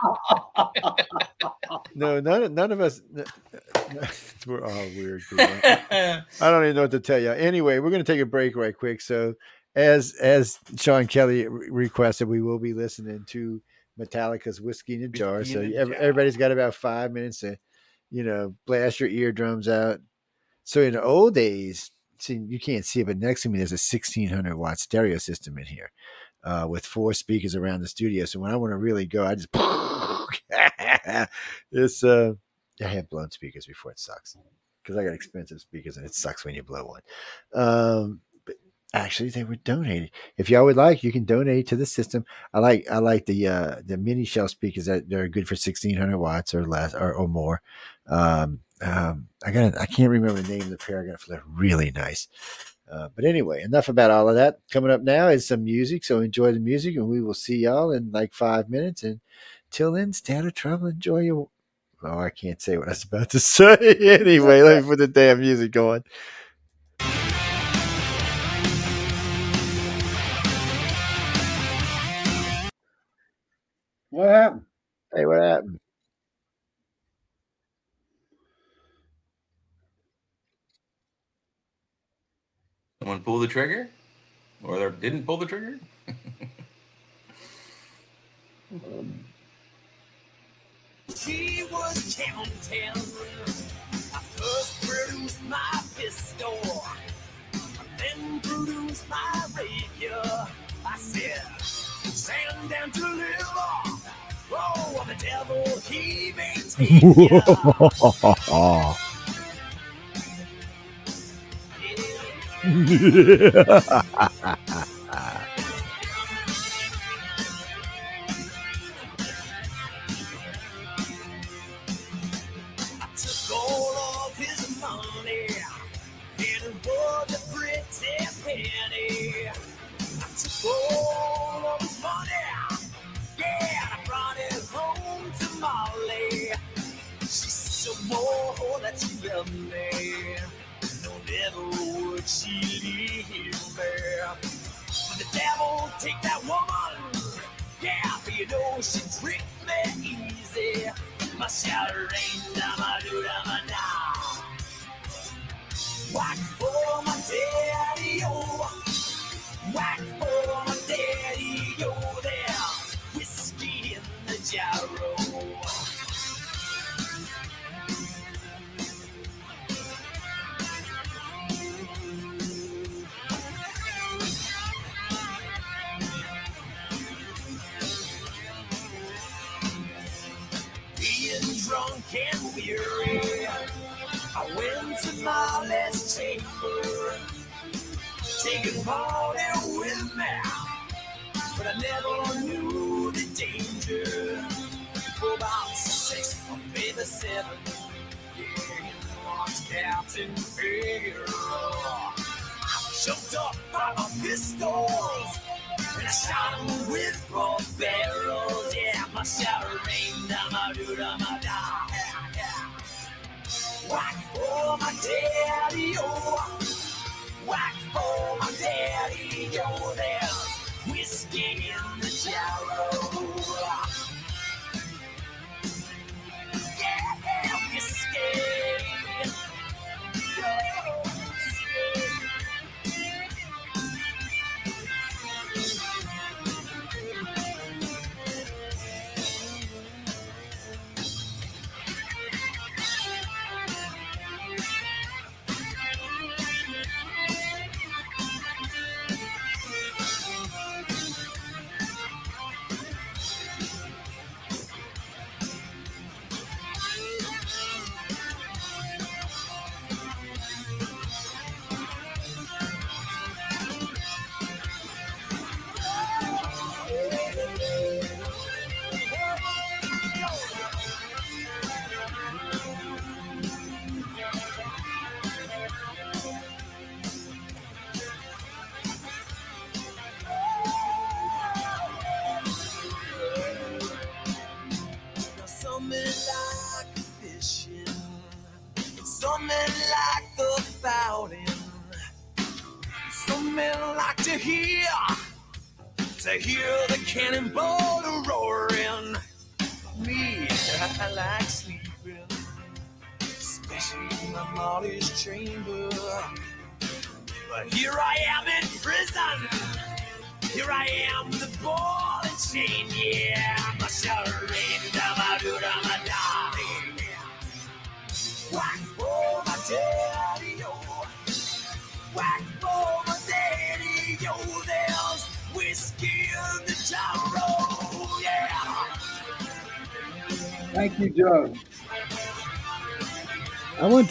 No, none, none of us. We're all weird people. I don't even know what to tell you. Anyway, we're going to take a break right quick. So, as as Sean Kelly re- requested, we will be listening to Metallica's "Whiskey in a Jar." Whiskey So a ev- Jar. everybody's got about five minutes to, you know, blast your eardrums out. So in the old days, see, you can't see it, but next to me there's a 1600 watt stereo system in here, uh, with four speakers around the studio. So when I want to really go, I just it's uh, I have blown speakers before. It sucks because I got expensive speakers and it sucks when you blow one. Um, actually they were donated. If y'all would like, you can donate to the system. I like I like the uh, the mini shelf speakers that they're good for sixteen hundred watts or less or, or more. Um, um, I got I can't remember the name of the pair. I got they're really nice. Uh, but anyway, enough about all of that. Coming up now is some music, so enjoy the music, and we will see y'all in like five minutes. And till then, stay out of trouble. Enjoy your. Oh, I can't say what I was about to say. anyway, let me put the damn music going. What happened? Hey, what happened? Someone pull the trigger, or they didn't pull the trigger. She was counting. I first produced my pistol, then produced my rapier. I said, stand down to live. Oh, the devil, he may take would she leave me." But the devil take that woman, yeah, for you know she tricked me easy. My shoulder rain down my do my now. Whack for my daddy, oh. Whack for my daddy, oh, there. Whiskey in the jarro. Party with me, but I never knew the danger. For about six or maybe seven, yeah, launched Captain Figaro. I jumped up by my pistols. And I shot him with both barrels. Yeah, my shout my root on my dog. Yeah, yeah. Whack for my daddy, oh. Whack for my daddy, oh. There's whiskey in the jarro. Yeah, whiskey. Yeah,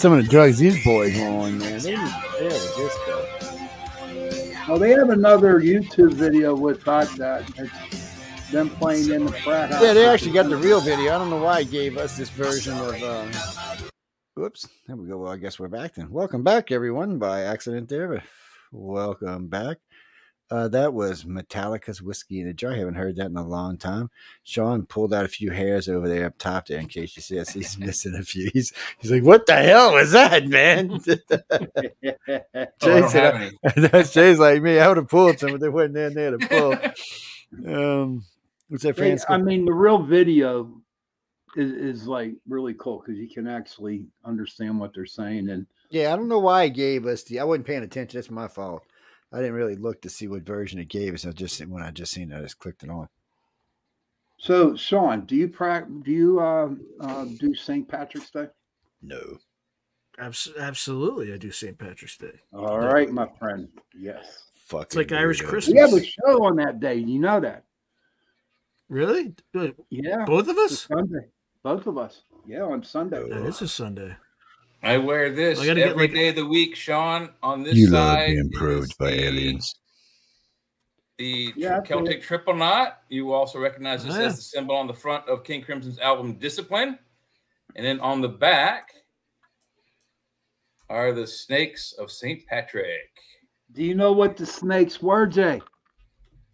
some of the drugs these boys are on, man. They need to fail with this. Oh, they have another YouTube video with that it's them playing in the frat house. Yeah, they actually got the real video. I don't know why he gave us this version of. Um, whoops, there we go. Well, I guess we're back then. Welcome back, everyone. By accident there, but welcome back. Uh, that was Metallica's Whiskey in a Jar. I haven't heard that in a long time. Sean pulled out a few hairs over there up top there in case you see us. He's missing a few. He's, he's like, What the hell was that, man? Oh, I Jay don't said, have any. That's Jay's like me. I would have pulled some, but they wasn't in there to pull. Um, what's that, They- Francisco? I mean, the real video is, is like really cool because you can actually understand what they're saying. And Yeah, I don't know why it gave us the. I wasn't paying attention. That's my fault. I didn't really look to see what version it gave us. I just when I just seen it, I just clicked it on. so, Sean, do you prac do you uh, uh, do St. Patrick's Day? No, Abs- absolutely, I do St. Patrick's Day. All right, my friend. Yes. fuck. It's like Irish Christmas. We have a show on that day. You know that? Really? Yeah. Both of us? Sunday. Both of us. Yeah, on Sunday. That is a Sunday. I wear this I gotta every get, day of the week, Sean. On this You love being is probed by the- aliens. The Yeah, I Celtic triple knot. You also recognize this Oh, yeah. as the symbol on the front of King Crimson's album Discipline. And then on the back are the snakes of St. Patrick. Do you know what the snakes were, Jay?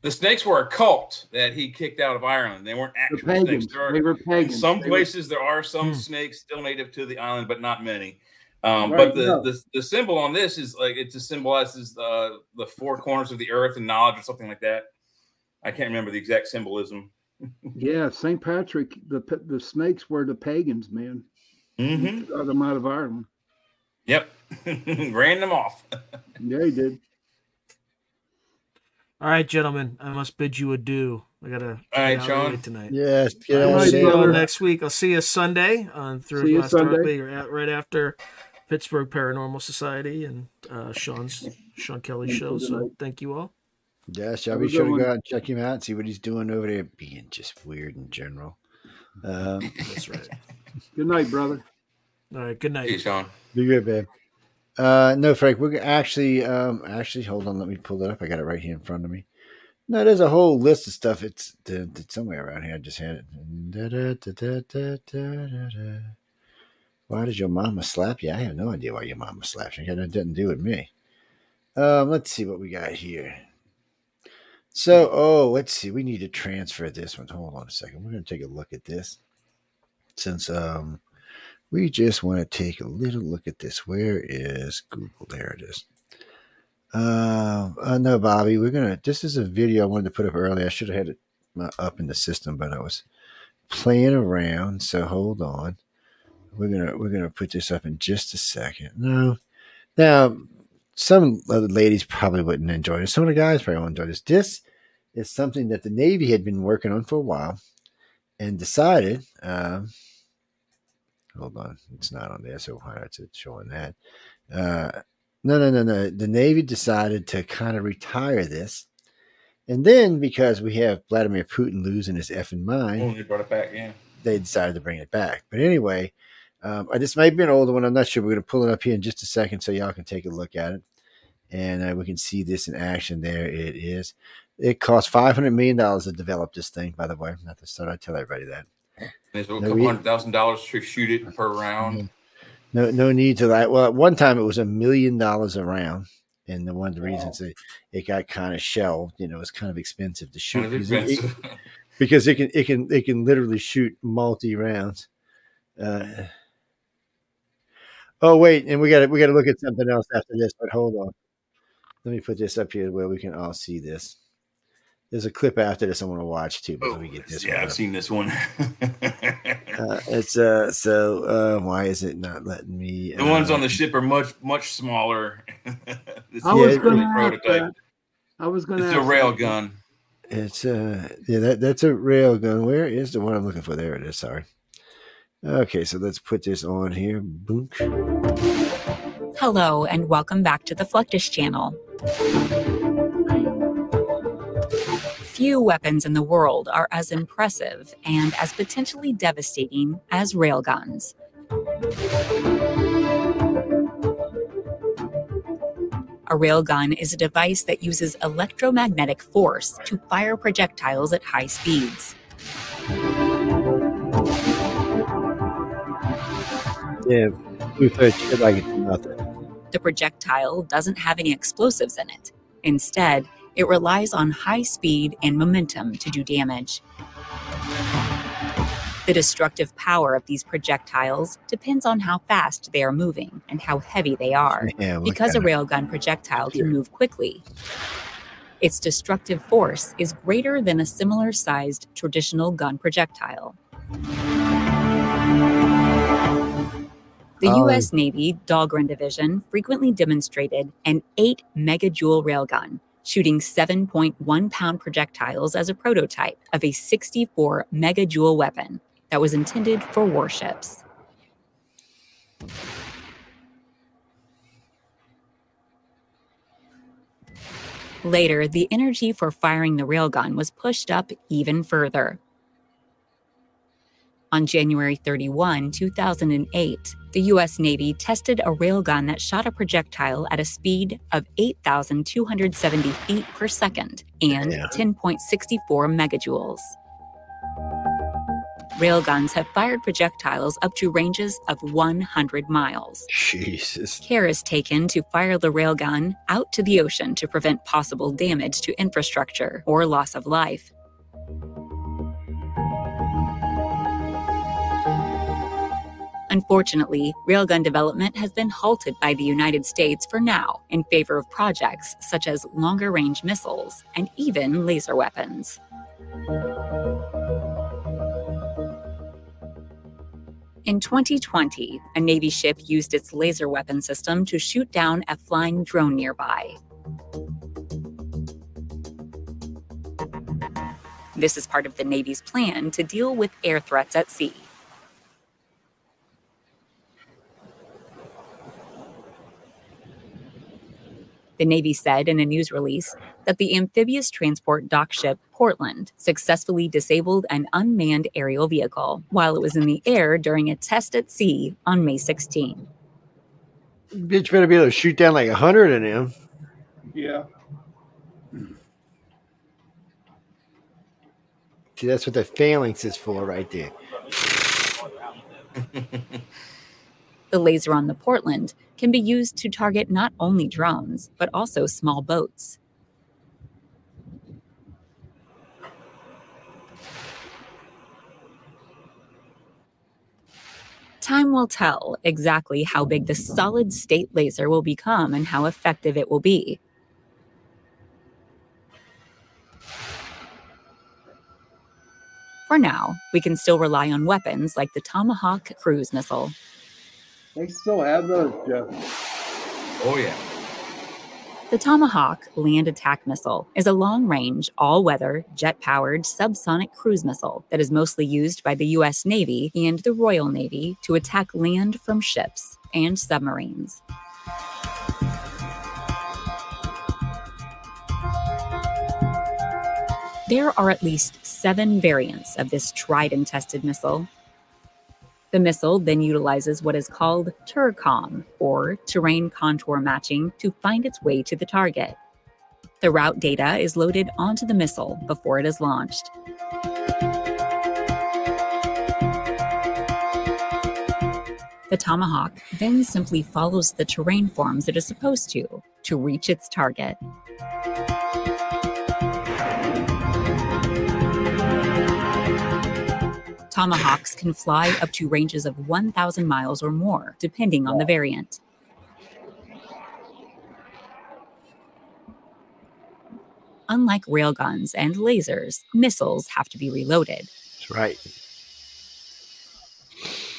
The snakes were a cult that he kicked out of Ireland. They weren't The actual snakes. There are- They were pagans. some They were- places there are some Hmm. snakes still native to the island, but not many. Um, Right, but the, no. the the symbol on this is like it just symbolizes uh, the four corners of the earth and knowledge or something like that. I can't remember the exact symbolism. Yeah, St. Patrick. The the snakes were the pagans, man. Mm-hmm. Got them out of Ireland. Yep, ran them off. Yeah, he did. All right, gentlemen, I must bid you adieu. I gotta. All right, get out Sean. tonight. Yes, get I'll All out right, see you all next week. I'll see you Sunday on through See you or at, right after Pittsburgh Paranormal Society and uh, Sean's Sean Kelly show. So tonight. thank you all. Yes, I'll Have be sure good to go out and check him out and see what he's doing over there, being just weird in general. Um, That's right. Good night, brother. All right. Good night. Hey, Sean. be good, babe. Uh, no, Frank, we're actually, um, actually, hold on, let me pull it up. I got it right here in front of me. No, there's a whole list of stuff. It's, it's somewhere around here. I just had it. Why did your mama slap you? I have no idea why your mama slapped you. It didn't do with me. Um, let's see what we got here. So, oh, let's see. We need to transfer this one. Hold on a second. We're going to take a look at this. Since um, we just want to take a little look at this. Where is Google? There it is. Uh, uh, no, Bobby, we're gonna. This is a video I wanted to put up earlier. I should have had it uh, up in the system, but I was playing around. So hold on. We're gonna we're gonna put this up in just a second. No, now some of the ladies probably wouldn't enjoy this. Some of the guys probably won't enjoy this. This is something that the Navy had been working on for a while and decided. Um, hold on, it's not on there, so why is it showing that? Uh, no, no, no, no. The Navy decided to kind of retire this. And then because we have Vladimir Putin losing his effing mind, Oh, they brought it back. Yeah. they decided to bring it back. But anyway, um, uh, this might be an older one. I'm not sure. We're going to pull it up here in just a second so y'all can take a look at it. And uh, we can see this in action. There it is. It cost $500 million to develop this thing, by the way. Not to start, I tell everybody that. There's a No, couple hundred thousand dollars to shoot it per round. No, no need to that. Well, at one time it was a million dollars a round, and the one of the Wow. reasons it, it got kind of shelved, you know, it's kind of expensive to shoot Kind of because it, it- because it can it can it can literally shoot multi rounds. Uh, oh wait, and we got we got to look at something else after this. But hold on, let me put this up here where we can all see this. There's a clip after this I want to watch too. But Oh, let me get this. yeah, one I've up. seen this one. Uh, it's uh so uh why is it not letting me? the ones uh, on the ship are much much smaller. this I Yeah, was it- going early to ask prototype. that. I was going to It's a ask rail that. gun. It's uh yeah that that's a rail gun. Where is the one I'm looking for? There it is. Sorry. Okay, so let's put this on here. Boom. Hello, and welcome back to the Fluctus channel. Few weapons in the world are as impressive and as potentially devastating as railguns. A railgun is a device that uses electromagnetic force to fire projectiles at high speeds. Yeah, blue thread shit like nothing. The projectile doesn't have any explosives in it. Instead, it relies on high speed and momentum to do damage. The destructive power of these projectiles depends on how fast they are moving and how heavy they are. Yeah, Because a railgun projectile can move quickly, its destructive force is greater than a similar sized traditional gun projectile. The Oh. U.S. Navy Dahlgren Division frequently demonstrated an 8 megajoule railgun, shooting 7.1 pound projectiles as a prototype of a 64 megajoule weapon that was intended for warships. Later, the energy for firing the railgun was pushed up even further. On January 31, 2008, the U.S. Navy tested a railgun that shot a projectile at a speed of 8,270 feet per second and Yeah. 10.64 megajoules. Railguns have fired projectiles up to ranges of 100 miles. Jesus. Care is taken to fire the railgun out to the ocean to prevent possible damage to infrastructure or loss of life. Unfortunately, railgun development has been halted by the United States for now in favor of projects such as longer range missiles and even laser weapons. In 2020, a Navy ship used its laser weapon system to shoot down a flying drone nearby. This is part of the Navy's plan to deal with air threats at sea. The Navy said in a news release that the amphibious transport dock ship Portland successfully disabled an unmanned aerial vehicle while it was in the air during a test at sea on May 16. Bitch better be able to shoot down like a hundred of them. Yeah. See, that's what the phalanx is for right there. The laser on the Portland can be used to target not only drones, but also small boats. Time will tell exactly how big the solid state laser will become and how effective it will be. For now, we can still rely on weapons like the Tomahawk cruise missile. They still have those, Jeff. Oh yeah. The Tomahawk land attack missile is a long range, all weather, jet powered subsonic cruise missile that is mostly used by the U.S. Navy and the Royal Navy to attack land from ships and submarines. There are at least seven variants of this tried and tested missile. The missile then utilizes what is called TERCOM, or terrain contour matching, to find its way to the target. The route data is loaded onto the missile before it is launched. The Tomahawk then simply follows the terrain forms it is supposed to to reach its target. Tomahawks can fly up to ranges of 1,000 miles or more, depending on the variant. Unlike railguns and lasers, missiles have to be reloaded. That's right.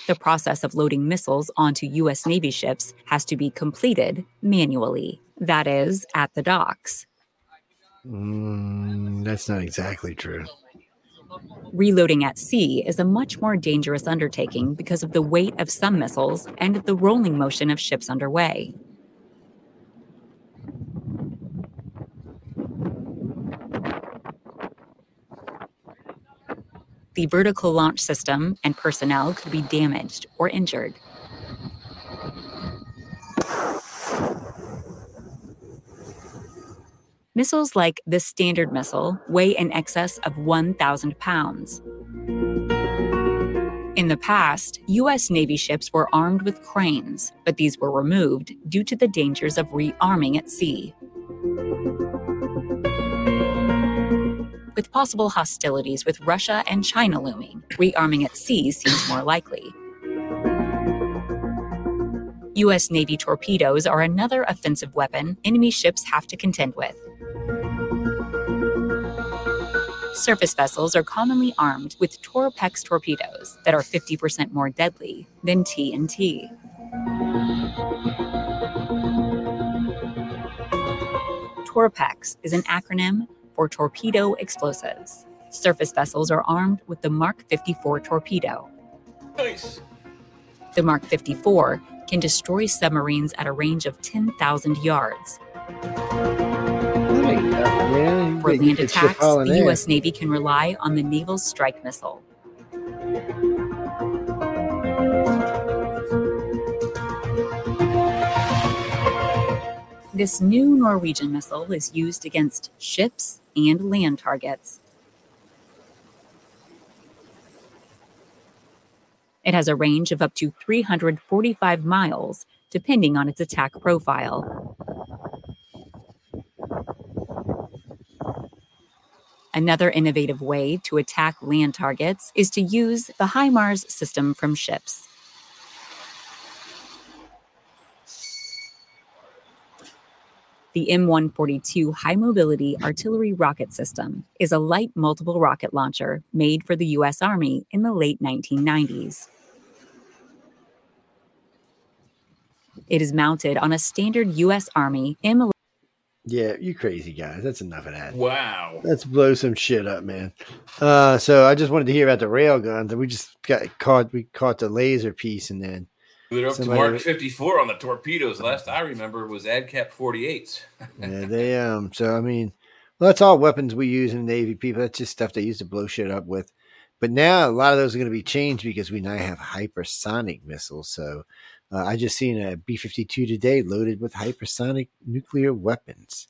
The process of loading missiles onto U.S. Navy ships has to be completed manually, that is, at the docks. Mm, that's not exactly true. Reloading at sea is a much more dangerous undertaking because of the weight of some missiles and the rolling motion of ships underway. The vertical launch system and personnel could be damaged or injured. Missiles like the Standard Missile weigh in excess of 1,000 pounds. In the past, U.S. Navy ships were armed with cranes, but these were removed due to the dangers of rearming at sea. With possible hostilities with Russia and China looming, rearming at sea seems more likely. U.S. Navy torpedoes are another offensive weapon enemy ships have to contend with. Surface vessels are commonly armed with Torpex torpedoes that are 50% more deadly than TNT. Torpex is an acronym for torpedo explosives. Surface vessels are armed with the Mark 54 torpedo. Nice. The Mark 54 can destroy submarines at a range of 10,000 yards. There you go, man. You For land attacks, the. U.S. Navy can rely on the Naval Strike Missile. This new Norwegian missile is used against ships and land targets. It has a range of up to 345 miles, depending on its attack profile. Another innovative way to attack land targets is to use the HIMARS system from ships. The M142 High Mobility Artillery Rocket System is a light multiple rocket launcher made for the U.S. Army in the late 1990s. It is mounted on a standard U.S. Army M11 Yeah, you crazy guys. That's enough of that. Wow. Let's blow some shit up, man. Uh, so I just wanted to hear about the rail guns, and we just got caught. We caught the laser piece, and then They're up Somebody- to Mark 54 on the torpedoes. Last I remember was AdCap 48s. yeah, they um. So I mean, well, that's all weapons we use in the Navy. People, that's just stuff they used to blow shit up with. But now a lot of those are going to be changed because we now have hypersonic missiles. So uh, I just seen a B fifty two today loaded with hypersonic nuclear weapons.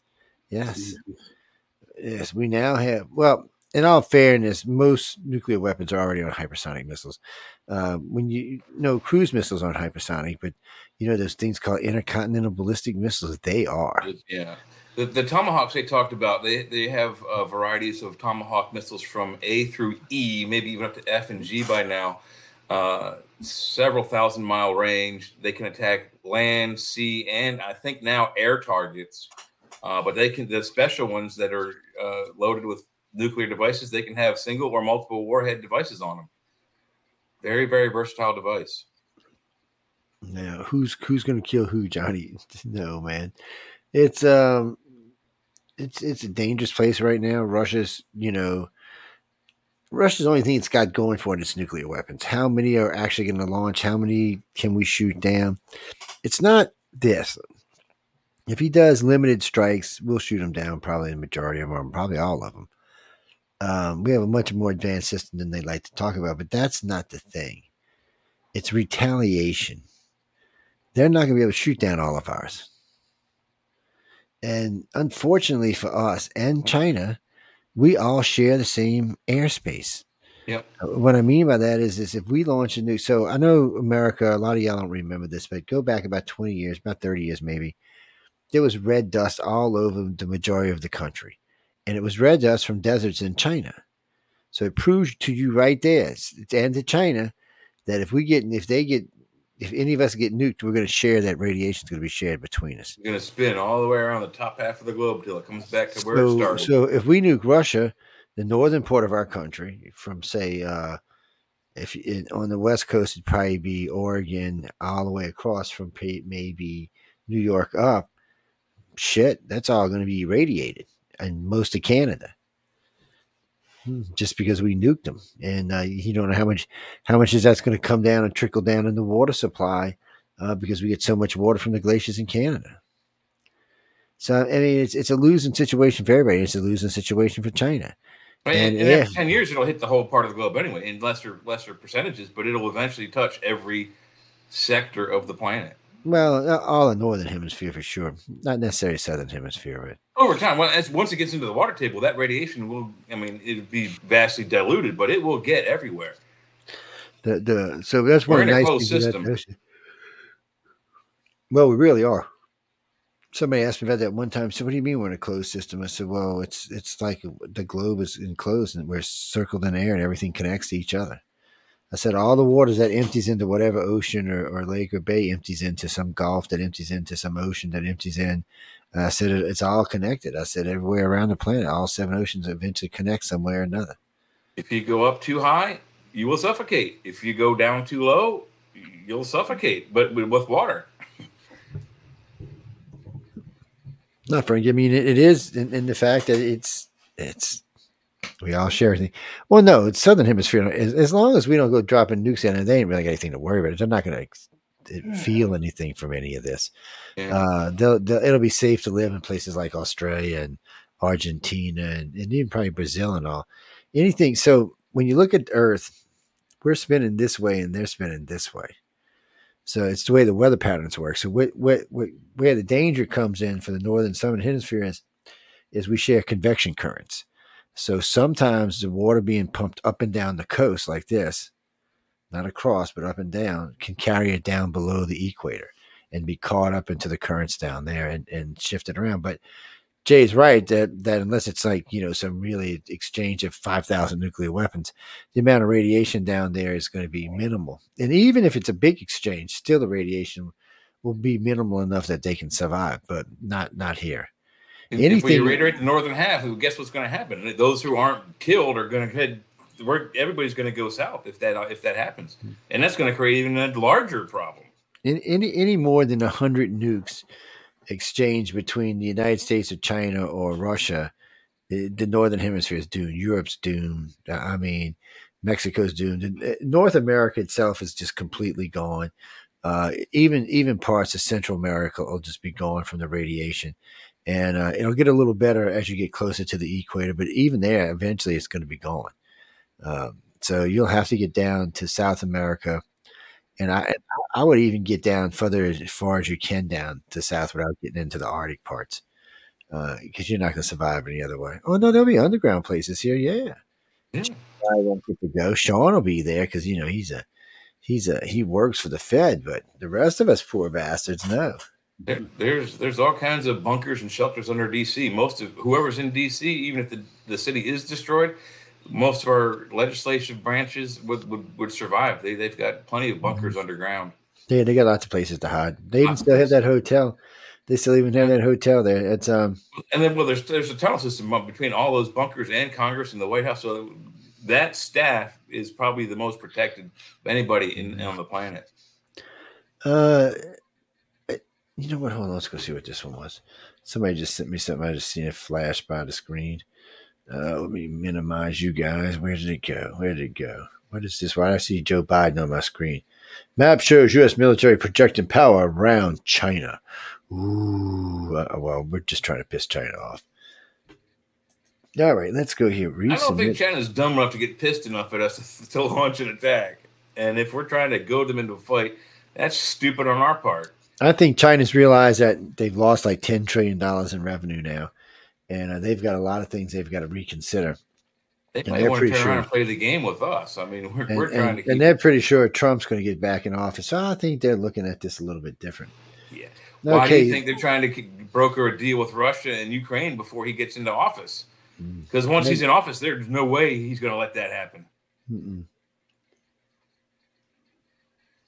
Yes. Yes, we now have. Well, in all fairness, most nuclear weapons are already on hypersonic missiles. Uh, when you, you know cruise missiles aren't hypersonic, but you know those things called intercontinental ballistic missiles, they are. Yeah. The, the tomahawks they talked about, they, they have uh, varieties of tomahawk missiles from A through E, maybe even up to F and G by now. Uh, several thousand mile range. They can attack land, sea, and I think now air targets. Uh, but they can the special ones that are uh, loaded with nuclear devices. They can have single or multiple warhead devices on them. Very very versatile device. Now, who's who's going to kill who, Johnny? No, man. It's um, it's it's a dangerous place right now. Russia's, you know, Russia's only thing it's got going for it is nuclear weapons. How many are actually going to launch? How many can we shoot down? It's not this. If he does limited strikes, we'll shoot him down. Probably the majority of them, probably all of them. Um, we have a much more advanced system than they like to talk about, but that's not the thing. It's retaliation they're not going to be able to shoot down all of ours. And unfortunately for us and China, we all share the same airspace. Yep. Uh, What I mean by that is, is if we launch a new, so I know America, a lot of y'all don't remember this, but go back about 20 years, about 30 years maybe, there was red dust all over the majority of the country. And it was red dust from deserts in China. So it proves to you right there, it's- and to China, that if we get, if they get, if any of us get nuked, we're going to share that radiation. is going to be shared between us. It's going to spin all the way around the top half of the globe till it comes back to where it So, started. so if we nuke Russia, the northern part of our country, from say, uh, if it, on the west coast, it'd probably be Oregon, all the way across from maybe New York up. Shit, that's all going to be irradiated, and most of Canada, just because we nuked them. And uh, you don't know how much, how much is that's going to come down and trickle down in the water supply, uh, because we get so much water from the glaciers in Canada. So I mean, it's it's a losing situation for everybody. It's a losing situation for China. And, And and yeah. after ten years, it'll hit the whole part of the globe anyway, in lesser lesser percentages, but it'll eventually touch every sector of the planet. Well, uh, all the northern hemisphere for sure. Not necessarily southern hemisphere, but Over time, well, as, once it gets into the water table, that radiation will, I mean, it'll be vastly diluted, but it will get everywhere. the the so that's We're one a nice closed system. ocean. Well, we really are. Somebody asked me about that one time. So, what do you mean we're in a closed system? I said, well, it's it's like the globe is enclosed and we're circled in air and everything connects to each other. I said all the water that empties into whatever ocean or, or lake or bay empties into some gulf that empties into some ocean that empties in. And I said it, it's all connected. I said everywhere around the planet, all seven oceans eventually connect somewhere or another. If you go up too high, you will suffocate. If you go down too low, you'll suffocate, but with water. Not Frank. I mean, it, it is in, in the fact that it's it's we all share everything. Well, no, it's southern hemisphere. As, as long as we don't go dropping nukes in, and they ain't really got anything to worry about. They're not going to feel anything from any of this. Yeah. Uh, they'll, they'll, it'll be safe to live in places like Australia and Argentina and, and even probably Brazil and all. Anything. So when you look at Earth, we're spinning this way and they're spinning this way. So it's the way the weather patterns work. So what, what, what, where the danger comes in for the northern southern hemisphere is, is we share convection currents. So sometimes the water being pumped up and down the coast like this, not across, but up and down, can carry it down below the equator and be caught up into the currents down there and, and shifted around. But Jay's right that, that unless it's like, you know, some really exchange of 5,000 nuclear weapons, the amount of radiation down there is going to be minimal. And even if it's a big exchange, still the radiation will be minimal enough that they can survive, but not not here. If- If we Anything- reiterate the northern half, guess what's going to happen? Those who aren't killed are going to head. We're, everybody's going to go south if that if that happens, and that's going to create even a larger problem. In, any any more than a hundred nukes exchanged between the United States or China or Russia, the, the northern hemisphere is doomed. Europe's doomed. I mean, Mexico's doomed. Uh, North America itself is just completely gone. Uh, even even parts of Central America will just be gone from the radiation, and uh, it'll get a little better as you get closer to the equator. But even there, eventually, it's going to be gone. Um, so you'll have to get down to South America, and I I would even get down further as far as you can down to south without getting into the Arctic parts, because you're not going to survive any other way. Oh no, there'll be underground places here. Yeah, Yeah. I won't get to go. Sean will be there because you know he's a he's a he works for the Fed, but the rest of us poor bastards no. There, there's there's all kinds of bunkers and shelters under DC. Most of whoever's in DC, even if the, the city is destroyed, most of our legislative branches would, would, would survive. They they've got plenty of bunkers underground. Yeah, they got lots of places to hide. They even Lots still have that hotel. They still even have that hotel there. It's um And then well, there's there's a tunnel system between all those bunkers and Congress and the White House. So that staff is probably the most protected of anybody in on the planet. uh you know what? Hold on, let's go see what this one was. Somebody just sent me something. I just seen it flash by the screen. Uh, let me minimize you guys. Where did it go? Where did it go? What is this? Why do I see Joe Biden on my screen? Map shows U.S. military projecting power around China. Ooh, uh, well, we're just trying to piss China off. All right, let's go here. I don't think Resubmit. China's dumb enough to get pissed enough at us to launch an attack. And if we're trying to goad them into a fight, that's stupid on our part. I think China's realized that they've lost like ten trillion dollars in revenue now, and uh, they've got a lot of things they've got to reconsider. They And they're want to pretty turn around sure. and play the game with us. I mean, we're, And, we're trying and, to keep. and they're pretty sure Trump's going to get back in office. So I think they're looking at this a little bit different. yeah. Why do you think they're trying to broker a deal with Russia and Ukraine before he gets into office? Mm. Because once Maybe- he's in office, there's no way he's going to let that happen. Mm-mm.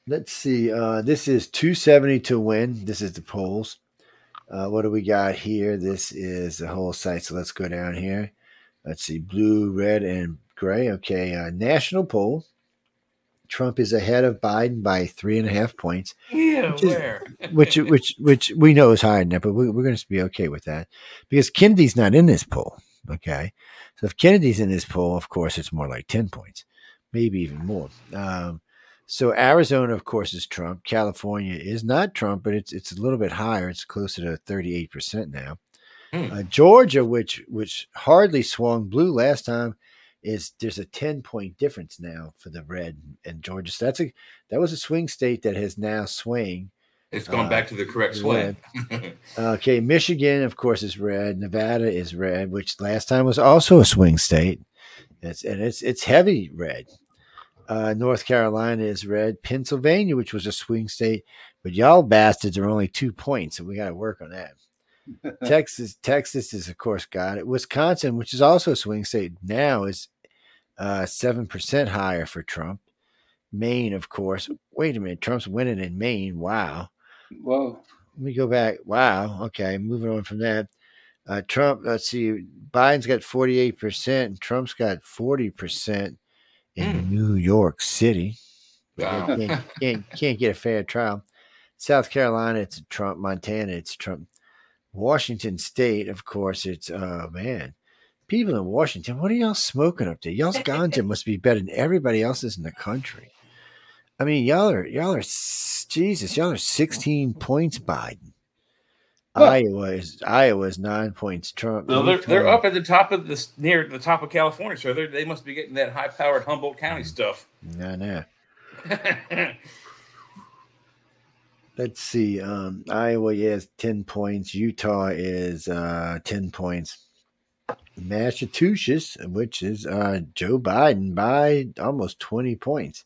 Let's see. Uh, this is 270 to win. This is the polls. Uh, what do we got here? This is the whole site. So let's go down here. Let's see. Blue, red, and gray. Okay. Uh, national poll. Trump is ahead of Biden by three and a half points, Yeah, Which is- where? which which which we know is higher than that, but we, we're going to be okay with that because Kennedy's not in this poll. Okay, so if Kennedy's in this poll, of course, it's more like ten points, maybe even more. Um, so Arizona, of course, is Trump. California is not Trump, but it's it's a little bit higher. It's closer to thirty eight percent now. Hmm. Uh, Georgia, which which hardly swung blue last time, is there's a ten point difference now for the red and Georgia. So that's a that was a swing state that has now swing It's gone Uh, back to the correct swing. Okay, Michigan, of course, is red. Nevada is red, which last time was also a swing state. It's and it's it's heavy red. Uh, North Carolina is red. Pennsylvania, which was a swing state, but y'all bastards are only two points, so we got to work on that. Texas, Texas is of course got it. Wisconsin, which is also a swing state now, is uh, seven percent higher for Trump. Maine, of course. Wait a minute, Trump's winning in Maine. Wow. Well, Let me go back. Wow. Okay, moving on from that. Uh, Trump, let's see, Biden's got 48%, and Trump's got 40% in mm. New York City. Wow. Can't, can't, can't get a fair trial. South Carolina, it's Trump. Montana, it's Trump. Washington State, of course, it's, oh man. People in Washington, what are y'all smoking up there? Y'all's ganja must be better than everybody else's in the country. I mean, y'all are, y'all are, Jesus, y'all are 16 points Biden. Iowa is Iowa is nine points. Trump. No, they're, they're up at the top of this near the top of California, so they they must be getting that high powered Humboldt County stuff. No, no. Let's see. Um, Iowa is ten points. Utah is uh, ten points. Massachusetts, which is uh, Joe Biden by almost twenty points.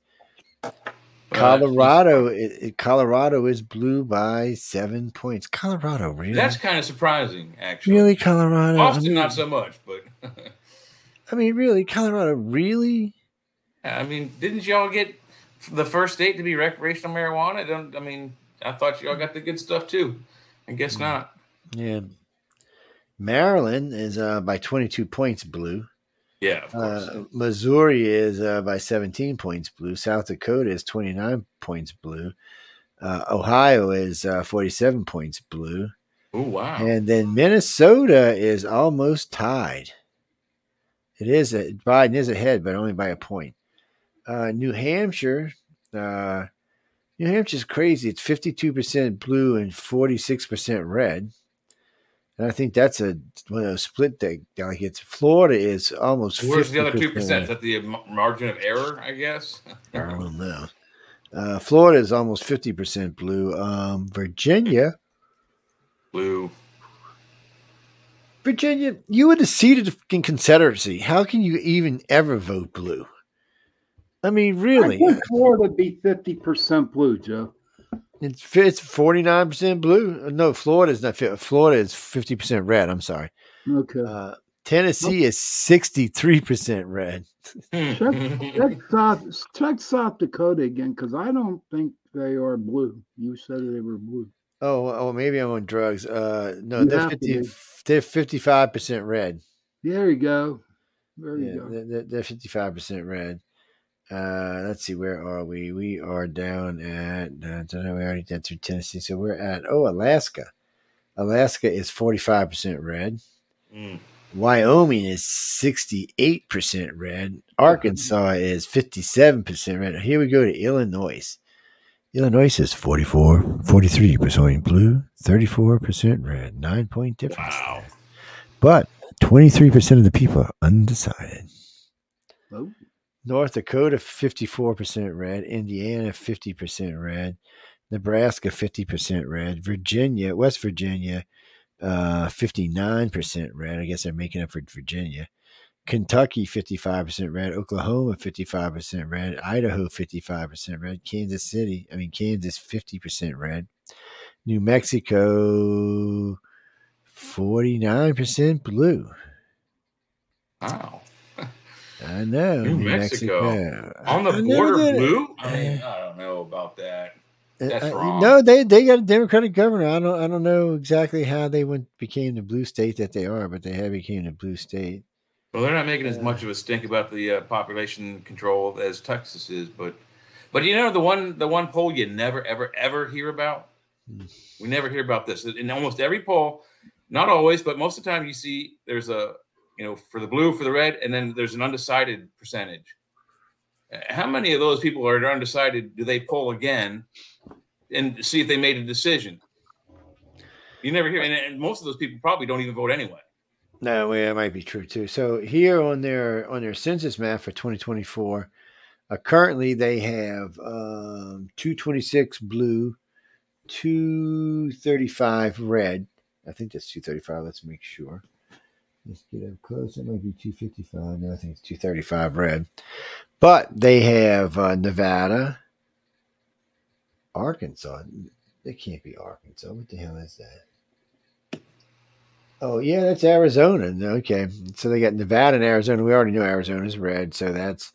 Colorado, it, it- Colorado is blue by seven points. Colorado, really? That's kind of surprising, actually. really Colorado. I mean, not so much, but I mean, really, Colorado, really? I mean, didn't y'all get the first state to be recreational marijuana? I don't. I mean, I thought y'all got the good stuff too. I guess not. Yeah. Maryland is uh, by 22 points blue. Yeah, of. Uh, Missouri is uh, by 17 points blue. South Dakota is 29 points blue. Uh, Ohio is uh, 47 points blue. oh wow. And then Minnesota is almost tied. It is a, Biden is ahead, but only by a point. Uh, New Hampshire, uh, New Hampshire's crazy. It's fifty two percent blue and forty six percent red. And I think that's a one of those split that like it's Florida is almost. Where's the other two 50%? Is that the ma- margin of error? I guess. I don't know. Uh, Florida is almost fifty percent blue. Um, Virginia, Blue. Virginia, you were the seat of the Confederacy. How can you even ever vote blue? I mean, I really, think Florida be fifty percent blue, Joe. It's it's forty nine percent blue. No, Florida is not. fi- Florida is fifty percent red. I'm sorry. Okay. Uh, Tennessee is sixty three percent red. check, check South check South Dakota again because I don't think they are blue. You said they were blue. Oh, oh, maybe I'm on drugs. Uh, no, You they're fifty. They're fifty five percent red. There you go. There you Yeah, go. they're- they're, they're 55% red. Uh, let's see, where are we? We are down at, uh, don't know, we already did through Tennessee. So we're at, oh, Alaska. Alaska is 45% red. Mm. Wyoming is 68% red. Arkansas is 57% red. Here we go to Illinois. Illinois is 44, 43% blue, 34% red. Nine point difference. Wow. But 23% of the people are undecided. North Dakota, 54% red. Indiana, 50% red. Nebraska, 50% red. Virginia, West Virginia, uh, 59% red. I guess they're making up for Virginia. Kentucky, 55% red. Oklahoma, 55% red. Idaho, 55% red. Kansas City, I mean, Kansas, 50% red. New Mexico, 49% blue. Wow. I know. New Mexico. On the I border, that- blue. I mean, I don't know about that. That's Uh, wrong. No, they they got a Democratic governor. I don't I don't know exactly how they went became the blue state that they are, but they have became the blue state. Well, they're not making as much of a stink about the uh, population control as Texas is, but but you know the one the one poll you never ever ever hear about. Hmm. We never hear about this in almost every poll. Not always, but most of the time you see there's a you know for the blue for the red, and then there's an undecided percentage. How many of those people are undecided? Do they poll again and see if they made a decision? You never hear, and, and most of those people probably don't even vote anyway. No, well, that might be true too. So here on their on their census map for 2024, uh, currently they have um, 226 blue, 235 red. I think that's 235. Let's make sure. Let's get up close. That might be 255. No, I think it's 235 red. But they have uh, Nevada, Arkansas. It can't be Arkansas. What the hell is that? Oh, yeah, that's Arizona. Okay. So they got Nevada and Arizona. We already know Arizona's red. So that's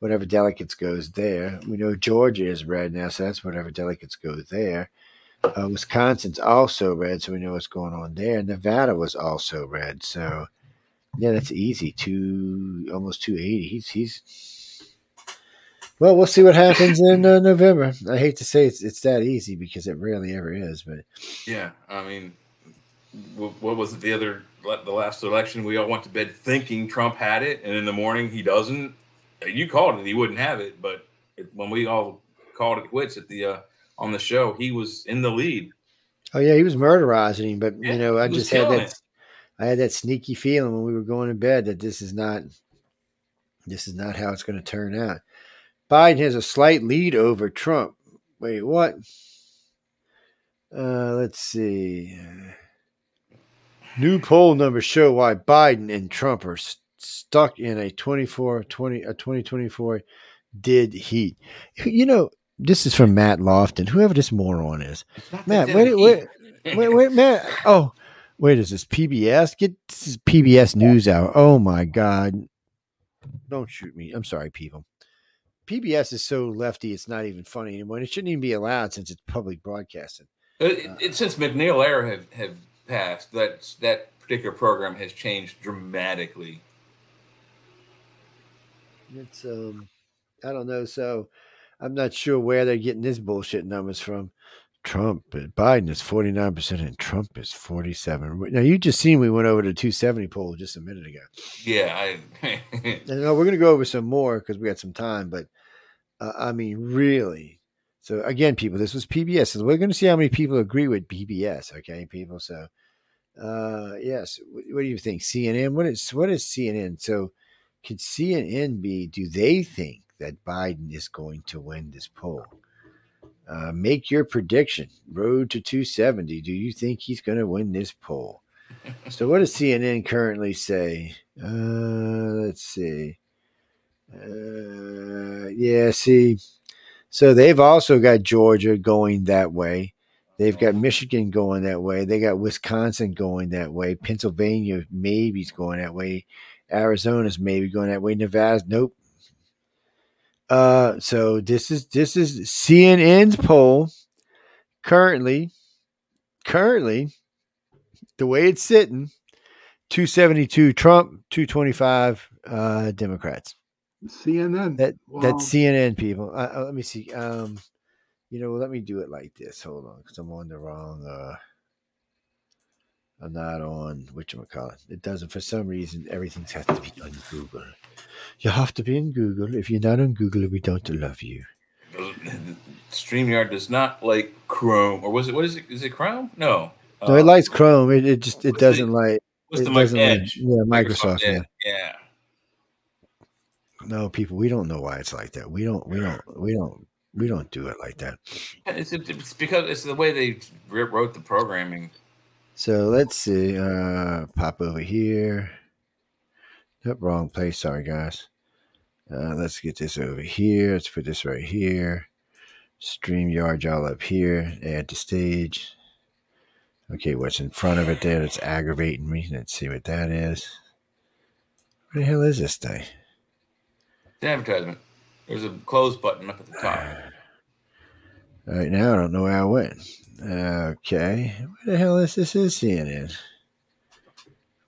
whatever delegates goes there. We know Georgia is red now. So that's whatever delegates go there. Uh, Wisconsin's also red. So we know what's going on there. Nevada was also red. So, yeah, that's easy. Two, almost 280. He's, he's, well, we'll see what happens in uh, November. I hate to say it's it's that easy because it rarely ever is, but Yeah, I mean, what, what was it the other the last election? We all went to bed thinking Trump had it, and in the morning he doesn't. You called it; he wouldn't have it. But it, when we all called it quits at the uh, on the show, he was in the lead. oh yeah, he was murderizing him. But Yeah, you know, I just had that. it. I had that sneaky feeling when we were going to bed that this is not this is not how it's going to turn out. Biden has a slight lead over Trump. Wait, what? Uh, let's see. New poll numbers show why Biden and Trump are st- stuck in a 24 20 a 2024 did heat. You know, this is from Matt Lofton, whoever this moron is. Matt, wait, wait, wait, wait, Matt. Oh, wait, is this PBS? Get this is PBS News Hour. Oh my God! Don't shoot me. I'm sorry, people. PBS is so lefty; it's not even funny anymore. And it shouldn't even be allowed since it's public broadcasting. It, it, since MacNeil era have, have passed, that that particular program has changed dramatically. It's um, I don't know. So I'm not sure where they're getting this bullshit numbers from. Trump, Biden is 49 percent, and Trump is 47. Now you just seen we went over the 270 poll just a minute ago. Yeah, I. And uh, we're going to go over some more because we got some time. But uh, I mean, really. So again, people, this was PBS. So we're going to see how many people agree with PBS. Okay, people. So uh, yes, what, what do you think? CNN. What is what is CNN? So could CNN be? Do they think that Biden is going to win this poll? Uh, make your prediction. Road to 270. Do you think he's going to win this poll? so, what does CNN currently say? Uh, let's see. Uh, yeah, see. So they've also got Georgia going that way. They've got Michigan going that way. They got Wisconsin going that way. Pennsylvania maybe's going that way. Arizona's maybe going that way. Nevada's nope. Uh, so this is this is CNN's poll currently. Currently, the way it's sitting, two seventy two Trump, two twenty five uh, Democrats. CNN. That Wow. that's CNN people. Uh, uh, let me see. Um, you know, let me do it like this. Hold on, because I'm on the wrong. Uh, I'm not on which call it. It doesn't for some reason. Everything has to be on Google. You have to be in Google. If you're not on Google, we don't love you. StreamYard does not like Chrome, or was it? What is it? Is it Chrome? No. No, it Uh, likes Chrome. It, it just it doesn't like. What's it the mic doesn't like- Edge? yeah, Microsoft. yeah. Edge. Yeah. No, people, we don't know why it's like that. We don't. We don't. We don't. We don't do it like that. It's, it's because it's the way they wrote the programming. So let's see. Uh, pop over here. Nope, wrong place. Sorry, guys. Uh, let's get this over here. Let's put this right here. StreamYard, y'all up here. Add the stage. Okay, what's in front of it there that's aggravating me? Let's see what that is. What the hell is this thing? The advertisement. There's a close button up at the top. All right, now I don't know where I went. Okay, what the hell is this? Is CNN?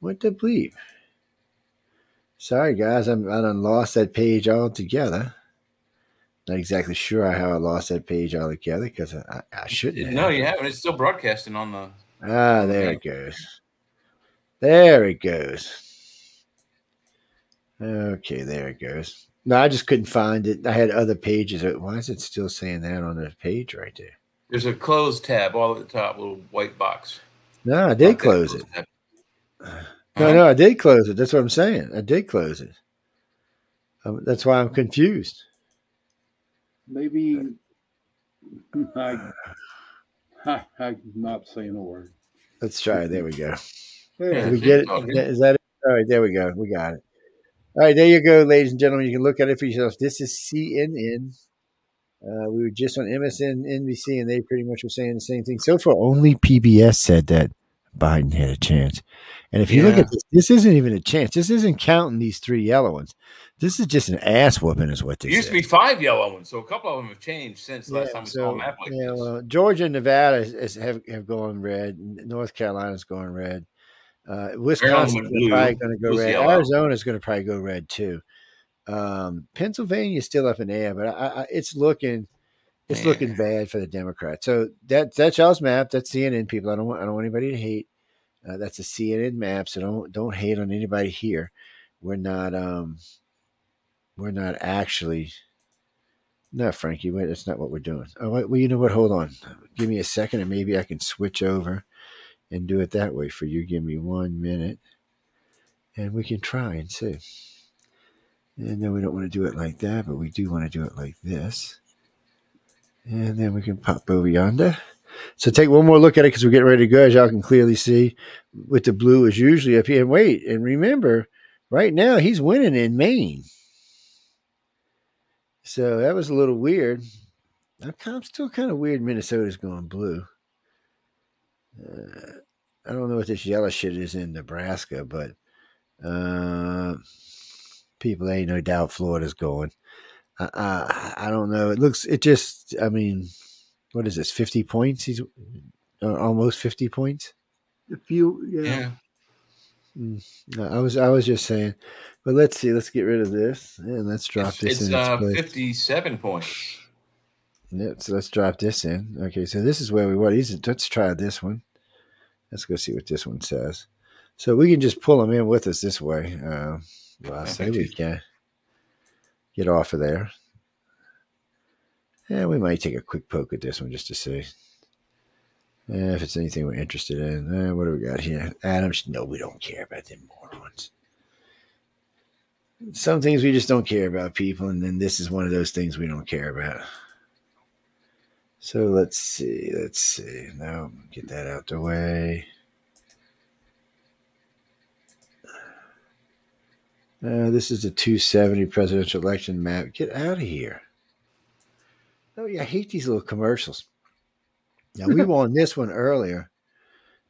What the bleep? Sorry, guys, I'm I done lost that page altogether. Not exactly sure how I lost that page altogether because I, I shouldn't. Have. No, you haven't. It's still broadcasting on the. Ah, there it goes. There it goes. Okay, there it goes. No, I just couldn't find it. I had other pages. Why is it still saying that on the page right there? There's a close tab all at the top, little white box. No, I did close it. tab. No, Huh? no, I did close it. That's what I'm saying. I did close it. Um, that's why I'm confused. Maybe I Ha, I'm not saying a word. Let's try it. There we go. There. We get it? Okay. Is that it? All right, there we go. We got it. All right, there you go, ladies and gentlemen. You can look at it for yourself. This is CNN. Uh, we were just on MSN, NBC, and they pretty much were saying the same thing. So far, only PBS said that Biden had a chance. And if you look at this, this isn't even a chance. This isn't counting these three yellow ones. This is just an ass whooping, is what they There used to be five yellow ones, so a couple of them have changed since last time we so, saw a map like yeah, this. well, Georgia and Nevada is, is- have, have gone red. North Carolina's going red. Uh, Wisconsin's went blue. probably going to go red. yellow. Arizona's going to probably go red too. Um, Pennsylvania's still up in the air, but I, I, it's looking it's Yeah. looking bad for the Democrats. So that that's y'all's map. That's CNN people. I don't want I don't want anybody to hate. Uh, that's a CNN map. So don't don't hate on anybody here. We're not um we're not actually no, Frankie, wait, that's not what we're doing. Oh, wait, well, you know what? Hold on. Give me a second, and maybe I can switch over and do it that way for you. Give me one minute, and we can try and see. And then we don't want to do it like that, but we do want to do it like this. And then we can pop over yonder. So take one more look at it because we're getting ready to go, as y'all can clearly see. With the blue is usually up here. And wait, and remember, right now he's winning in Maine. So that was a little weird. I'm still kind of weird. Minnesota's going blue. Uh, I don't know what this yellow shit is in Nebraska, but uh, people ain't no doubt Florida's going. I, I I don't know. It looks. It just. I mean, what is this? Fifty points. He's uh, almost fifty points. A few, yeah, yeah. No, I was I was just saying, but let's see. Let's get rid of this and let's drop It's, this it's in its uh, place. 57 points. Yeah, so let's drop this in. Okay, so this is where we want. These, let's try this one. Let's go see what this one says. So we can just pull them in with us this way. Uh, well, I say we can get off of there. Yeah, we might take a quick poke at this one just to see if it's anything we're interested in. Eh, what do we got here? Adams? No, we don't care about them morons. Some things we just don't care about, people, and then this is one of those things we don't care about. So let's see. Let's see. Now get that out the way. Uh, this is the 270 presidential election map. Get out of here. Oh, yeah, I hate these little commercials. Now, we won this one earlier,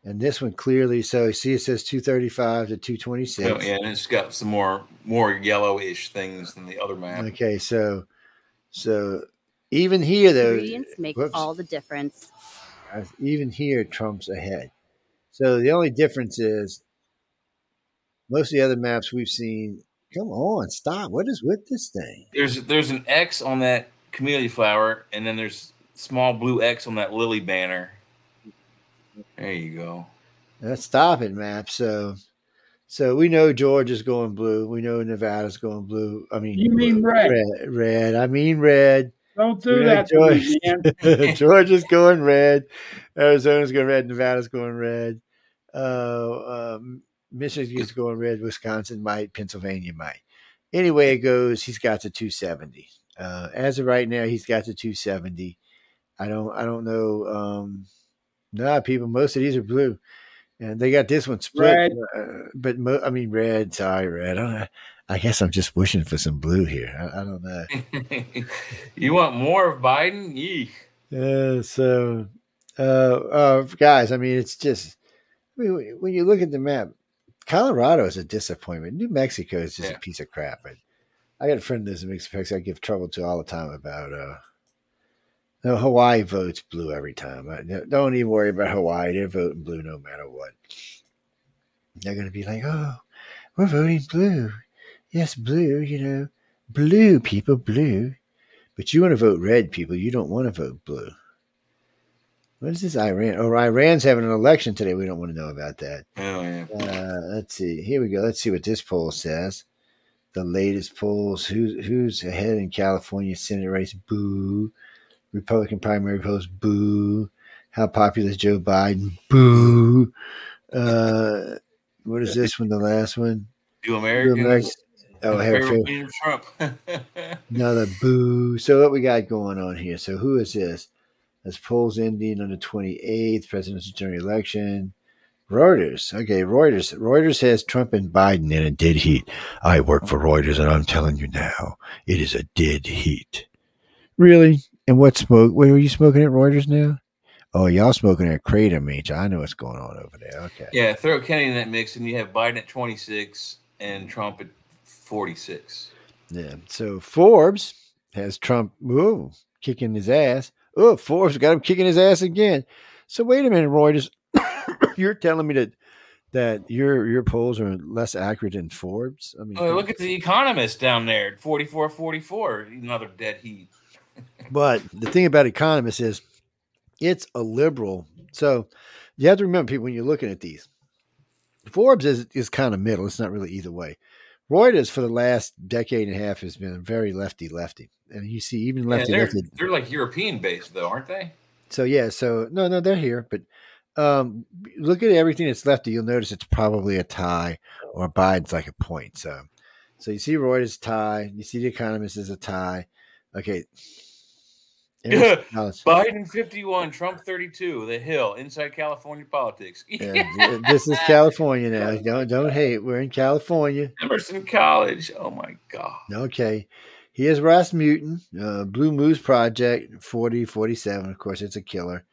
and this one clearly. So, you see, it says 235 to 226. Oh, yeah, and it's got some more more yellowish things than the other map. Okay, so, so even here, though, Ingredients make whoops. all the difference. Even here Trump's ahead. So the only difference is most of the other maps we've seen. Come on, stop! What is with this thing? There's there's an X on that camellia flower, and then there's small blue X on that lily banner. There you go. Uh, stop it, map. So, so we know Georgia's going blue. We know Nevada's going blue. I mean, You mean red. red? Red. I mean red. don't do We that George, me, Georgia- man. Georgia's going red. Arizona's going red. Nevada's going red. Uh, um, Michigan's going red. Wisconsin might. Pennsylvania might. Anyway, it goes. He's got the 270. Uh, as of right now, he's got the 270. I don't. I don't know. Um, nah, people. Most of these are blue, and they got this one split. Uh, but mo- I mean, red. Sorry, red. I. I guess I'm just wishing for some blue here. I, I don't know. you want more of Biden? Yeah, so, uh, uh, guys, I mean, it's just, I mean, when you look at the map, Colorado is a disappointment. New Mexico is just Yeah. a piece of crap. But I got a friend that lives in Mexico I give trouble to all the time about, uh, no, Hawaii votes blue every time. I, don't even worry about Hawaii. They're voting blue no matter what. They're going to be like, oh, we're voting blue. Yes, blue, you know, blue, people, blue. But you want to vote red, people. You don't want to vote blue. What is this Iran? Oh, Iran's having an election today. We don't want to know about that. Oh yeah. Uh, let's see. Here we go. Let's see what this poll says. The latest polls. Who's who's ahead in California Senate race? Boo. Republican primary polls. Boo. How popular is Joe Biden? Boo. Uh, what is this one? The last one. Do Americans? Americans- Oh, have favorite- Trump. Another boo. So what we got going on here? So who is this? As polls ending on the 28th, presidential general election. Reuters. Okay, Reuters. Reuters has Trump and Biden in a dead heat. I work for Reuters, and I'm telling you now, it is a dead heat. Really? And what smoke? Where are you smoking at Reuters now? Oh, y'all smoking at Kratom H. I know what's going on over there. Okay. Yeah, throw Kenny in that mix, and you have Biden at 26 and Trump at 46. Yeah. So Forbes has Trump whoa, kicking his ass. Oh, Forbes got him kicking his ass again. So wait a minute, Reuters. You're telling me that that your your polls are less accurate than Forbes? I mean, Oh, look at the Economist down there, 44 44, another dead heat. But the thing about economists is it's a liberal. So you have to remember people when you're looking at these. Forbes is is kind of middle. It's not really either way. Reuters for the last decade and a half has been very lefty lefty. And you see even Yeah, lefty they're, lefty. they're like European based, though, aren't they? So yeah, so no, no, they're here. But um look at everything that's lefty, you'll notice it's probably a tie or Biden's like a point. So so you see Reuters tie, you see the economist is a tie. Okay. Yeah. Biden 51, Trump 32, The Hill, Inside California Politics. Yeah, th- this is California now. Don't don't hate. We're in California. Emerson College. Oh, my God. Okay. Here's Rasmussen, uh, Blue Moose Project, 40, 47. Of course, it's a killer.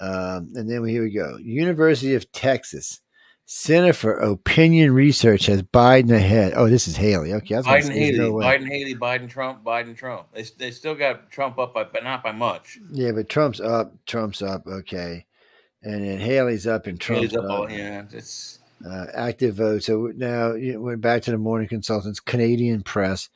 Um, and then here we go. University of Texas Center for Opinion Research has Biden ahead. Oh, this is Haley. Okay, Biden Haley, no. Biden Haley, Biden Trump, Biden Trump. They, they still got Trump up, by, but not by much. Yeah, but Trump's up. Trump's up. Okay, and then Haley's up, and Trump's up. yeah, it's uh, active vote. So now you know, we're back to the morning consultants, Canadian press.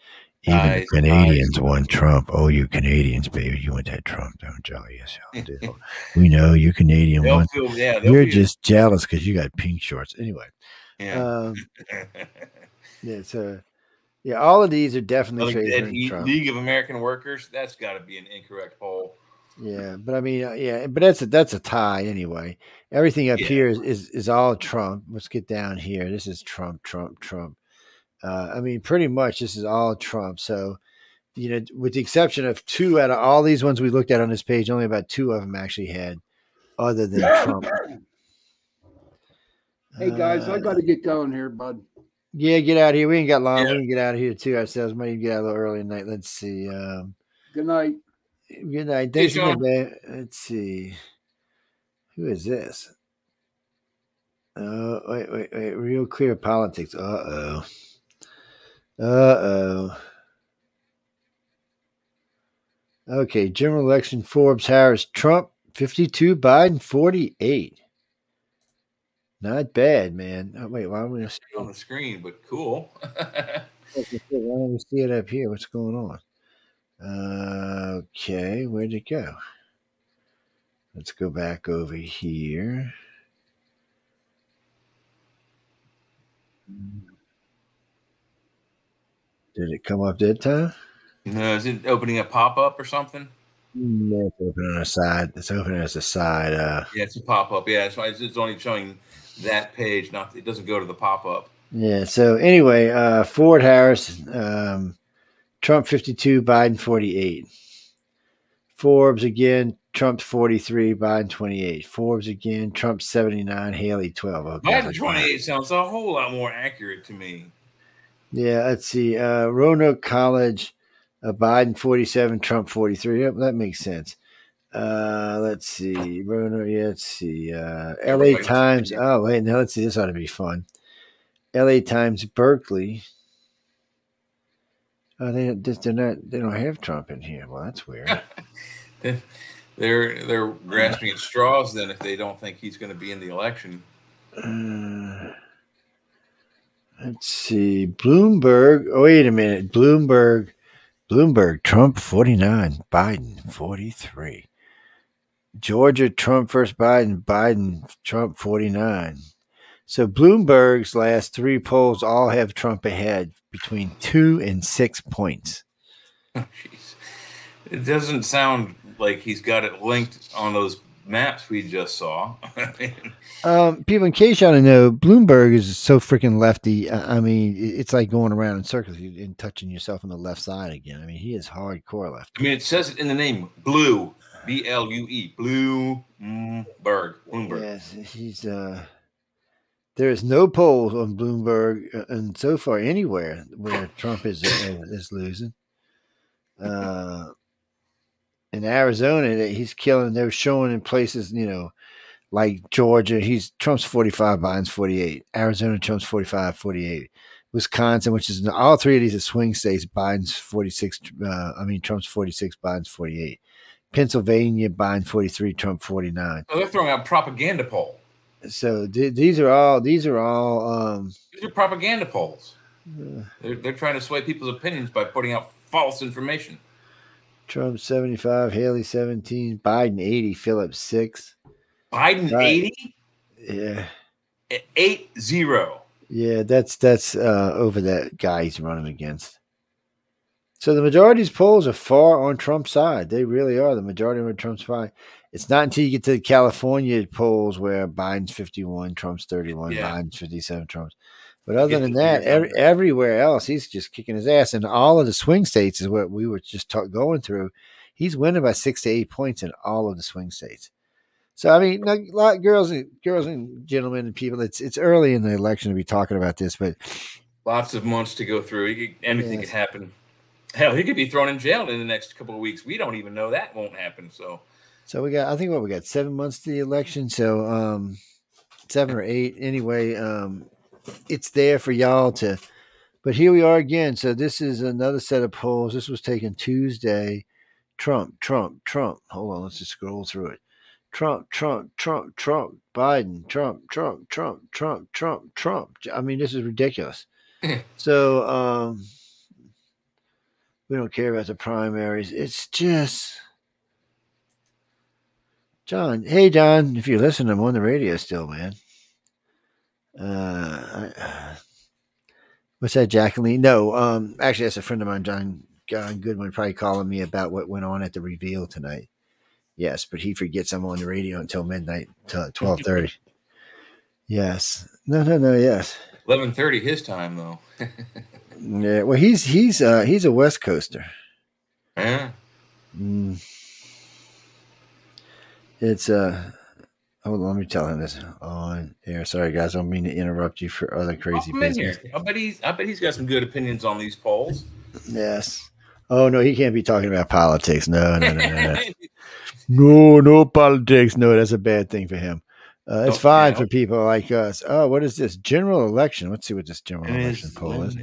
Even the Eyes, Canadians eyes. want Trump. Oh, you Canadians, baby, you want that Trump, don't you? Yes, y'all do. we know you Canadian they'll. Feel, yeah, you're feel- just jealous because you got pink shorts. Anyway, yeah. um, yeah, so yeah, all of these are definitely favoring heat. Trump. League of American Workers. That's got to be an incorrect poll. Yeah, but I mean, uh, yeah, but that's a that's a tie anyway. Everything up Yeah. here is, is is all Trump. Let's get down here. This is Trump, Trump, Trump. Uh, I mean, pretty much this is all Trump. So, you know, with the exception of two out of all these ones we looked at on this page, only about two of them actually had other than Trump. Hey guys, I Uh, got to get going here, bud. Yeah, get out of here. We ain't got long. Yeah. We can get out of here too ourselves. Might even get out a little early tonight. Let's see. Um, Good night. Good night. Hey, Thanks again, man. Let's see. Who is this? Oh, wait, wait, wait. Real clear politics. Uh oh. Uh oh. Okay, general election Forbes Harris Trump 52, Biden 48. Not bad, man. Oh, wait, why don't we see on the screen, but cool. Why don't we see it up here? What's going on? Uh, okay, where'd it go? Let's go back over here. Did it come up that time? no, is it opening a pop up or something? No, it's opening on the side. It's opening as a side. Uh, Yeah, it's a pop up. Yeah, it's, it's only showing that page. Not it doesn't go to the pop up. yeah. So anyway, uh, Ford Harris, um, Trump fifty-two, Biden forty-eight. Forbes again, Trump forty-three, Biden twenty-eight. Forbes again, Trump seventy-nine, Haley twelve. Okay, Biden that's twenty fine. sounds a whole lot more accurate to me. Yeah, let's see. Uh, Roanoke College, uh, Biden 47, Trump 43. Yep, that makes sense. Uh, let's see. Roanoke, yeah, let's see. Uh, LA Times. Oh, wait, now let's see. This ought to be fun. LA Times, Berkeley. Oh, they, they're not, they don't have Trump in here. Well, that's weird. They're they're grasping at straws then if they don't think he's going to be in the election. Uh, let's see. Bloomberg. Oh, wait a minute. Bloomberg. Bloomberg. Trump 49. Biden 43. Georgia. Trump first. Biden. Biden. Trump 49. So Bloomberg's last three polls all have Trump ahead between two and six points. Jeez. It doesn't sound like he's got it linked on those maps we just saw. Um, people, in case y'all don't know, Bloomberg is so freaking lefty. I mean, it's like going around in circles you- and touching yourself on the left side again. I mean, he is hardcore left. I mean, it says it in the name blue. B L U E. Bloomberg. Bloomberg. Yes, he's uh there is no poll on Bloomberg uh, and so far anywhere where Trump is uh, is losing. Uh in Arizona that he's killing they're showing in places, you know, like Georgia, he's Trump's 45, Biden's 48. Arizona, Trump's 45, 48. Wisconsin, which is all three of these are swing states, Biden's 46, uh, I mean, Trump's 46, Biden's 48. Pennsylvania, Biden 43, Trump 49. Oh, they're throwing out propaganda poll. So th- these are all, these are all, um, These are propaganda polls. They're, they're trying to sway people's opinions by putting out false information. Trump 75, Haley 17, Biden 80, Phillips 6. Biden 80, Yeah. 8 0. Yeah, that's that's uh, over that guy he's running against. So the majority's polls are far on Trump's side. They really are. The majority are on Trump's side. It's not until you get to the California polls where Biden's 51, Trump's 31, Yeah. Biden's 57, Trump's. But other than that, every, everywhere else, he's just kicking his ass. And all of the swing states is what we were just talk, going through. He's winning by six to eight points in all of the swing states. So I mean, a lot girls and girls and gentlemen and people. It's it's early in the election to be talking about this, but Lots of months to go through. He could- anything Yes. could happen. Hell, he could be thrown in jail in the next couple of weeks. We don't even know that won't happen. So so we got I think what we got seven months to the election, so um seven or eight anyway. Um it's there for y'all to but here we are again. So this is another set of polls. This was taken Tuesday. Trump, Trump, Trump. Hold on, let's just scroll through it. Trump, Trump, Trump, Trump, Biden, Trump, Trump, Trump, Trump, Trump, Trump. I mean, this is ridiculous. so um we don't care about the primaries. It's just John. Hey, John, if you listen, I'm on the radio still, man. Uh, what's that, Jacqueline? No, um, actually, that's a friend of mine, John, John Goodwin, probably calling me about what went on at the reveal tonight. Yes, but he forgets I'm on the radio until midnight, till twelve thirty. yes, no, no, no, yes, eleven thirty his time though. yeah. Well, he's he's uh he's a West Coaster. yeah. Mm. It's uh. On, let me tell him this on air. Sorry, guys, I don't mean to interrupt you for other crazy Welcome in business. I bet he's I bet he's got some good opinions on these polls. Yes. Oh no, he can't be talking about politics. No, no, no, no, no. no, no politics. No, that's a bad thing for him. Uh, it's Oh, fine for people like us. Oh, what is this general election? Let's see what this general election poll is.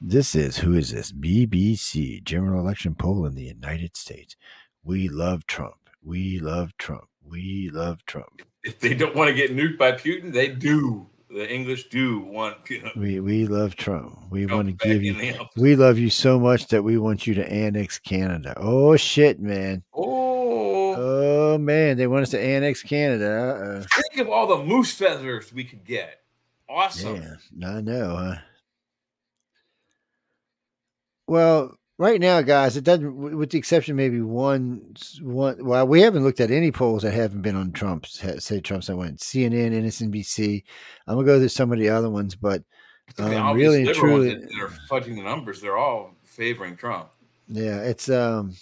This is who is this? BBC general election poll in the United States. We love Trump. We love Trump. We love Trump. If they don't want to get nuked by Putin, they do. The English do want you know, We we love Trump. We Trump want to give you. We love you so much that we want you to annex Canada. Oh shit, man. Oh, Oh man, they want us to annex Canada. think of all the moose feathers we could get. Awesome. yeah, I know, huh? Well, right now, guys, it doesn't. With the exception, maybe one, one. Well, we haven't looked at any polls that haven't been on Trump's. Say Trump's. I went CNN, MSNBC. I'm gonna go through some of the other ones, but um, really and truly, are fudging the numbers. They're all favoring Trump. yeah, it's um.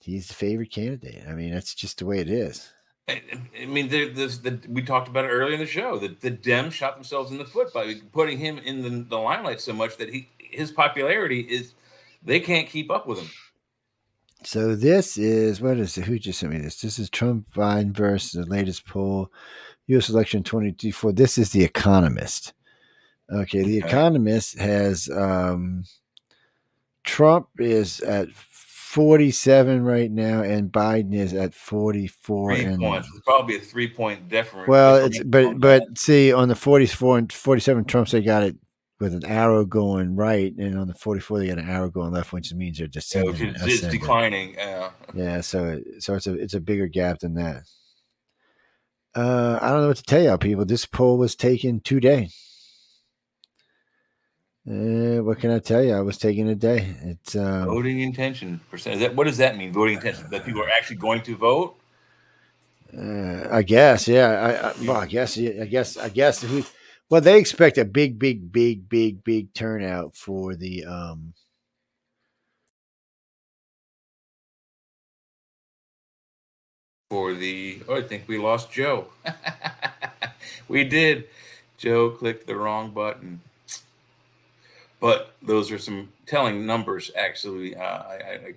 He's the favorite candidate. I mean, that's just the way it is. I, I mean, there's the, we talked about it earlier in the show. that the Dems shot themselves in the foot by putting him in the, the limelight so much that he his popularity is they can't keep up with him. So this is what is it? Who just sent me this? This is Trump Biden versus the latest poll, U.S. election twenty twenty four. This is the Economist. Okay, the. Economist has um, Trump is at forty seven right now, and Biden is at forty four. And points, probably a three point difference. well, it's but but see on the forty four and forty seven Trumps they got it with an arrow going right, and on the forty four they got an arrow going left, which means they're descending. it's, it's declining. Yeah. Yeah, so so it's a it's a bigger gap than that. Uh, I don't know what to tell y'all, people. This poll was taken today. Uh, what can I tell you? I was taken today. It's um, voting intention percent. Is that, what does that mean? Voting intention that people are actually going to vote. uh, I guess, yeah. I, I well, I guess, I guess, I guess. Who, well, they expect a big, big, big, big, big turnout for the um for the. Oh, I think we lost Joe. we did. Joe clicked the wrong button. But those are some telling numbers, actually. Uh, I, I,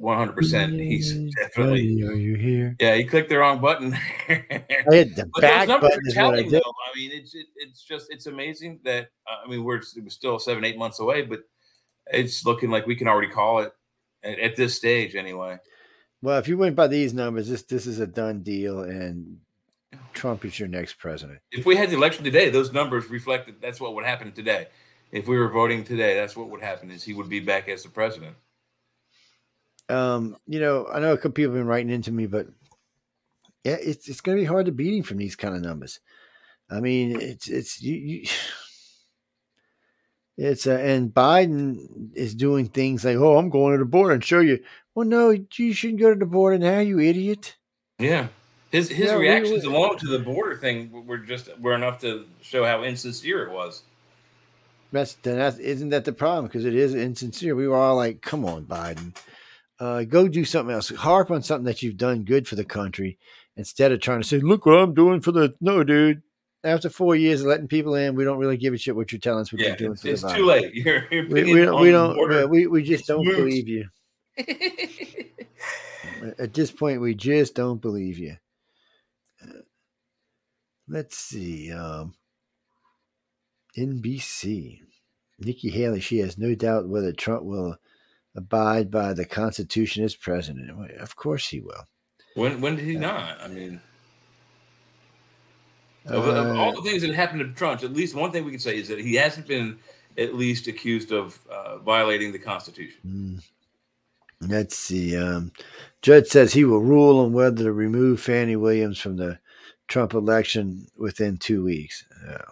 100%. He's definitely. Are you here? Yeah, he clicked the wrong button. I hit the back button is what I did. though. I mean, it's it, it's just it's amazing that uh, I mean we're, we're still seven eight months away, but it's looking like we can already call it at, at this stage anyway. Well, if you went by these numbers, this this is a done deal, and Trump is your next president. If we had the election today, those numbers reflected that's what would happen today. If we were voting today, that's what would happen is he would be back as the president. Um, you know, I know a couple people have been writing into me, but yeah, it's it's going to be hard to beat him from these kind of numbers. I mean, it's it's you. you it's uh, and Biden is doing things like, "Oh, I'm going to the border and show you." Well, no, you shouldn't go to the border now, you idiot. Yeah. His his Yeah, reactions we- alone to the border thing were just were enough to show how insincere it was. That's then that isn't that the problem because it is insincere. We were all like, "Come on, Biden, uh, go do something else. Harp on something that you've done good for the country instead of trying to say, look what I'm doing for the no, dude." After four years of letting people in, we don't really give a shit what you're telling us what Yeah, you're doing it's, it's too late. Your, your We, we don't. We don't. We, we just don't believe you. At this point, we just don't believe you. Uh, let's see. Um, NBC. Nikki Haley. She has no doubt whether Trump will abide by the Constitution as president. Of course, he will. when when did he not? I mean, of, of Uh, all the things that happened to Trump, at least one thing we can say is that he hasn't been at least accused of uh, violating the Constitution. Mm. Let's see. Um, Judge says he will rule on whether to remove Fani Williams from the Trump election within two weeks. Oh,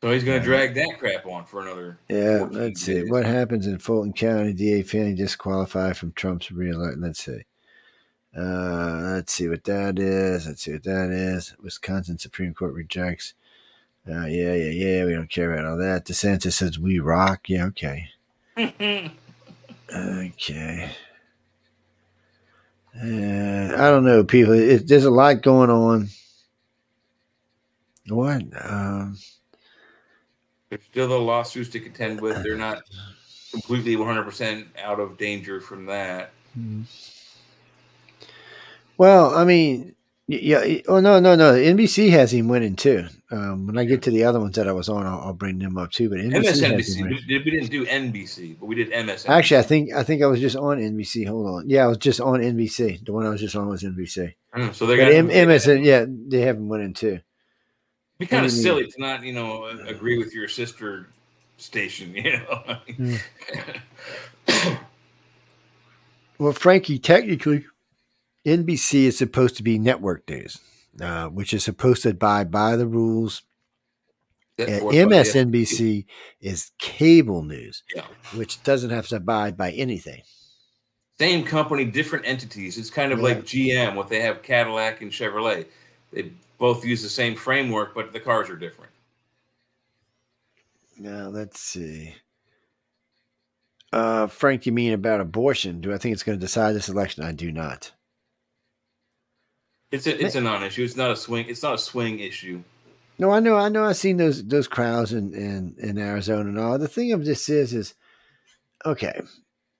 So he's going to drag that crap on for another. yeah. Let's see days. what happens in Fulton County. DA Fani disqualified from Trump's reelection. Let's see. Uh, let's see what that is. Let's see what that is. Wisconsin Supreme Court rejects. Uh, yeah, yeah, yeah. We don't care about all that. DeSantis says we rock. Yeah, okay. Okay. Uh, I don't know, people. It, there's a lot going on. What? Um, There's still the lawsuits to contend with. They're not completely 100% out of danger from that. well, I mean, yeah. Oh no, no, no. NBC has him winning too. Um, when I get to the other ones that I was on, I'll, I'll bring them up too. But NBC MSNBC. We, we didn't do NBC, but we did MSNBC. Actually, I think I think I was just on NBC. Hold on. Yeah, I was just on NBC. The one I was just on was NBC. Mm, so they're going M- MSN, yeah, they have him winning too. Be kind of silly to not, you know, agree with your sister station. You know, I Well, Frankie, technically, NBC is supposed to be network news, uh, which is supposed to abide by the rules. that's And what- yeah. MSNBC is cable news, Yeah. which doesn't have to abide by anything. Same company, different entities. It's kind of Yeah. like GM, what they have Cadillac and Chevrolet. They both use the same framework, but the cars are different. Now, let's see. Uh, Frank, you mean about abortion? Do I think it's going to decide this election? I do not. It's a it's a non-issue. It's not a swing. It's not a swing issue. No, I know, I know. I've seen those those crowds in, in in Arizona and all. The thing of this is, is okay.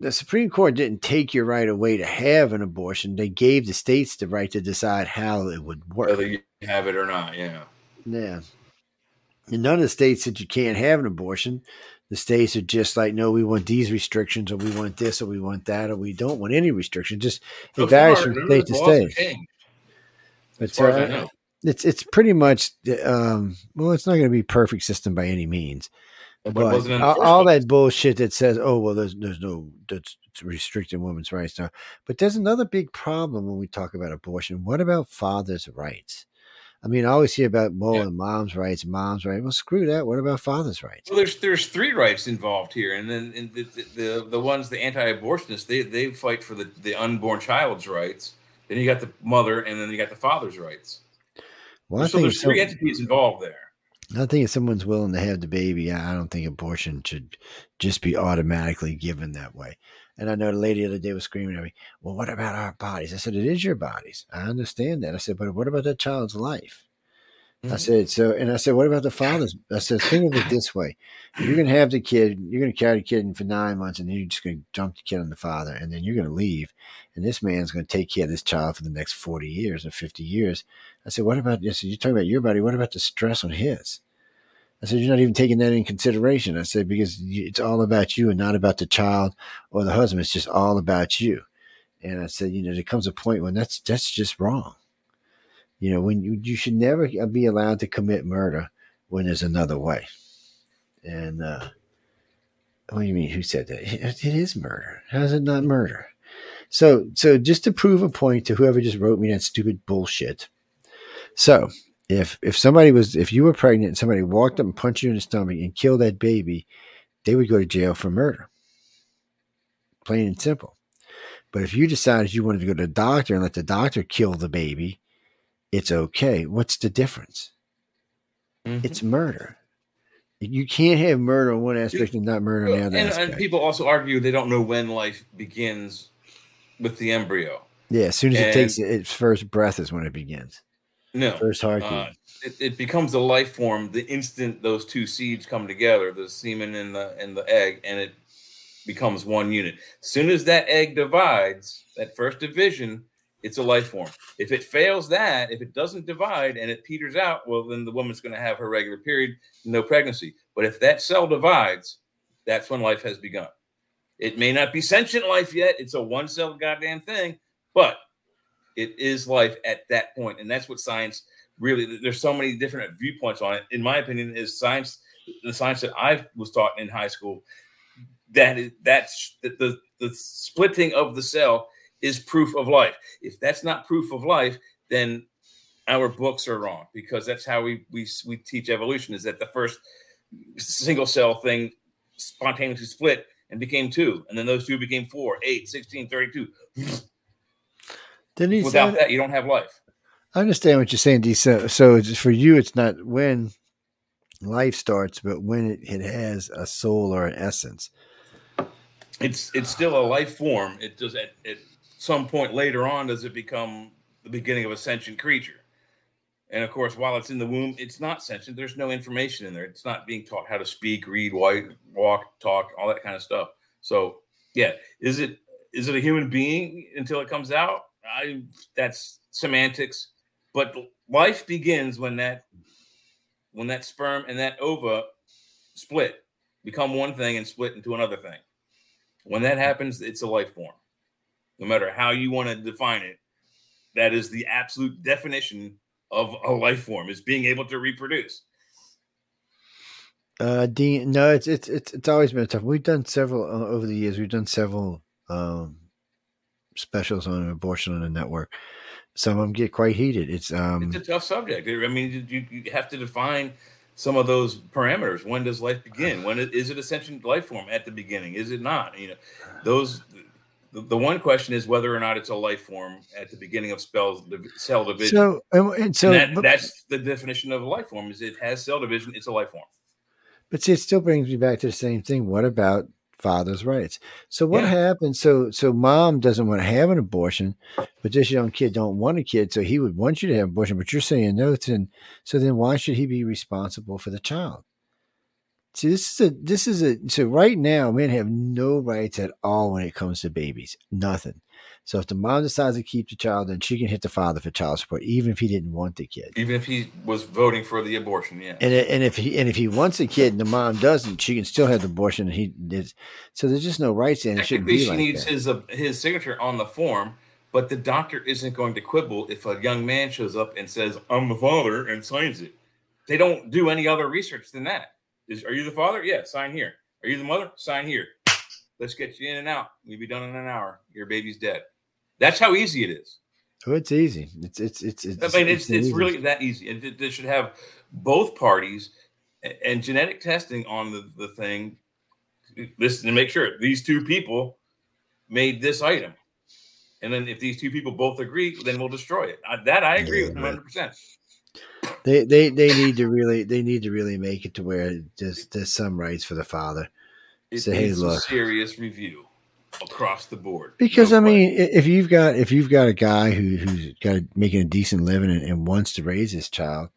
The Supreme Court didn't take your right away to have an abortion. They gave the states the right to decide how it would work. whether you have it or not. Yeah. Yeah. And none of the states said you can't have an abortion. The states are just like, no, we want these restrictions, or we want this, or we want that, or we don't want any restrictions. Just So it varies from state to the laws have state. But As far as I uh, it's it's pretty much um, well, it's not going to be a perfect system by any means. But But all, all that bullshit that says, "Oh well, there's there's no that's restricting women's rights now." But there's another big problem when we talk about abortion. What about fathers' rights? I mean, I always hear about well, Yeah. and mom's rights, mom's rights. Well, screw that. What about fathers' rights? Well, there's there's three rights involved here, and then and the, the the the ones the anti-abortionists they they fight for the the unborn child's rights. Then you got the mother, and then you got the father's rights. Well, so there's three entities involved there. I think if someone's willing to have the baby, I don't think abortion should just be automatically given that way. And I know the lady the other day was screaming at me, Well, what about our bodies? I said, It is your bodies. I understand that. I said, But what about that child's life? I Mhm. said, so, and I said, what about the fathers? I said, think of it this way. You're going to have the kid, you're going to carry the kid in for nine months, and then you're just going to dump the kid on the father, and then you're going to leave. And this man's going to take care of this child for the next 40 years or 50 years. I said, what about this? You're talking about your body. What about the stress on his? I said, you're not even taking that in consideration. I said, because it's all about you and not about the child or the husband. It's just all about you. And I said, you know, there comes a point when that's, that's just wrong. You know, when you, you should never be allowed to commit murder when there's another way. And uh, what do you mean? Who said that? It, it is murder. How is it not murder? So, so just to prove a point to whoever just wrote me that stupid bullshit. So, if if somebody was if you were pregnant and somebody walked up and punched you in the stomach and killed that baby, they would go to jail for murder. Plain and simple. But if you decided you wanted to go to the doctor and let the doctor kill the baby, it's okay. What's the difference? Mhm. It's murder. You can't have murder on one aspect and not murder on the and, other and aspect. people also argue they don't know when life begins with the embryo. yeah, as soon as it takes its first breath is when it begins. No, First heartbeat. uh, it, it becomes a life form the instant those two seeds come together, the semen and the and the egg, and it becomes one unit. As soon as that egg divides, that first division, it's a life form. If it fails that, if it doesn't divide and it peters out, well, then the woman's going to have her regular period, no pregnancy. But if that cell divides, that's when life has begun. It may not be sentient life yet; it's a one cell goddamn thing, but it is life at that point, and that's what science really. There's so many different viewpoints on it. In my opinion, is science the science that I was taught in high school. That is that's the the, the splitting of the cell is proof of life. If that's not proof of life, then our books are wrong because that's how we we we teach evolution. Is that the first single cell thing spontaneously split and became two, and then those two became four, eight, 16, 32. Didn't he Without that, you don't have life. I understand what you're saying, D. So, so for you, it's not when life starts, but when it, it has a soul or an essence. It's it's still a life form. It does at, at some point later on does it become the beginning of a sentient creature. And of course, while it's in the womb, it's not sentient. There's no information in there. It's not being taught how to speak, read, walk, talk, all that kind of stuff. So, yeah, is it is it a human being until it comes out? I that's semantics. But life begins when that when that sperm and that ova split, become one thing and split into another thing. When that happens, it's a life form. No matter how you want to define it, that is the absolute definition of a life form is being able to reproduce. Uh, Dean, no, it's it's it's it's always been tough. We've done several uh, over the years. We've done several um, specials on abortion on the network. Some of them get quite heated. It's um, It's a tough subject. I mean, you, you have to define some of those parameters. When does life begin? When it, is it a sentient life form at the beginning? Is it not? You know, those. The, the one question is whether or not it's a life form at the beginning of spells cell division. so and, and so, and that, but, that's the definition of a life form. Is it has cell division? It's a life form. but see, it still brings me back to the same thing. What about father's rights? So what Yeah. happens? So so mom doesn't want to have an abortion, but this young kid don't want a kid, so he would want you to have an abortion, but you're saying no. Then so then why should he be responsible for the child? See, this is a this is a so right now men have no rights at all when it comes to babies. Nothing. So if the mom decides to keep the child, then she can hit the father for child support, even if he didn't want the kid. Even if he was voting for the abortion, yeah. And, and if he and if he wants a kid and the mom doesn't, she can still have the abortion. And he is so there's just no rights in it. It shouldn't be she like needs that. his uh, his signature on the form, but the doctor isn't going to quibble if a young man shows up and says, "I'm the father" and signs it. They don't do any other research than that. Is are you the father? Yeah, sign here. Are you the mother? Sign here. Let's get you in and out. We'll be done in an hour. Your baby's dead. That's how easy it is. Oh, it's easy. It's it's it's. it's I mean, it's it's easy. really that easy. They should have both parties and genetic testing on the, the thing. Listen to make sure these two people made this item. And then if these two people both agree, then we'll destroy it. That I agree Yeah, with 100. percent they they they need to really they need to really make it to where there's there's some rights for the father. It Say, hey, look. a serious review. Across the board. Because No I mean, question. if you've got if you've got a guy who who's got a, making a decent living and, and wants to raise his child,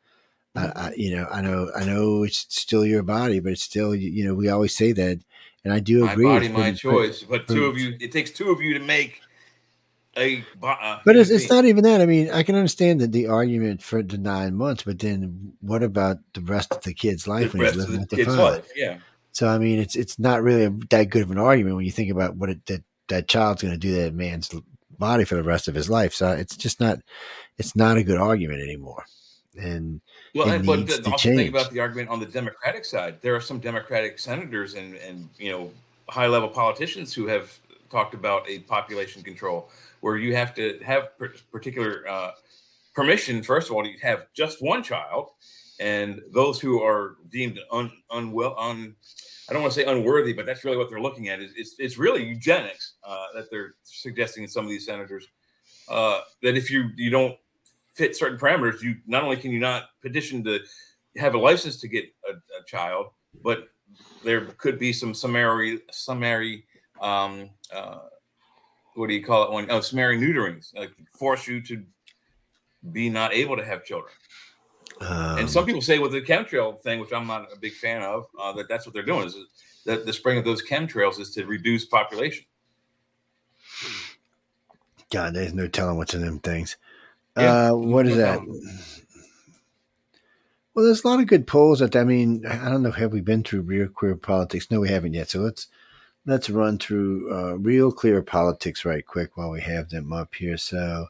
I, I, you know, I know, I know it's still your body, but it's still, you know, we always say that, and I do agree. my body, my choice. But two of you, it takes two of you to make a. Uh, But it's, it's not even that. I mean, I can understand that the argument for the nine months, but then what about the rest of the kid's the life when rest he's living the the kid's life. Yeah. So I mean, it's it's not really a, that good of an argument when you think about what it, that that child's going to do to that man's body for the rest of his life. So it's just not it's not a good argument anymore. And Well, and, but the, also think about the argument on the Democratic side. There are some Democratic senators and and you know high level politicians who have talked about a population control where you have to have per- particular uh, permission. First of all, to have just one child, and those who are deemed un, unwell, un, I don't want to say unworthy, but that's really what they're looking at. Is it's, it's really eugenics uh, that they're suggesting in some of these senators. Uh, that if you you don't fit certain parameters, you not only can you not petition to have a license to get a, a child, but there could be some summary summary um, uh, what do you call it when oh summary neuterings like force you to be not able to have children. Um, and some people say with the chemtrail thing, which I'm not a big fan of, uh, that that's what they're doing is that the spring of those chemtrails is to reduce population. God, there's no telling what's in them things. Yeah, uh, what is no that? telling. Well, there's a lot of good polls that I mean, I don't know. Have we been through real clear politics? No, we haven't yet. So let's let's run through uh, real clear politics right quick while we have them up here. So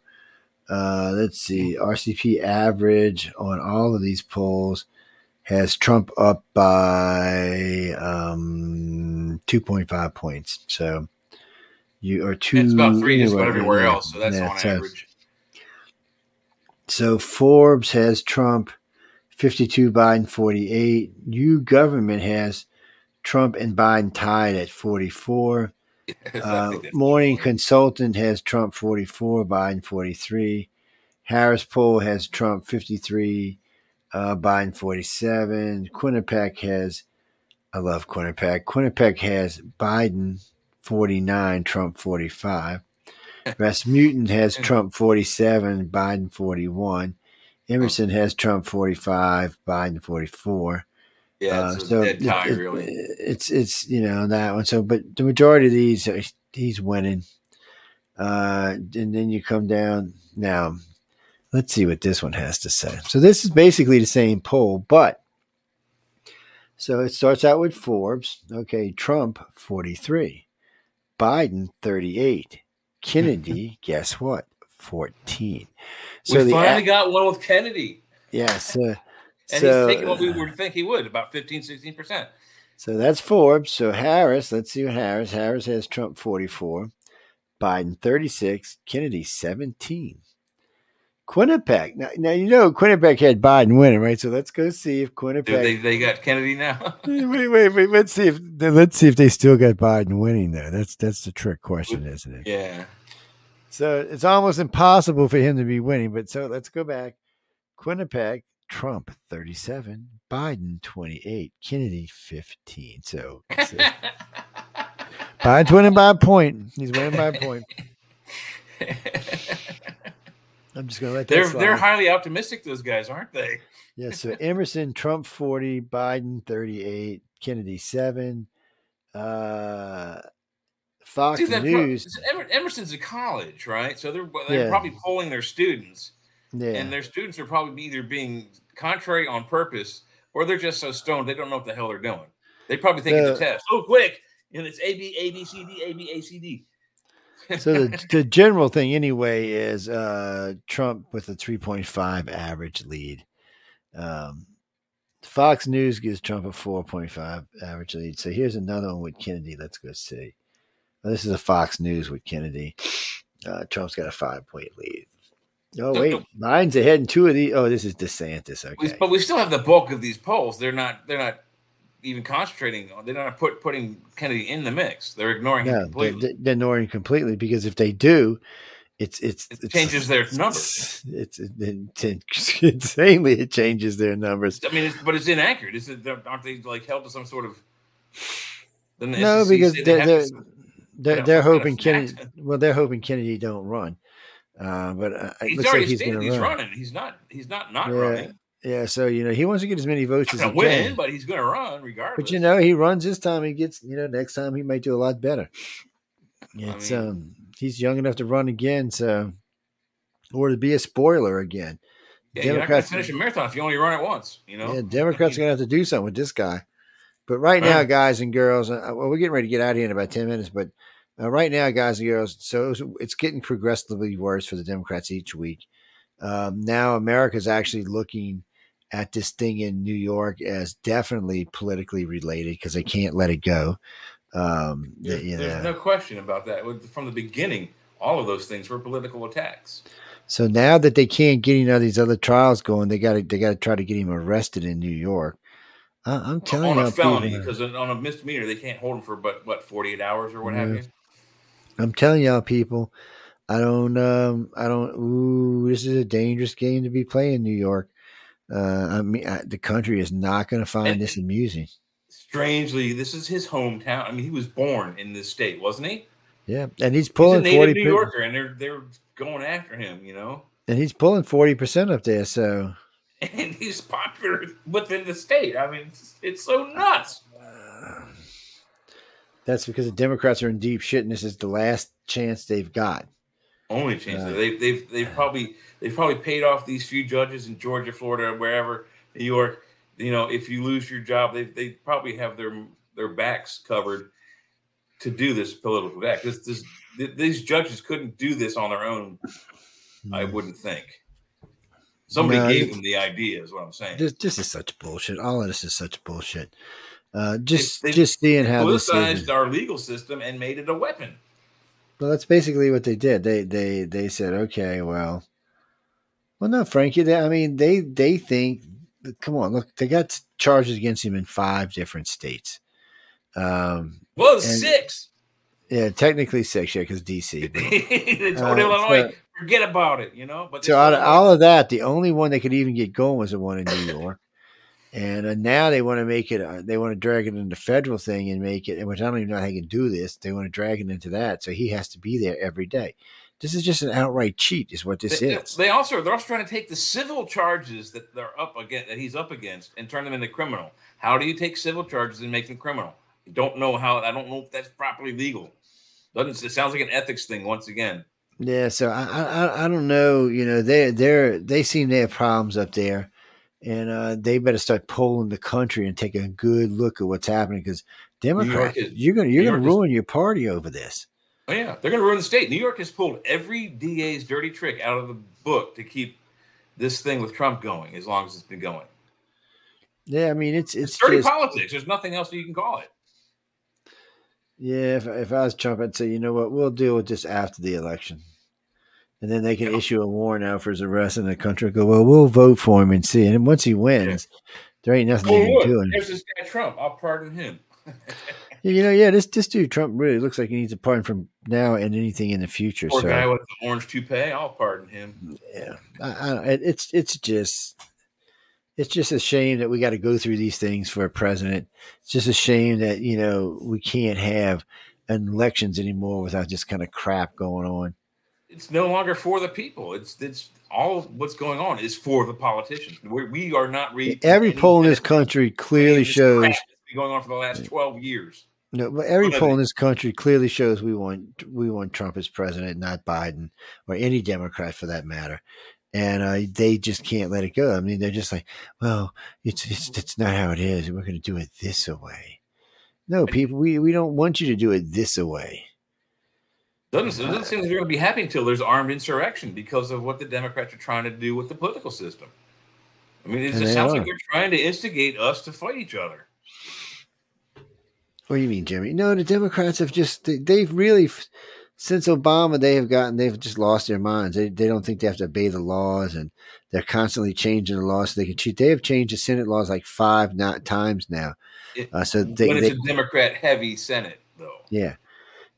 uh, let's see. RCP average on all of these polls has Trump up by um, 2.5 points. So you are two. It's about three just about everywhere yeah, else, so that's yeah, on so- average. So Forbes has Trump 52, Biden 48. YouGov has Trump and Biden tied at 44. Uh, Morning Consultant has Trump 44, Biden 43. Harris Poll has Trump 53, uh, Biden 47. Quinnipiac has, I love Quinnipiac. Quinnipiac has Biden 49, Trump 45. Rasmussen has Trump 47, Biden 41. Emerson has Trump 45, Biden 44. Yeah, Uh, it's a so dead tie, it- really. It's it's you know that one. So, but the majority of these, uh, he's winning. Uh, and then you come down now. Let's see what this one has to say. So this is basically the same poll, but so it starts out with Forbes. Okay, Trump forty three, Biden thirty eight, Kennedy. guess what? Fourteen. So we finally a- got one with Kennedy, yeah. So and so, he's taking what we uh, would think he would, about 15, 16 percent. So that's Forbes. So Harris, let's see what Harris. Harris has Trump 44, Biden 36, Kennedy 17. Quinnipiac. Now, now you know Quinnipiac had Biden winning, right? So let's go see if They, Quinnipiac. they got Kennedy now. wait, wait, wait. Let's see if let's see if they still got Biden winning there. That's that's the trick question, isn't it? yeah, So it's almost impossible for him to be winning. But so let's go back. Quinnipiac, Trump 37, Biden 28, Kennedy 15. So, Biden's winning by a point. He's winning by a point. I'm just gonna let that they're they're highly optimistic. Those guys, aren't they? yeah. So Emerson, Trump 40, Biden 38, Kennedy 7. Uh, Fox See, that pro- News. Emerson's a college, right? So they're they're Yeah. probably polling their students, Yeah. and their students are probably either being contrary on purpose or they're just so stoned they don't know what the hell they're doing. They probably think it's a The- test. Oh, quick! And it's A B A B C D A B A C D. so the, the general thing anyway is uh, Trump with a 3.5 average lead. Um, Fox News gives Trump a 4.5 average lead. So here's another one with Kennedy. Let's go see. This is a Fox News with Kennedy. Uh, Trump's got a five point lead. Oh wait, no. mine's ahead in two of these. Oh, this is DeSantis. We- Okay, But we still have the bulk of these polls. They're not. They're not even concentrating on. They're not put putting Kennedy in the mix. They're ignoring him no, they're, completely. they're ignoring completely because if they do, it's it's It it's- changes their numbers. It's, it's, it's insanely it changes their numbers. I mean, it's, but it's inaccurate. Is it? Aren't they like held to some sort of? the No, SEC because they they're, they're They're, they're some kind of hoping Kennedy. Well, they're hoping Kennedy don't run. Uh, but uh, He's already like he's stated he's run. running. He's not. He's not not Yeah, running. Yeah, so you know he wants to get as many votes as he win, can. but he's gonna run regardless. But you know, he runs this time. He gets, you know, next time he might do a lot better. It's mean- um, he's young enough to run again, so or to be a spoiler again. yeah, you're not gonna Democrats, finish a marathon if you only run it once. You know. yeah, Democrats are gonna have to do something with this guy. But right now, guys and girls, uh, well, we're getting ready to get out of here in about ten minutes. But uh, right now, guys and girls, so it's- it's getting progressively worse for the Democrats each week. Um, now, is actually looking at this thing in New York as definitely politically related because they can't let it go. Um, There's, there's no question about that. From the beginning, all of those things were political attacks. So now that they can't get any of these other trials going, they got to they got to try to get him arrested in New York. I, I'm telling on you, a felony, because on a misdemeanor they can't hold him for but what 48 hours or what have you. I'm telling y'all, people, I don't, um, I don't. Ooh, this is a dangerous game to be playing, New York. Uh, I mean, I, the country is not going to find And- this amusing. Strangely, this is his hometown. I mean, he was born in this state, wasn't he? Yeah, and he's He's a pulling native New Yorker, and they're they're going after him. You know, and he's pulling forty percent up there. So and he's popular within the state. I mean, it's, it's so nuts. That's because the Democrats are in deep shit, and this is the last chance they've got. Only chance uh, Right. they've they've they've probably they've probably paid off these few judges in Georgia, Florida, wherever, New York. You know, if you lose your job, they they probably have their their backs covered to do this political act. This this th- these judges couldn't do this on their own. I hmm. wouldn't think. Somebody No, gave them the idea, is what I'm saying. This, this is such bullshit. All of this is such bullshit. Uh, just they- just seeing how is. politicized our legal system and made it a weapon. Well, that's basically what they did. They they they said, okay, well, well, no, Frankie. They, I mean, they they think. Come on, look, they got charges against him in five different states. Um, Well, And- six. yeah, technically six, yeah, because DC. they told Uh, Illinois, so- forget about it, you know. But So out of all of that, the only one they could even get going was the one in New York. And uh, now they want to make it. Uh, they want to drag it into federal thing and make it. Which I don't even know how they can do this. They want to drag it into that, so he has to be there every day. This is just an outright cheat, is what this they, is. they also they're also trying to take the civil charges that they're up against that he's up against and turn them into criminal. How do you take civil charges and make them criminal? I don't know how. I don't know if that's properly legal. Doesn't it sounds like an ethics thing once again? Yeah, so I, I I don't know. You know, they they they seem to have problems up there, and uh, they better start polling the country and take a good look at what's happening because Democrats, is- you're gonna you're New gonna York is- ruin your party over this. Oh yeah, they're going to ruin the state. New York has pulled every DA's dirty trick out of the book to keep this thing with Trump going as long as it's been going. Yeah, I mean it's It's, it's dirty just politics. There's nothing else that you can call it. yeah. If if I was Trump, I'd say you know what, we'll deal with this after the election, and then they can Yeah. issue a warrant out for his arrest, and the country go well. We'll vote for him and see. And once he wins, there ain't nothing Oh, they can do. There's this guy Trump. I'll pardon him. You know, yeah, this this dude Trump really looks like he needs a pardon from now and anything in the future. Poor so guy with the orange toupee. I'll pardon him. yeah, I, I, it's it's just it's just a shame that we got to go through these things for a president. It's just a shame that you know we can't have elections anymore without this kind of crap going on. It's no longer for the people. It's it's all what's going on is for the politicians. We're, we are not reading Every poll in this country clearly shows. It's been going on for the last twelve years. No, but every poll in this country clearly shows we want we want Trump as president, not Biden or any Democrat for that matter. And uh, they just can't let it go. I mean, they're just like, well, it's it's it's not how it is. We're going to do it this way. No, people, we, we don't want you to do it this way. Doesn't it doesn't seem like they're going to be happy until there's armed insurrection because of what the Democrats are trying to do with the political system. I mean, it just sounds are. like they're trying to instigate us to fight each other. What do you mean, Jimmy? No, the Democrats have just they, they've really since Obama they have gotten they've just lost their minds. They they don't think they have to obey the laws, and they're constantly changing the laws so they can cheat. They have changed the Senate laws like five not times now. It- Uh, so they, when they it's a Democrat heavy Senate, though. yeah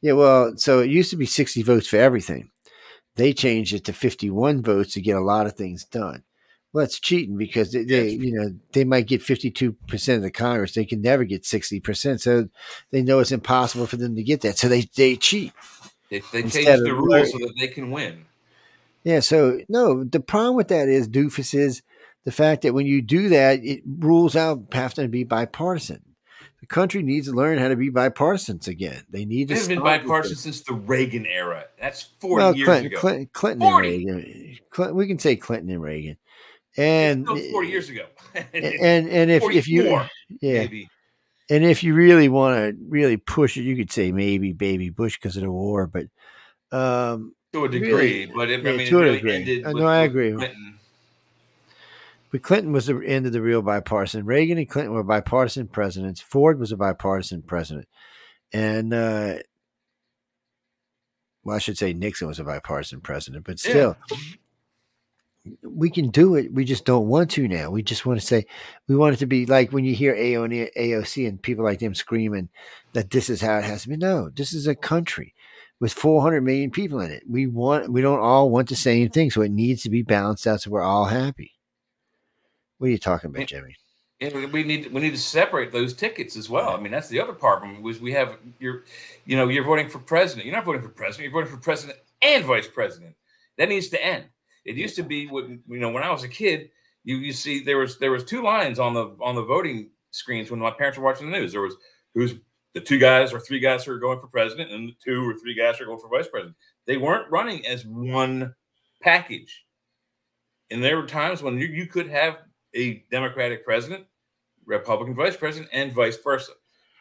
yeah well so it used to be sixty votes for everything. They changed it to fifty one votes to get a lot of things done. Well, that's cheating because they, they you know, they might get 52% of the Congress. They can never get 60%. So they know it's impossible for them to get that. So they, they cheat. They, they change the rules so that they can win. Yeah. So, no, the problem with that is, doofus, is the fact that when you do that, it rules out having to be bipartisan. The country needs to learn how to be bipartisans again. They need to has been bipartisan since the Reagan era. That's 40 Well, years Clinton, ago. Clinton, Clinton and Reagan. Clinton, we can say Clinton and Reagan. And still 40 years ago. and and if if you yeah maybe. and if you really want to really push it you could say maybe baby bush because of the war but um To a Really? degree, but it, Yeah, I mean, to it a really degree. I with, know, I agree. Clinton. But clinton was the end of the real bipartisan reagan and clinton were bipartisan presidents ford was a bipartisan president and uh well i should say nixon was a bipartisan president but Yeah. still we can do it. We just don't want to now. We just want to say we want it to be like when you hear AOC and people like them screaming that this is how it has to be. No, this is a country with 400 million people in it. We want we don't all want the same thing, so it needs to be balanced out so we're all happy. What are you talking about, Jimmy? And we- need we need to separate those tickets as well. I mean, that's the other problem Was we have you're, you know, you're voting for president. You're not voting for president. You're voting for president and vice president. That needs to end. It used to be when you know when I was a kid, you you see there was there was two lines on the on the voting screens when my parents were watching the news. There was who's the two guys or three guys who are going for president, and the two or three guys who are going for vice president. They weren't running as one package. And there were times when you, you could have a Democratic president, Republican vice president, and vice versa.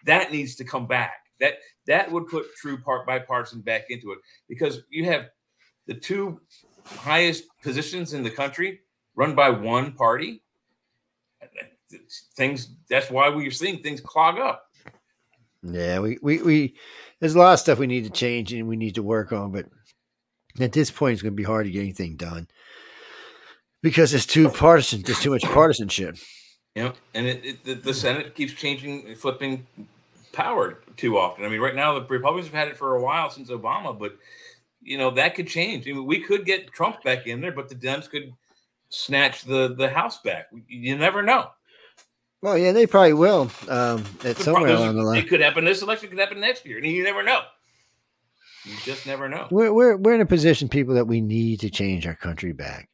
That needs to come back. That that would put true part bipartisan back into it because you have the two highest positions in the country run by one party. Things that's why we're seeing things clog up. Yeah, we, we, we there's a lot of stuff we need to change and we need to work on, but at this point it's gonna be hard to get anything done. Because it's too partisan, there's too much partisanship. You know, and it, it, the, the Senate keeps changing, flipping power too often. I mean, right now the Republicans have had it for a while since Obama, but you know that could change. I mean, we could get Trump back in there, but the Dems could snatch the the House back. You never know. Well, yeah, they probably will um, at somewhere pro- along the line, It could happen this election. Could happen next year, and you never know. You just never know. We're, we're we're in a position, people, that we need to change our country back.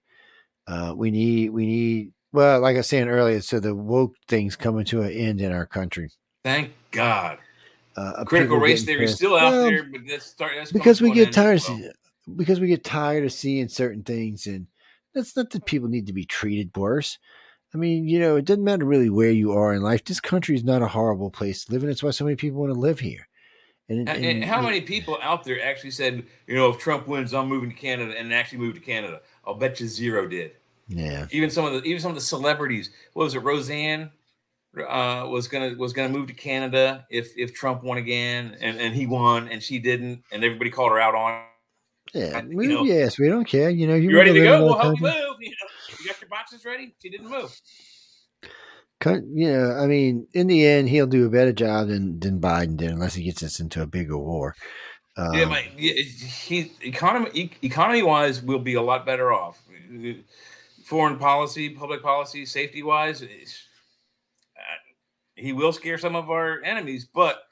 Uh, we need we need well, like I was saying earlier, so the woke things coming to an end in our country. Thank God. Uh, Critical race theory is still out Well, there, but that's start that's because we get tired as of because we get tired of seeing certain things and that's not that people need to be treated worse i mean you know it doesn't matter really where you are in life this country is not a horrible place to live in that's why so many people want to live here and, And, and how many people out there actually said, you know, if Trump wins, I'm moving to Canada, and actually moved to Canada? I'll bet you zero did. yeah Even some of the even some of the celebrities. What was it? Roseanne uh, was gonna was gonna move to Canada if if Trump won again, and, and he won, and she didn't, and everybody called her out on. it. yeah I- we, know- yes we don't care you know you, ready to go? We'll help you move. You, know, you got your boxes ready? She didn't move. You know i mean in the end he'll do a better job than than biden did unless he gets us into a bigger war um, yeah, my, he economy economy wise we'll be a lot better off. Foreign policy, public policy, safety wise, he will scare some of our enemies. But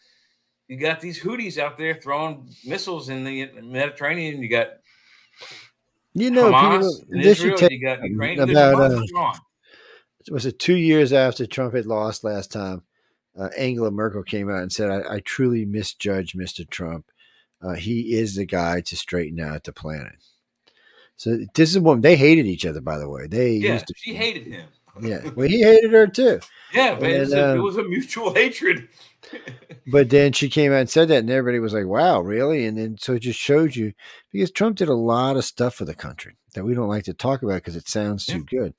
you got these Houthis out there throwing missiles in the Mediterranean. You got you know Hamas people, this should Israel. take You got Ukraine. about, There's a lot uh, was it two years after Trump had lost last time? Uh, Angela Merkel came out and said, I, I truly misjudged Mr. Trump. Uh, he is the guy to straighten out the planet. So this is one they hated each other, by the way. They Yeah, used to, she hated him. yeah. Well, he hated her too. Yeah, but And, a- it um, was a mutual hatred. But then she came out and said that, and everybody was like, "Wow, really?" And then so it just showed you because Trump did a lot of stuff for the country that we don't like to talk about because it sounds too good.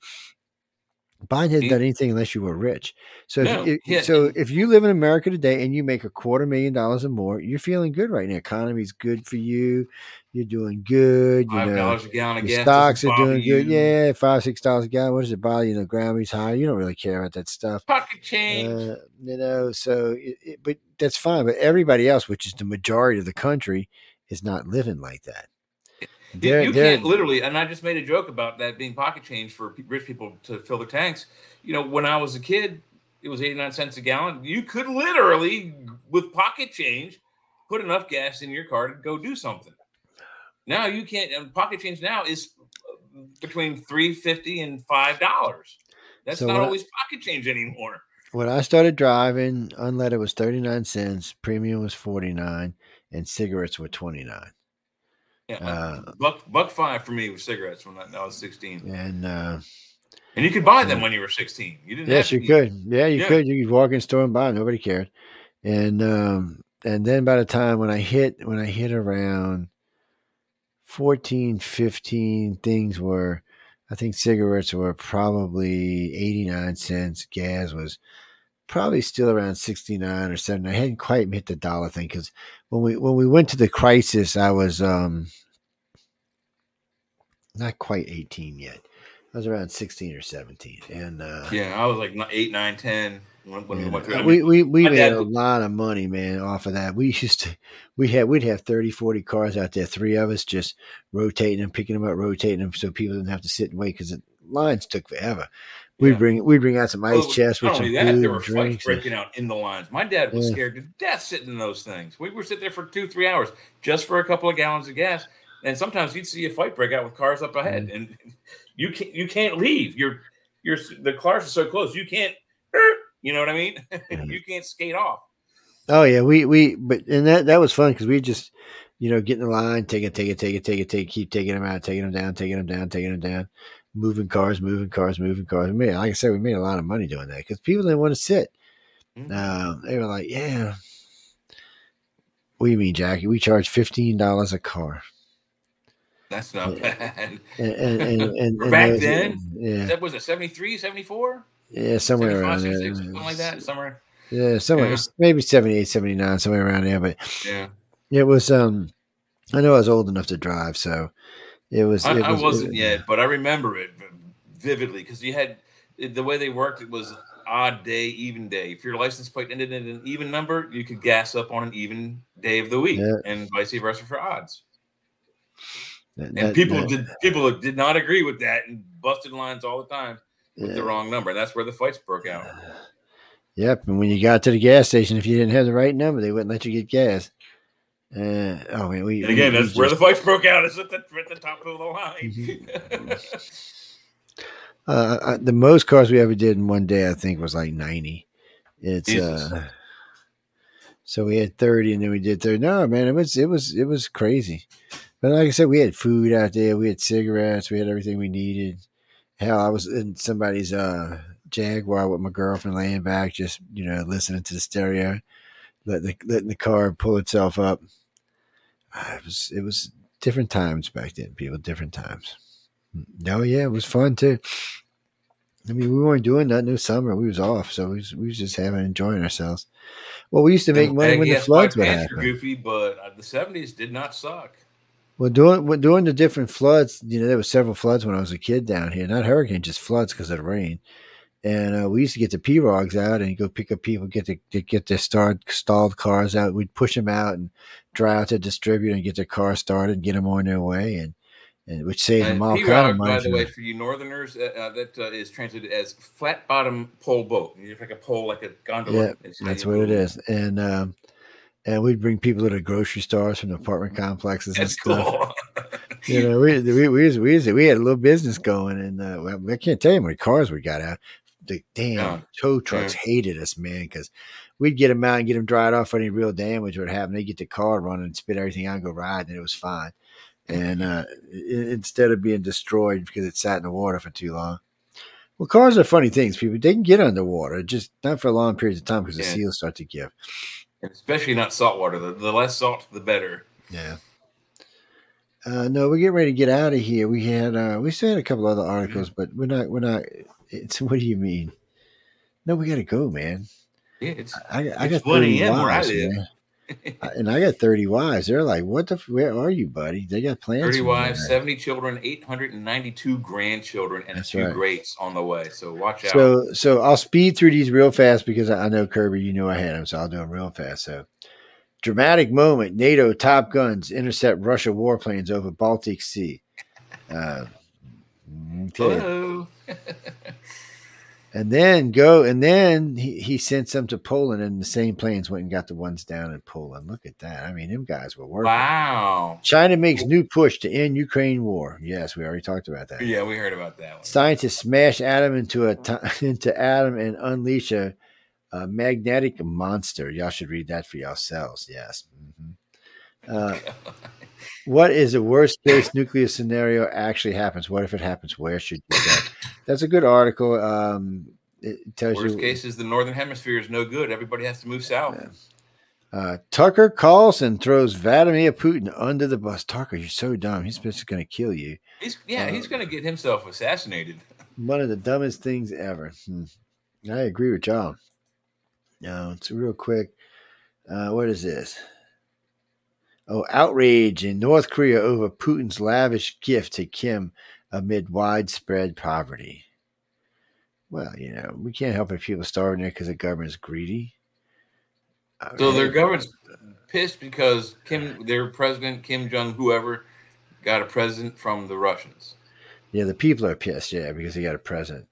Biden hasn't He- done anything unless you were rich. So, No, if, yeah, so if you live in America today and you make a quarter million dollars or more, you're feeling good right now. Economy's good for you. You're doing good. You Five know, dollars a gallon stocks are doing bother good. Yeah, five six dollars a gallon. What does it bother you? The Grammys high. You don't really care about that stuff. Pocket change. Uh, you know, so it, it, but that's fine. But everybody else, which is the majority of the country, is not living like that. You, you can't literally, and I just made a joke about that being pocket change for rich people to fill their tanks. You know, when I was a kid, it was 89 cents a gallon. You could literally, with pocket change, put enough gas in your car to go do something. Now you can't, and pocket change now is uh, between 350 and $5. That's So not what I- always pocket change anymore. When I started driving, unleaded was 39 cents, premium was 49, and cigarettes were 29. Yeah, Uh, buck buck five for me with cigarettes when I, I was 16. And uh, And you could buy them when you were 16. You didn't have yes, you be- could. Yeah, you Yeah. could. You could walk in store and buy. Nobody cared. And um, and then by the time when I hit when I hit around 14, 15, things were. I think cigarettes were probably 89 cents. Gas was probably still around 69 or 70. I hadn't quite hit the dollar thing because when we when we went to the crisis, I was um not quite 18 yet. I was around 16 or 17. And uh Yeah, I was like eight, nine, ten when, when we went through. I we mean, we, we made dad a lot of money, man, off of that. We used to we had we'd have 30, 40 cars out there, three of us just rotating them, picking them up, rotating them so people didn't have to sit and wait because lines took forever. We'd Yeah. bring we'd bring out some ice well, chests with not some only that, there were fights breaking out in the lines. My dad was Yeah. scared to death sitting in those things. We were sitting there for two, three hours just for a couple of gallons of gas. And sometimes you'd see a fight break out with cars up ahead, Mm. and you can't you can't leave. You're you're the cars are so close. You can't. You know what I mean? Mhm. you can't skate off. Oh yeah, we we but and that that was fun because we just you know get in the line, take it, take it, take it, take it, take it, keep taking them out, taking them down, taking them down, taking them down, moving cars, moving cars, moving cars. We made, like I said, we made a lot of money doing that because people didn't want to sit. Mm-hmm. Um, they were like, yeah. What do you mean, Jackie? We charge fifteen dollars a car, That's eh, not Yeah. bad. Eh, eh, and and and, and, and Back was- then? yeah, That was it 73, 74? yeah, somewhere around there, something like that. Somewhere. Yeah, somewhere Yeah. maybe 78, 79, somewhere around there. But Yeah. it was. Um, I know I was old enough to drive, so it was. I, it I was- wasn't it- yet, but I remember it vividly because you had the way they worked. It was odd day, even day. If your license plate ended in an even number, you could gas up on an even day of the week, Yeah. and vice versa for odds. that- And people that- did people did not agree with that and busted lines all the time with the wrong number. And that's where the fights broke out. Yep, and when you got to the gas station, if you didn't have the right number, they wouldn't let you get gas. Uh, oh man, we And again, we- that's where the fights broke out. Is at the at the top of the line. Mm-hmm. uh, uh, the most cars we ever did in one day, I think, was like ninety. It's Jesus. uh, so we had thirty, and then we did thirty. No, man, it was it was it was crazy. But like I said, we had food out there, we had cigarettes, we had everything we needed. Hell, I was in somebody's uh Jaguar with my girlfriend laying back, just you know, listening to the stereo, letting the, letting the car pull itself up. Uh, It was it was different times back then, people. Different times. Oh yeah, it was fun too. I mean, we weren't doing nothing. Was summer. We was off, so we was, we was just having enjoying ourselves. Well, we used to make money when the floods would were happen. goofy, but uh, the seventies did not suck. Well, doing well, doing the different floods, you know, there were several floods when I was a kid down here. Not hurricane, just floods because of the rain. And uh, we used to get the pirogues out and go pick up people, get the to get their start stalled cars out. We'd push them out and drive out to the distributor and get their car started, and get them on their way, and and which saves And them all kind of money. by the way, for you Northerners, uh, uh, that uh, is translated as flat bottom pole boat. You have like a pole, like a gondola. Yeah, It's That's what it move. And um, and we'd bring people to the grocery stores from the apartment complexes and That's stuff. cool. you know, we we we, we, we had a little business going, and uh, well, I can't tell you how many cars we got out. The damn Yeah. tow trucks hated us, man, because we'd get them out and get them dried off. Any real damage would happen, they get the car running and spit everything out and go ride, and it was fine. And uh, i- instead of being destroyed because it sat in the water for too long. Well, cars are funny things, people. They can get underwater, just not for long periods of time because the seals start to give. And Especially not salt water. The, the less salt, the better. Yeah. Uh, no, we're getting ready to get out of here. We had uh, we still had a couple other articles, but we're not we're not. It's what do you mean? No, we got to go, man. Yeah, it's I, I It's got 1 thirty a.m. where I wives, live. man. And I got thirty wives. They're like, "What the? F- where are you, buddy?" They got plans. 30 wives, you. 70 children, 892 grandchildren, and That's a few right. greats on the way. So watch out. So, so I'll speed through these real fast because I I know Kirby. You know I had them, so I'll do them real fast. So, Dramatic moment. NATO top guns intercept Russia warplanes over Baltic Sea. Uh, okay. And then go, and then he, he sent some to Poland, and the same planes went and got the ones down in Poland. Look at that. I mean, them guys were working. Wow. China makes new push to end Ukraine war. Yes, we already talked about that. Yeah, we heard about that one. Scientists smash atom into a into atom and unleash a, a magnetic monster. Y'all should read that for yourselves. Yes. Mhm. Uh, what is the worst case nuclear scenario actually happens? What if it happens? Where should you go? That's a good article. Um, it tells Worst you. Worst case is the northern hemisphere is no good. Everybody has to move south. Uh, Tucker Carlson throws Vladimir Putin under the bus. Tucker, you're so dumb. He's just going to kill you. He's yeah, he's going to get himself assassinated. One of the dumbest things ever. Hmm. I agree with John. No, it's real quick. Uh, what is this? Oh, outrage in North Korea over Putin's lavish gift to Kim amid widespread poverty. Well, you know, we can't help if people starving there because the government's greedy. So their government's pissed because Kim, their president Kim Jong, whoever, got a present from the Russians. Yeah, the people are pissed. Yeah, because he got a present.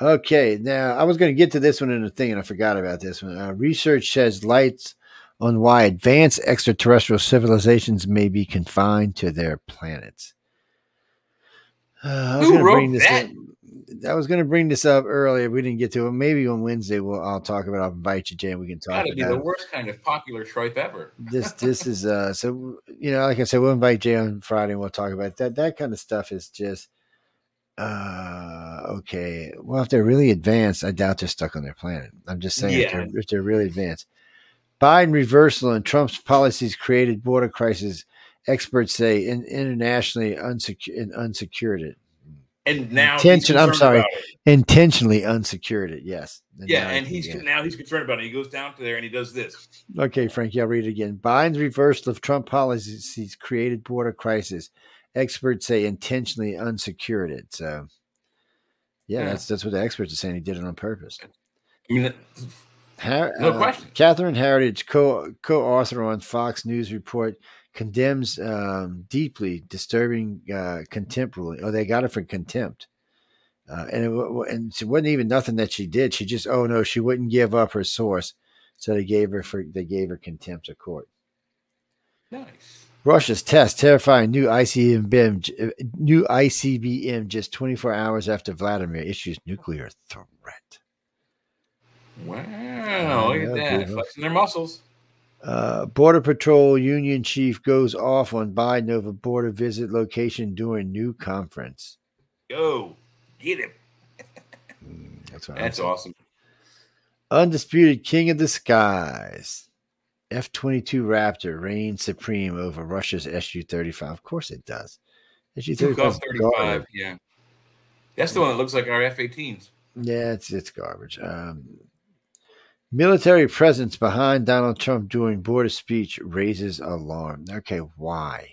Okay, now I was going to get to this one in the thing, and I forgot about this one. Uh, research sheds lights on why advanced extraterrestrial civilizations may be confined to their planets. Uh, I was Who wrote bring this that? Up, I was going to bring this up earlier. We didn't get to it. Maybe on Wednesday we'll I'll talk about. it. I'll invite you, Jay. We can talk to be the worst kind of popular tripe ever. this this is uh so you know like i said we'll invite jay on friday and we'll talk about it. that that kind of stuff is just uh okay well if they're really advanced i doubt they're stuck on their planet i'm just saying if, they're, if they're really advanced biden reversal and trump's policies created border crisis experts say in, internationally unsecured and unsecured it And now Intention- I'm sorry. intentionally unsecured it yes Yeah, now and he's yeah. now he's concerned about it. He goes down to there and he does this. Okay, Frankie, I'll read it again. Biden's reversal of Trump policies created border crisis. Experts say intentionally unsecured it. So, yeah, Yeah. that's that's what the experts are saying. He did it on purpose. I mean, Har- No uh, question. Catherine Herridge, co co-author on Fox News report, condemns um, deeply disturbing uh, contempt ruling. Oh, they got it for contempt. Uh, and it, and it wasn't even nothing that she did. She just, oh no, she wouldn't give up her source, so they gave her for they gave her contempt of court. nice. Russia's test terrifying new ICBM, uh, new ICBM just 24 hours after Vladimir issues nuclear threat. Wow, look Yeah, at that, flexing their muscles. Uh, Border Patrol Union chief goes off on Biden over border visit location during new conference. Go get him. That's what That's awesome. Undisputed king of the skies. F 22 Raptor reigns supreme over Russia's Su 35. Of course it does. Su 35 thirty-five. Yeah, that's the one that looks like our F-18s. Yeah, it's it's garbage. Um, military presence behind Donald Trump during border speech raises alarm. Okay, why?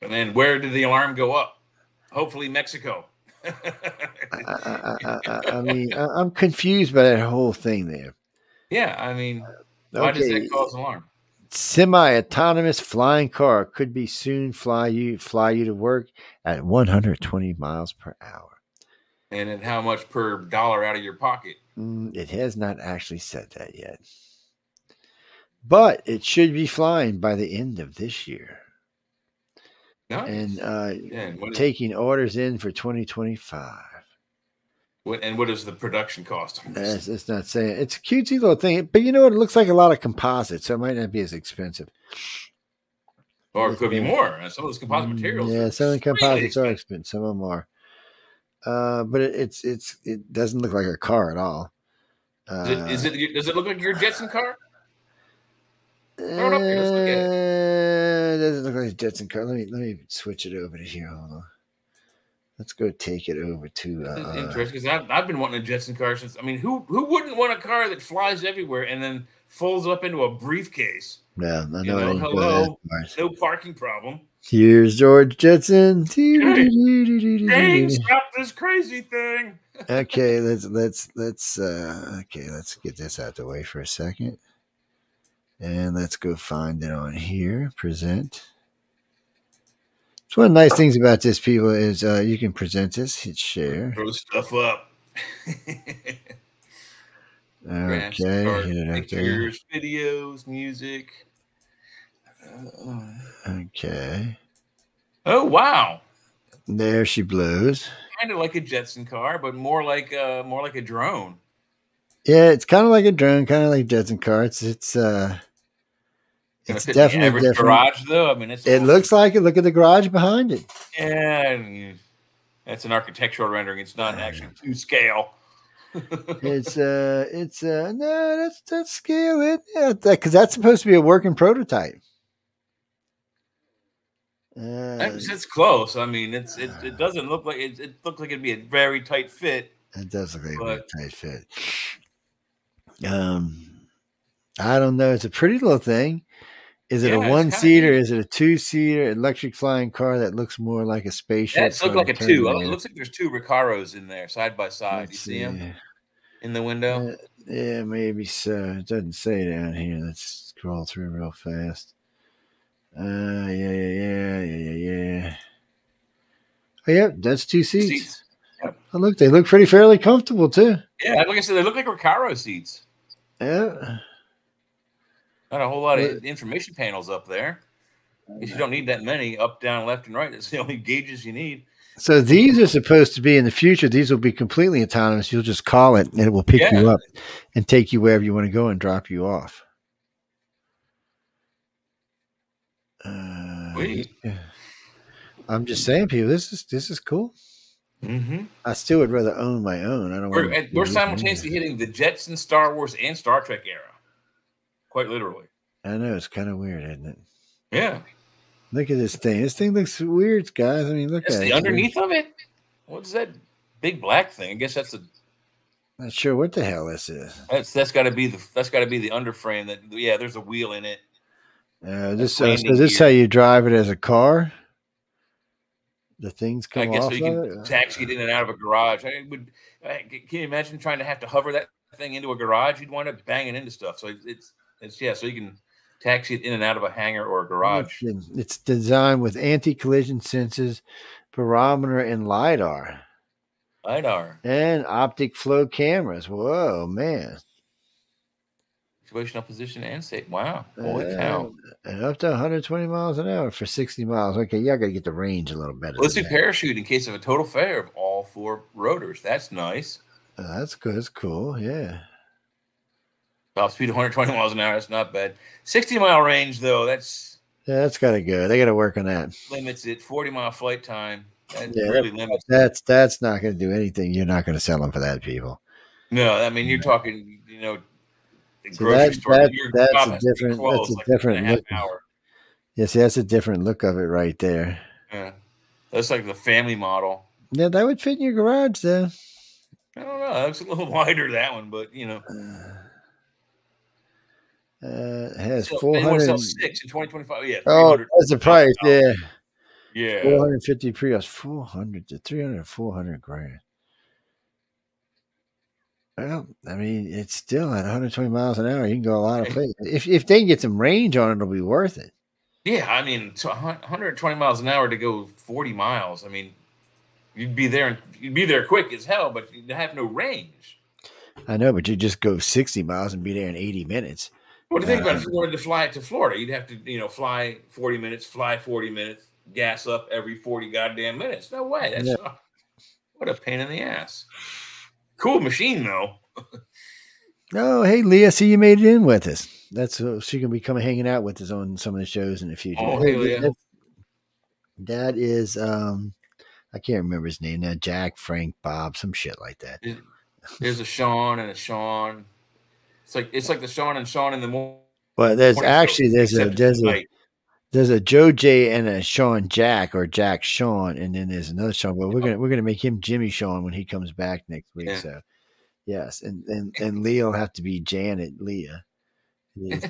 And then where did the alarm go up? Hopefully Mexico. I, I, I, I, mean, I'm confused by that whole thing there. yeah, I mean, why does that cause alarm? semi-autonomous flying car could be soon fly you fly you to work at 120 miles per hour. And at how much per dollar out of your pocket? Mm, it has not actually said that yet, but it should be flying by the end of this year. Nice. and uh, yeah, and what, is, taking orders in for 2025. what and what is the production cost? It's, it's not saying it's a cutesy little thing, but you know what? It looks like a lot of composite, so it might not be as expensive. or it could be more. Uh, Some of those composite Mm, materials. Yeah, some of the really composites are expensive. expensive. Some of them are, uh, but it, it's it's it doesn't look like a car at all. Uh, Is it, is it? Does it look like your Jetson car? Throw it up here, let's look at Uh, doesn't look like a Jetson car. Let me let me switch it over to here. Hold on. Let's go take it over to. Uh, interesting because I've, I've been wanting a Jetson car since. I mean, who who wouldn't want a car that flies everywhere and then folds up into a briefcase? yeah, I know. You know, hello. No parking problem. Here's George Jetson. Dang, stop this crazy thing. okay, let's let's let's uh okay, let's get this out the way for a second. And let's go find it on here. Present. It's one of the nice things about this, people, is uh, you can present this, hit share. Throw stuff up. Okay, hit it up there. pictures, videos, music. Okay. oh wow, There she blows. kind of like a Jetson car, but more like uh, more like a drone. Yeah, it's kind of like a drone, kind of like Jetson car. It's it's uh, it's fit in the definitely different. garage, though. I mean, it's It almost- looks like it. Look at the garage behind it. yeah. That's an architectural rendering. It's not actually to scale. It's uh, it's uh, no, that's that's scale it, yeah, because that's supposed to be a working prototype. Uh, it's close. I mean, it's it, it doesn't look like it, it looks like it'd be a very tight fit. It does look like a But- real tight fit. Um, I don't know. It's a pretty little thing. Is it Yeah, a one seater? Is it a two seater electric flying car that looks more like a spaceship? Yeah, it looks like a two. Oh, It looks like there's two Recaros in there side by side. You Let's see them in the window? Uh, yeah, maybe so. It doesn't say down here. Let's scroll through real fast. Uh, yeah, yeah, yeah, yeah, yeah, yeah. Oh, yep, that's two seats. Seats. Yep. Oh, look, they look pretty fairly comfortable too. Yeah, like I said, they look like Recaro seats. Yeah. Not a whole lot of information panels up there. Guess you don't need that many up, down, left, and right. That's the only gauges you need. So these are supposed to be in the future. These will be completely autonomous. You'll just call it, and it will pick you up and take you wherever you want to go and drop you off. Uh, Sweet. I'm just saying, people, this is this is cool. Mm-hmm. I still would rather own my own. I don't. We're, wanna we're simultaneously hitting the Jetson, Star Wars, and Star Trek era. Quite literally. I know it's kind of weird, isn't it? Yeah. Look at this thing. This thing looks weird, guys. I mean, look That's at the it. underneath of it. What's that big black thing? I guess that's a. Not sure what the hell this is. that's that's got to be the that's got to be the underframe. That yeah, there's a wheel in it. Uh, this uh, so this how you drive it as a car. The things come I guess off so you can it. taxi it in and out of a garage. I would. I, can you imagine trying to have to hover that thing into a garage? You'd wind up banging into stuff. So it's it's, it's yeah. So you can taxi it in and out of a hangar or a garage. It's, it's designed with anti-collision sensors, barometer, and lidar, lidar and optic flow cameras. Whoa, man! Situational position and safe. Wow, holy Uh, cow! and up to 120 miles an hour for 60 miles. Okay, y'all got to get the range a little better. Let's do that. parachute in case of a total failure of all four rotors. That's nice. Uh, that's good. That's cool. Yeah. Top speed 120 miles an hour. That's not bad. 60 mile range though. That's Yeah, that's got to go. They got to work on that. limits it. 40 mile flight time. That Yeah, really limits. That's that's not going to do anything. You're not going to sell them for that, people. No, I mean you're talking. You know, So that- store. that- that's a shop has to be different- that's a like, different in a half look. hour. Yeah, see, that's a different look of it right there. Yeah, that's like the family model. Yeah, that would fit in your garage, though. I don't know. That was a little wider that one, but you know, Uh, it has so they 400. want to sell six in 2025. Yeah, Oh, that's the price. Yeah, yeah. 450 Prius, 400 to 300, 400 grand. Well, I mean, it's still at 120 miles an hour. You can go a lot of places. If if they can get some range on it, it'll be worth it. Yeah, I mean, 120 miles an hour to go 40 miles. I mean, you'd be there and you'd be there quick as hell, but you'd have no range. I know, but you just go 60 miles and be there in 80 minutes. What do you think about if Uh, you wanted to fly it to Florida? You'd have to, you know, fly 40 minutes, fly 40 minutes, gas up every 40 goddamn minutes. No way. That's Yeah. what a pain in the ass. Cool machine though. Oh, hey, Leah, see you made it in with us. That's uh, she can be coming hanging out with us on some of the shows in the future. Oh, hey, Leah. that- that is um, I can't remember his name now. Jack, Frank, Bob, some shit like that. There's a Sean and a Sean. It's like it's like the Sean and Sean in the morning. But there's actually there's a except there's a tonight. There's a Joe J and a Sean Jack or Jack Sean, and then there's another Sean. But we're gonna we're gonna make him Jimmy Sean when he comes back next week. Yeah. So yes, and and and Leah will have to be Janet Leah.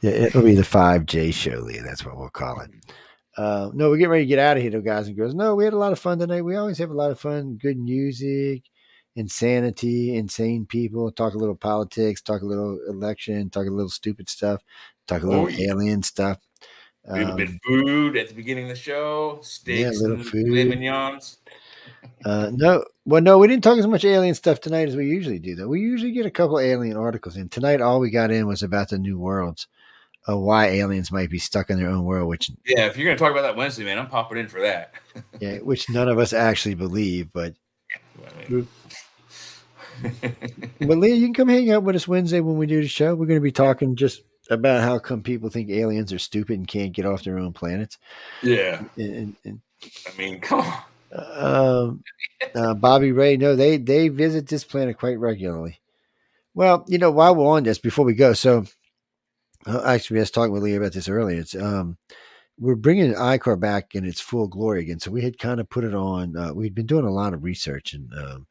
Yeah, it'll be the five J show, Leah. That's what we'll call it. Uh, no, we're getting ready to get out of here, though, guys and girls. No, we had a lot of fun tonight. We always have a lot of fun. Good music, insanity, insane people, talk a little politics, talk a little election, talk a little stupid stuff, talk a little Oh, yeah. alien stuff. A little bit Um, of food at the beginning of the show, steaks, little and food. mignons. Uh, no, well, no, we didn't talk as much alien stuff tonight as we usually do. Though we usually get a couple alien articles in. Tonight, all we got in was about the new worlds, uh, why aliens might be stuck in their own world, which Yeah, if you're gonna talk about that Wednesday, man, I'm popping in for that. yeah, which none of us actually believe. But but Leah, you can come hang out with us Wednesday when we do the show. We're going to be talking just about how come people think aliens are stupid and can't get off their own planets. yeah, And, and, I mean, come on. um, uh, Bobby Ray, no, they they visit this planet quite regularly. Well, you know, while we're on this, before we go, so uh, actually, I was talking with Leah about this earlier. It's um, we're bringing ICAR back in its full glory again. So we had kind of put it on. Uh, we'd been doing a lot of research, and um,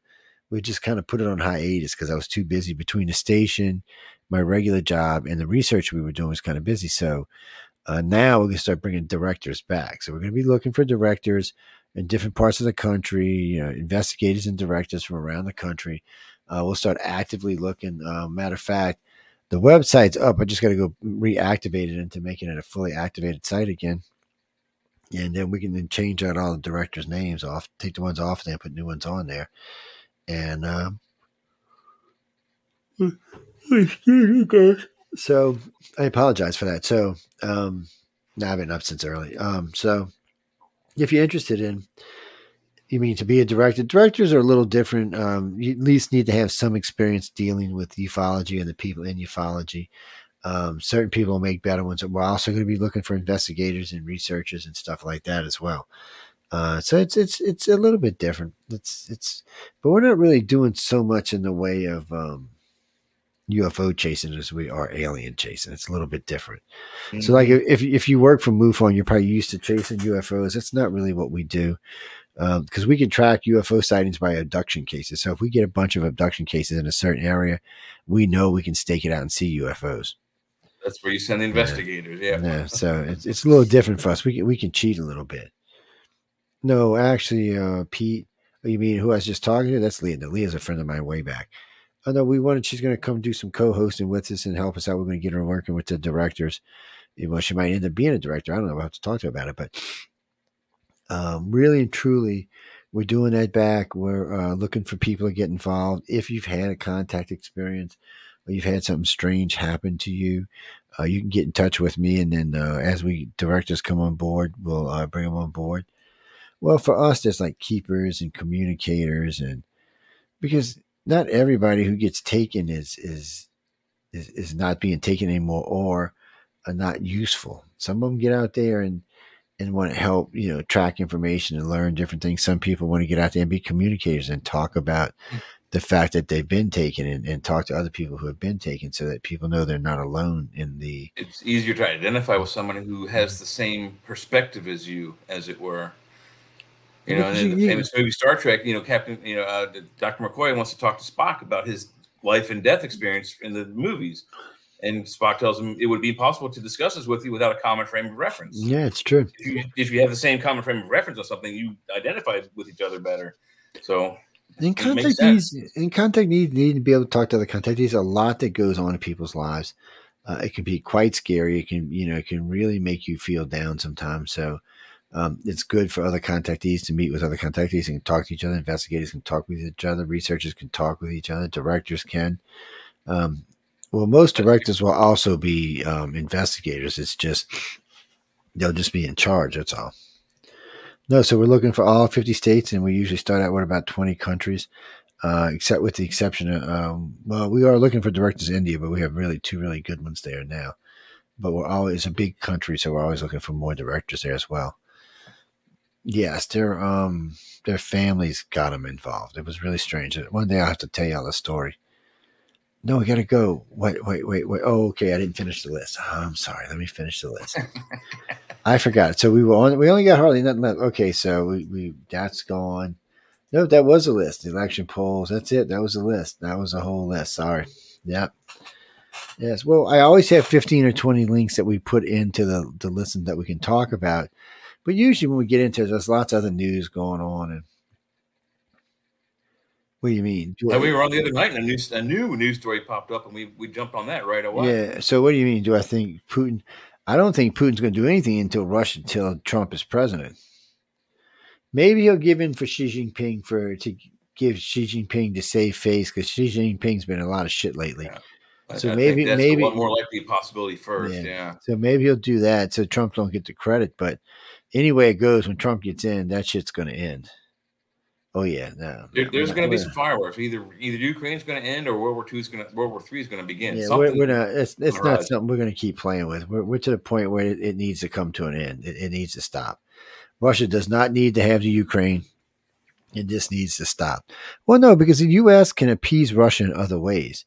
we just kind of put it on hiatus because I was too busy between the station, my regular job, and the research we were doing was kind of busy. So uh, now we're going to start bringing directors back. So we're going to be looking for directors in different parts of the country, you know, investigators and directors from around the country. Uh, we'll start actively looking. Uh, matter of fact, the website's up. I just got to go reactivate it into making it a fully activated site again. And then we can then change out all the directors' names off, take the ones off there, put new ones on there. And um, so I apologize for that. So um, now I've been up since early. Um, so if you're interested in, you mean to be a director? Directors are a little different. Um, you at least need to have some experience dealing with ufology and the people in ufology. Um, certain people make better ones. We're also going to be looking for investigators and researchers and stuff like that as well. Uh, so it's it's it's a little bit different. It's it's, but we're not really doing so much in the way of um, UFO chasing as we are alien chasing. It's a little bit different. So, like, if if you work for MUFON, you're probably used to chasing UFOs. That's not really what we do, because we can track UFO sightings by abduction cases. So, if we get a bunch of abduction cases in a certain area, we know we can stake it out and see UFOs. That's where you send the investigators. Yeah. Yeah, so it's it's a little different for us. We can we can cheat a little bit. No, actually, uh, Pete. You mean who I was just talking to? That's Leah. Leah's a friend of mine way back. I know we wanted. She's going to come do some co-hosting with us and help us out. We're going to get her working with the directors. Well, she might end up being a director. I don't know. We'll have to talk to her about it. But um, really and truly, we're doing that back. We're uh, looking for people to get involved. If you've had a contact experience or you've had something strange happen to you, uh, you can get in touch with me. And then uh, as we directors come on board, we'll uh, bring them on board. Well, for us, there's like keepers and communicators, and because not everybody who gets taken is is is, is not being taken anymore or are not useful. Some of them get out there and and want to help, you know, track information and learn different things. Some people want to get out there and be communicators and talk about mm. the fact that they've been taken and, and talk to other people who have been taken so that people know they're not alone in the It's easier to identify with someone who has mm. the same perspective as you, as it were. You know, and in the famous movie Star Trek, you know, Captain, you know, uh, Dr. McCoy wants to talk to Spock about his life and death experience in the movies. And Spock tells him it would be impossible to discuss this with you without a common frame of reference. Yeah, it's true. If you, if you have the same common frame of reference on something, you identify with each other better. So, In makes contactees, in contactees need to be able to talk to other contactees. A lot that goes on in people's lives. Uh, it can be quite scary. It can, you know, it can really make you feel down sometimes. So, um, it's good for other contactees to meet with other contactees and talk to each other. Investigators can talk with each other. Researchers can talk with each other. Directors can. Um, well, most directors will also be um, investigators. It's just they'll just be in charge. That's all. No, so we're looking for all 50 states, and we usually start out with about 20 countries, uh, except with the exception of, um, well, we are looking for directors in India, but we have really two really good ones there now. But we're always a big country, so we're always looking for more directors there as well. Yes, their um their families got them involved. It was really strange. One day I'll have to tell you all the story. No, we got to go. Wait, wait, wait, wait. Oh, okay. I didn't finish the list. Oh, I'm sorry. Let me finish the list. I forgot. So we were on. We only got hardly nothing left. Okay, so we, we that's gone. No, that was a list. The election polls. That's it. That was a list. That was a whole list. Sorry. Yep. Yes. Well, I always have fifteen or twenty links that we put into the the listen that we can talk about. But usually when we get into it, there's lots of other news going on and What do you mean? Do I- we were on the other night, and a new a new news story popped up, and we we jumped on that right away. Yeah. So what do you mean? Do I think Putin? I don't think Putin's going to do anything until Russia, until Trump is president. Maybe he'll give in for Xi Jinping for to give Xi Jinping to save face because Xi Jinping's been a lot of shit lately. Yeah. So I maybe- that's maybe- more likely possibility first. Yeah. Yeah. So maybe he'll do that so Trump don't get the credit. But anyway, it goes when Trump gets in, that shit's going to end. Oh yeah, no. There, there's going to be some fireworks. Either either Ukraine's going to end, or World War Two is going to World War Three is going to begin. Yeah, Something. we're, we're not. It's it's not something we're going to keep playing with. We're, we're to the point where it, it needs to come to an end. It, it needs to stop. Russia does not need to have the Ukraine. It just needs to stop. Well, no, because the U.S. can appease Russia in other ways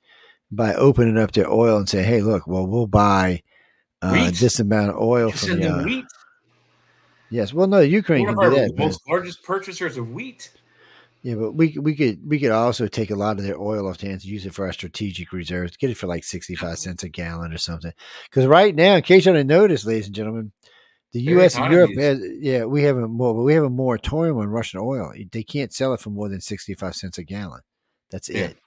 by opening up their oil and say, "Hey, look, well, we'll buy uh, this amount of oil from you." Yes, well, no, Ukraine One can of do our that. most largest purchasers of wheat. Yeah, but we we could we could also take a lot of their oil off hands, use it for our strategic reserves, get it for like sixty five cents a gallon or something. Because right now, in case you didn't notice, ladies and gentlemen, the Their U.S. and Europe, has, yeah, we have a more, but we have a moratorium on Russian oil. They can't sell it for more than sixty five cents a gallon. That's Yeah. it.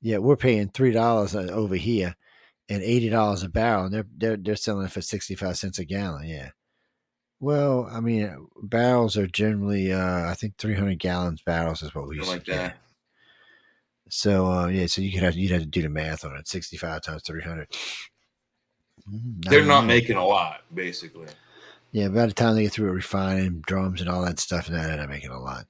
Yeah, we're paying three dollars uh, over here and eighty dollars a barrel, and they're they're they're selling it for sixty five cents a gallon. Yeah. Well, I mean, barrels are generally, uh, I think, three hundred gallons barrels is what we used like to get. that. So uh, yeah, so you could have you'd have to do the math on it. Sixty five times three hundred. Mm, They're not making a lot, basically. Yeah, by the time they get through refining drums and all that stuff, no, they're not making a lot.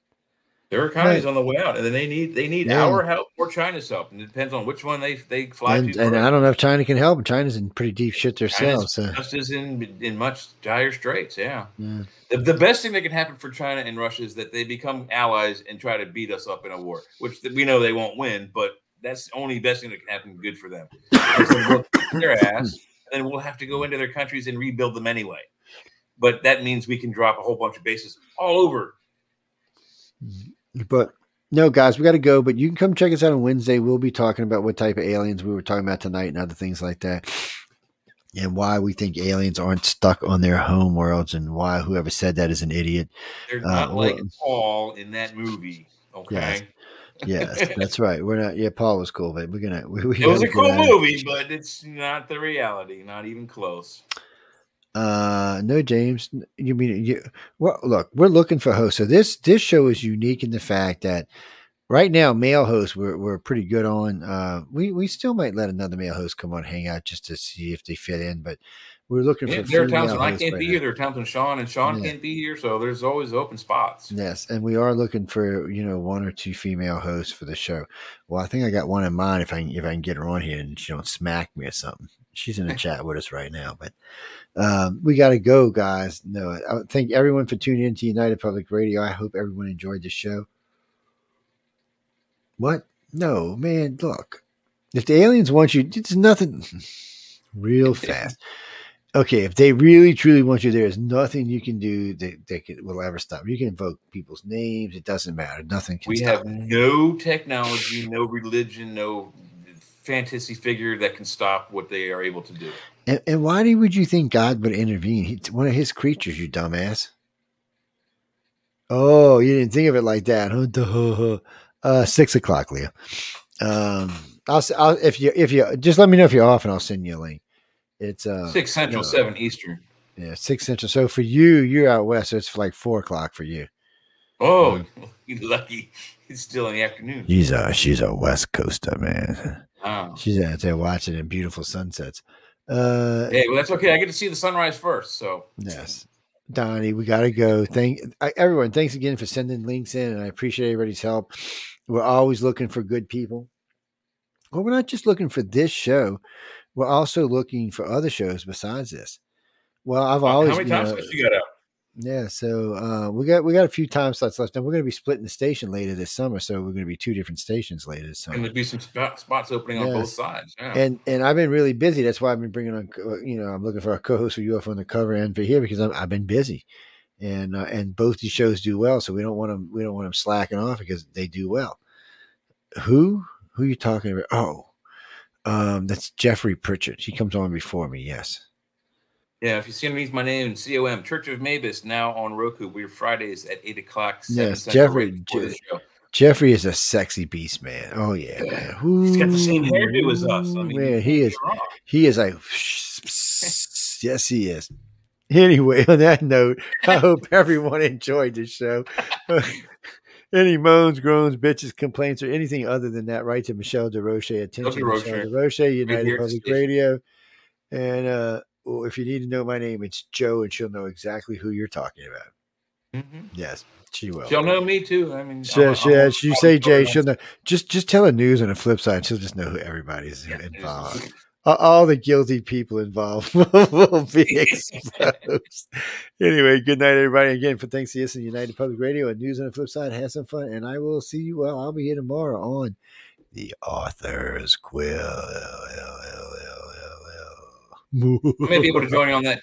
Their economy's Right. on the way out, and then they need they need Yeah. our help or China's help, and it depends on which one they they fly And, to. and first. I don't know if China can help. China's in pretty deep shit themselves. China's So. just as in in much dire straits. Yeah. Yeah. The, the best thing that can happen for China and Russia is that they become allies and try to beat us up in a war, which we know they won't win, but that's the only best thing that can happen good for them. We'll their ass, and then we'll have to go into their countries and rebuild them anyway. But that means we can drop a whole bunch of bases all over. Mm-hmm. But no, guys, we got to go. But you can come check us out on Wednesday. We'll be talking about what type of aliens we were talking about tonight and other things like that, and why we think aliens aren't stuck on their home worlds, and why whoever said that is an idiot. They're Uh, not like Paul in that movie. Okay. Yes. Yes, that's right. We're not. Yeah, Paul was cool, but we're gonna. We, we It was a cool get out of- movie, but it's not the reality, not even close. Uh, no, James. You mean you? Well, look, we're looking for hosts. So this this show is unique in the fact that right now male hosts we're we're pretty good on. Uh, we we still might let another male host come on hang out just to see if they fit in, but we're looking for there are times when I can't right be now. here. There are times when Sean and Sean Yeah. can't be here, so there's always open spots. Yes, and we are looking for you know one or two female hosts for the show. Well, I think I got one in mind if I can, if I can get her on here and she don't smack me or something. She's in the chat with us right now, but um, we got to go, guys. No, I thank everyone for tuning in to United Public Radio. I hope everyone enjoyed the show. What? No, man. Look, if the aliens want you, it's nothing. Real fast. Okay, if they really truly want you, there is nothing you can do that, that can, will ever stop. You can invoke people's names; it doesn't matter. Nothing can We have no technology, no religion, no fantasy figure that can stop what they are able to do. And, and why do, would you think God would intervene? He's one of His creatures, you dumbass. Oh, you didn't think of it like that, huh? Uh, six o'clock, Leah. Um, I'll, I'll if you if you just let me know if you're off, and I'll send you a link. It's uh Six Central, no. seven Eastern. yeah six central. So for you, you're out west, so it's like four o'clock for you. Oh, you're lucky. It's still in the afternoon. She's a she's a West Coaster man. She's out there watching in beautiful sunsets. Uh, Hey, well, that's okay. I get to see the sunrise first. So Yes. Donnie, we got to go. Thank everyone. Thanks again for sending links in, and I appreciate everybody's help. We're always looking for good people. Well, we're not just looking for this show. We're also looking for other shows besides this. Well, I've always, how many times know, you got out? Yeah. So uh, we got we got a few time slots left, and we're going to be splitting the station later this summer. So we're going to be two different stations later this And there'll be some spot, spots opening on both sides. Yeah. And and I've been really busy. That's why I've been bringing on. You know, I'm looking for a co-host for UFO on the cover and for here because I'm, I've been busy, and uh, and both these shows do well. So we don't want them. We don't want them slacking off because they do well. Who who are you talking about? Oh, um, that's Jeffrey Pritchard. He comes on before me. Yes. Yeah, if you see underneath my name, COM, Church of Mavis, now on Roku. We're Fridays at 8 o'clock. Yes, Jeffrey- right before the show. Jeffrey is a sexy beast, man. Oh yeah, man. He's got the same hairdo as us. I mean, man, he is. He is like, yes, he is. Anyway, on that note, I hope everyone enjoyed the show. Any moans, groans, bitches, complaints, or anything other than that, write to Michelle DeRoche. Attention, DeRoche. Michelle DeRoche, United Public Radio. And uh, well, if you need to know my name, it's Joe, and she'll know exactly who you're talking about. Mhm. Yes, she will. She'll know me too. I mean, She, I'm- she, I'm- you I'm say Jay, she'll know. Just just tell her news on the flip side. She'll just know who everybody's Yeah, involved. All- All the guilty people involved will be exposed. anyway, good night, everybody. Again, for thanks to this and United Public Radio and News on the Flip Side. Have some fun, and I will see you. Well, I'll be here tomorrow on the Author's Quill. I may be able to join you on that